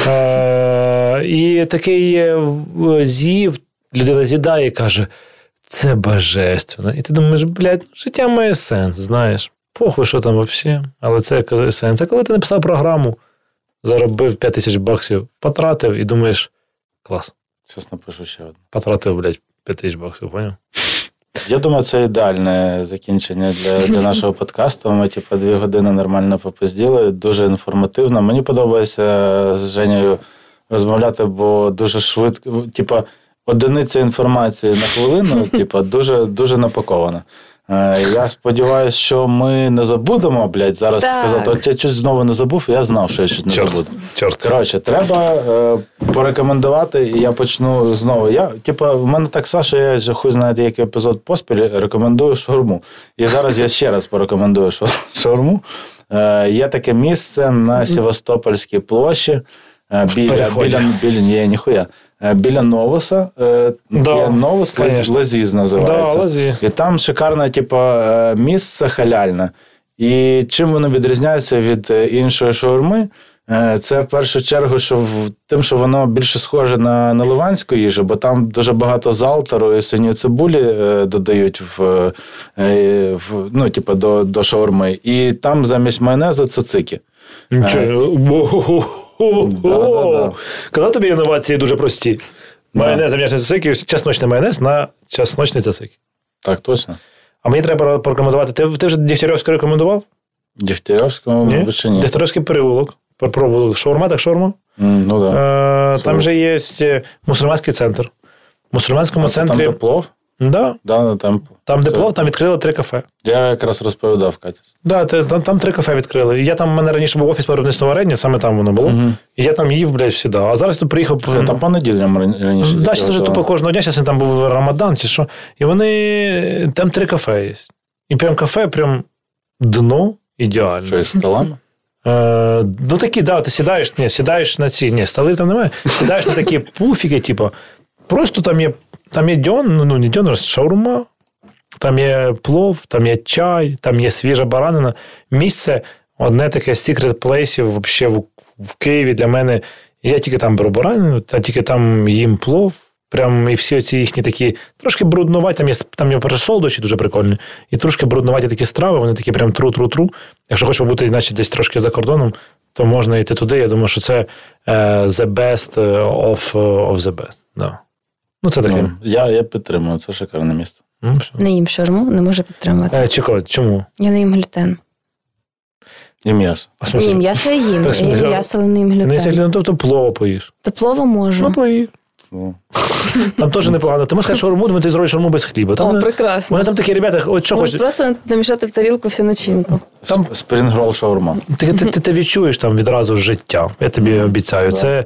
Е, і такий з'їв, людина з'їдає і каже: це божественно. І ти думаєш, блядь, ну, життя має сенс, знаєш. Похуй, що там взагалі, але це сенс. А коли ти написав програму, заробив 5 тисяч баксів, потратив і думаєш, клас, Зараз напишу ще одне. потратив, блядь, 5 тисяч баксів, поняв? Я думаю, це ідеальне закінчення для, для нашого подкасту. Ми, типу, дві години нормально попизділи, дуже інформативно. Мені подобається з Женєю розмовляти, бо дуже швидко, типу, одиниця інформації на хвилину, типу, дуже, дуже напакована. Е, Я сподіваюся, що ми не забудемо, блядь, зараз Так. сказати. От я щось знову не забув, і я знав, що я щось не Чорт. забуду. Чорт. Коротше, треба е, порекомендувати, і я почну знову. Я, типу, в мене так Саша, я вже хуй знаєте, який епізод поспіль рекомендую шаурму. І зараз я ще раз порекомендую ша- шаурму. Е, є таке місце на Севастопольській площі. е, Біля, переході. біля, біля, ні, ніхуя. Е, Біля Новоса. е, Да, Новос конечно. Лазіз називається. Да, Лазіз. І там шикарне, типу, е, місце халяльне. І чим воно відрізняється від іншої шаурми? Це в першу чергу, що в тим, що воно більше схоже на, на ливанську їжу, бо там дуже багато залтеру і синьої цибулі е, додають в, е, в ну, типу, до, до шаурми. І там замість майонезу цицики. Нічого. Да-да-да. Казав тобі інновації дуже прості. Майонез, зам'яшний цицики, чесночний майонез на чесночний цицики. Так точно. А мені треба порекомендувати. Ти, ти вже Дегтярьовську рекомендував? Дегтярівському Ні? більше ні. Дегтярьовський переулок. Пробував шаурма, так шаурма. М, Ну, да. Е, там же є е, мусульманський центр. В мусульманському А це там, де плов? Да, Да, да, там, там, де плов, там відкрили три кафе. Я якраз розповідав Катя. Да, там, там три кафе відкрили. І я там, у мене раніше був офіс по виробництву варення, саме там воно було. Мгм. І я там їв, блядь, всіда. А зараз тут приїхав. Я там по неділям раніше. Да, зараз вже тупо кожного дня, зараз там був Рамадан чи що. І вони. Там три кафе є. І прям кафе, прям дно ідеальне. Що, із столами? Е, ну такі, да, ти сідаєш, ні, сідаєш на ці, ні, столів там немає. Сідаєш на такі пуфіки, типу, просто там є, там є дьон, ну, ну не дьон, шаурма, там є плов, там є чай, там є свіжа баранина. Місце одне таке secret плейсів вообще в, в Києві для мене. Я тільки там беру баранину, та тільки там їм плов. Прям і всі оці їхні такі трошки бруднуваті, там є, там є солодощі дуже прикольні, і трошки бруднуваті такі страви, вони такі прям тру-тру-тру. Якщо хочеш побути наче десь трошки за кордоном, то можна йти туди. Я думаю, що це е, the best of, of the best. Да. Ну, це таке. Ну, я, я підтримую, це шикарне місто. Ну, все. Не їм шаурму, не можу підтримувати. Е, Чекай, чому? Я не їм глютен. І м'ясо. А Ні, м'ясо я їм. Так, Я їм м'ясо, але не їм Ти не глютен. тобто плова поїш. Та плова можу. Ну, поїж. Ну, Там теж непогано. Ти можеш сказати шаурму, думаю, ти зробиш шаурму без хліба. Там, О, прекрасно. вони там такі ребята, от що хочуть. просто намішати в тарілку всю начинку. Там- Сп- Спрінгрол шаурма. Ти, ти, ти, ти відчуєш там відразу життя. Я тобі обіцяю. Це.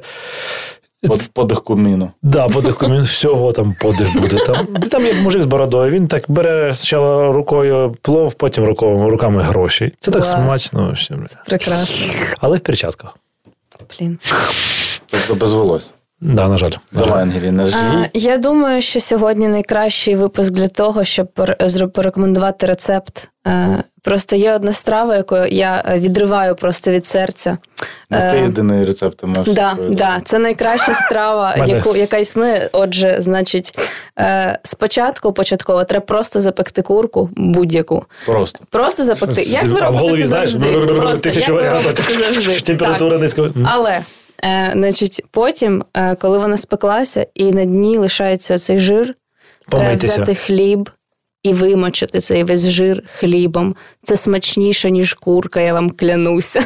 Под, подих куміну. Да, подих комін, всього там подих буде. Там, там є мужик з бородою, він так бере спочатку рукою плов, потім рукою, руками гроші. Це так смачно. вообще, бля. Прекрасно. Але в перчатках. Блін. Тобто без волосся. Да, на жаль. Давай, Ангеліна, я думаю, що сьогодні найкращий випуск для того, щоб порекомендувати рецепт. Просто є одна страва, яку я е, відриваю просто від серця. Ну, ти Е, єдиний рецепт ти можеш Да, да, це найкраща страва, яку, яка існує. Отже, значить, е, спочатку початково треба просто запекти курку будь-яку. Просто. Просто запекти. Як ви а в голові знаєш, тисячу варіантів. робите? Температура низько. Але, е, значить, потім, е, коли вона спеклася, і на дні лишається цей жир, треба взяти хліб і вимочити цей весь жир хлібом. Це смачніше, ніж курка, я вам клянуся.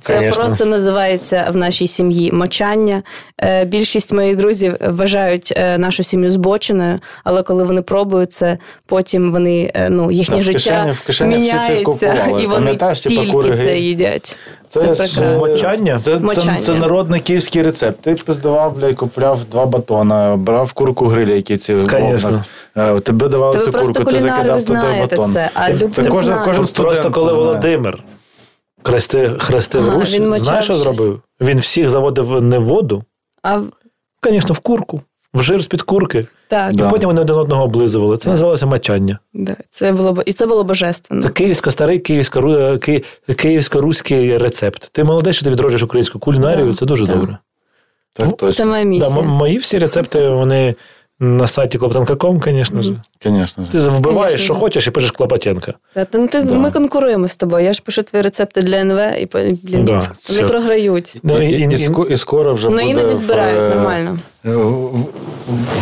Це Конечно. просто називається в нашій сім'ї мочання. Е, Більшість моїх друзів вважають е, нашу сім'ю збоченою, але коли вони пробують це, потім вони е, ну їхнє в життя кишені- в кишені міняється, і вони Пам'ятаєш, тільки це їдять. Це, Це ж, прекрасно. е, Мочання? Це, це, це народний київський рецепт. Ти пиздував, блядь, купляв два батона, брав курку гриля, які ці Конечно. Тебе давали ви цю просто курку, ти закидав туди батон. це, а люди Це кожен- кожен Просто коли це знає. Володимир хрести, хрестив Ага, Русь, він мочав знаєш, що щось. зробив? Він всіх заводив не в воду, А в- звісно, в курку, в жир з-під курки. так, І Да. потім вони один одного облизували. Це називалося мочання. да, це було і це було божественно. Це київсько старий київсько київсько-руський рецепт. Ти молодець, що ти відроджуєш українську кулінарію, Да, це дуже да. добре. Так Це точно. моя Да, місія. мої всі рецепти, вони на сайті Клопотенка.ком, звісно ж. Конечно же. Ти вбиваєш, Конечно. що хочеш, і пишеш Клопотенка. Та, ну, ти, Да. Ми конкуруємо з тобою. Я ж пишу твої рецепти для НВ, і блін, Да, вони це- програють. Ну, і- і, і- і, ско- і скоро вже Ну буде іноді в, збирають е, нормально. В-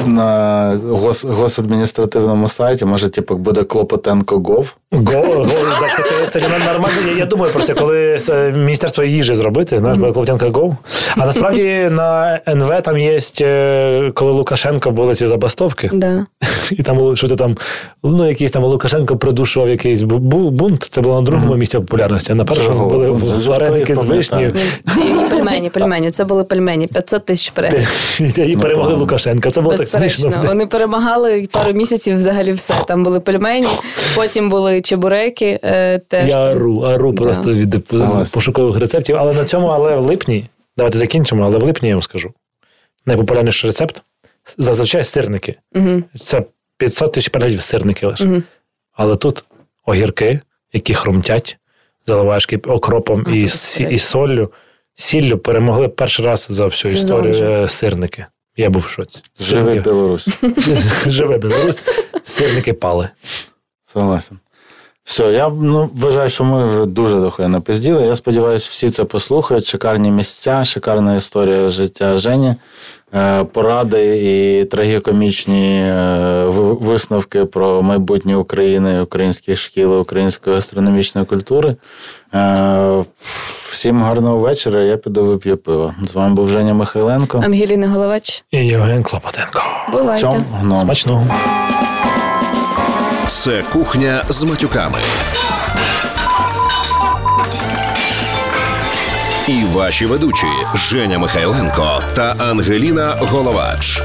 на гос, госадміністративному сайті, може, типу, буде Клопотенко Гов. Го, го, кстати, кстати, нормально. Я, я думаю про це, коли е, Міністерство їжі зробити, знаєш, буде Клопотенко Го. А насправді на НВ там є, е, коли Лукашенко були ці забастовки, Да. і там було, що ти там, ну, якийсь там Лукашенко придушував якийсь бу- бу- бунт. Це було на другому місці популярності, а на першому були вареники з вишнею. пельмені, пельмені. Це були пельмені. 500 тисяч переглядів. І перемогли правильно. Лукашенка. Це було так смішно. вони перемагали пару місяців взагалі все. Там були пельмені, потім були чебуреки. Е, теж. Я ару, ару Да. просто від е, пошукових рецептів. Але на цьому, але в липні, давайте закінчимо, але в липні я вам скажу. Найпопулярніший рецепт зазвичай сирники. Угу. Це 500 тисяч переглядів сирники лише. Мгм. Але тут огірки, які хрумтять, заливаєш окропом А, і, і соллю. Сіллю перемогли перший раз за всю Сезон історію же. е, сирники. Я був в шоці. Живе Білорусь. Живе Білорусь, сирники пали. Согласен. Все, я ну, вважаю, що ми вже дуже дохуя напизділи. Я сподіваюся, всі це послухають. Шикарні місця, шикарна історія життя Жені, поради і трагікомічні е, висновки про майбутнє України, українських шкіл, української астрономічної культури. Е, Всім гарного вечора. Я піду вип'ю пиво. З вами був Женя Михайленко. Ангеліна Головач. І Євген Клопотенко. Бувайте. Гном. Смачного. Це кухня з матюками. І ваші ведучі Женя Михайленко та Ангеліна Головач.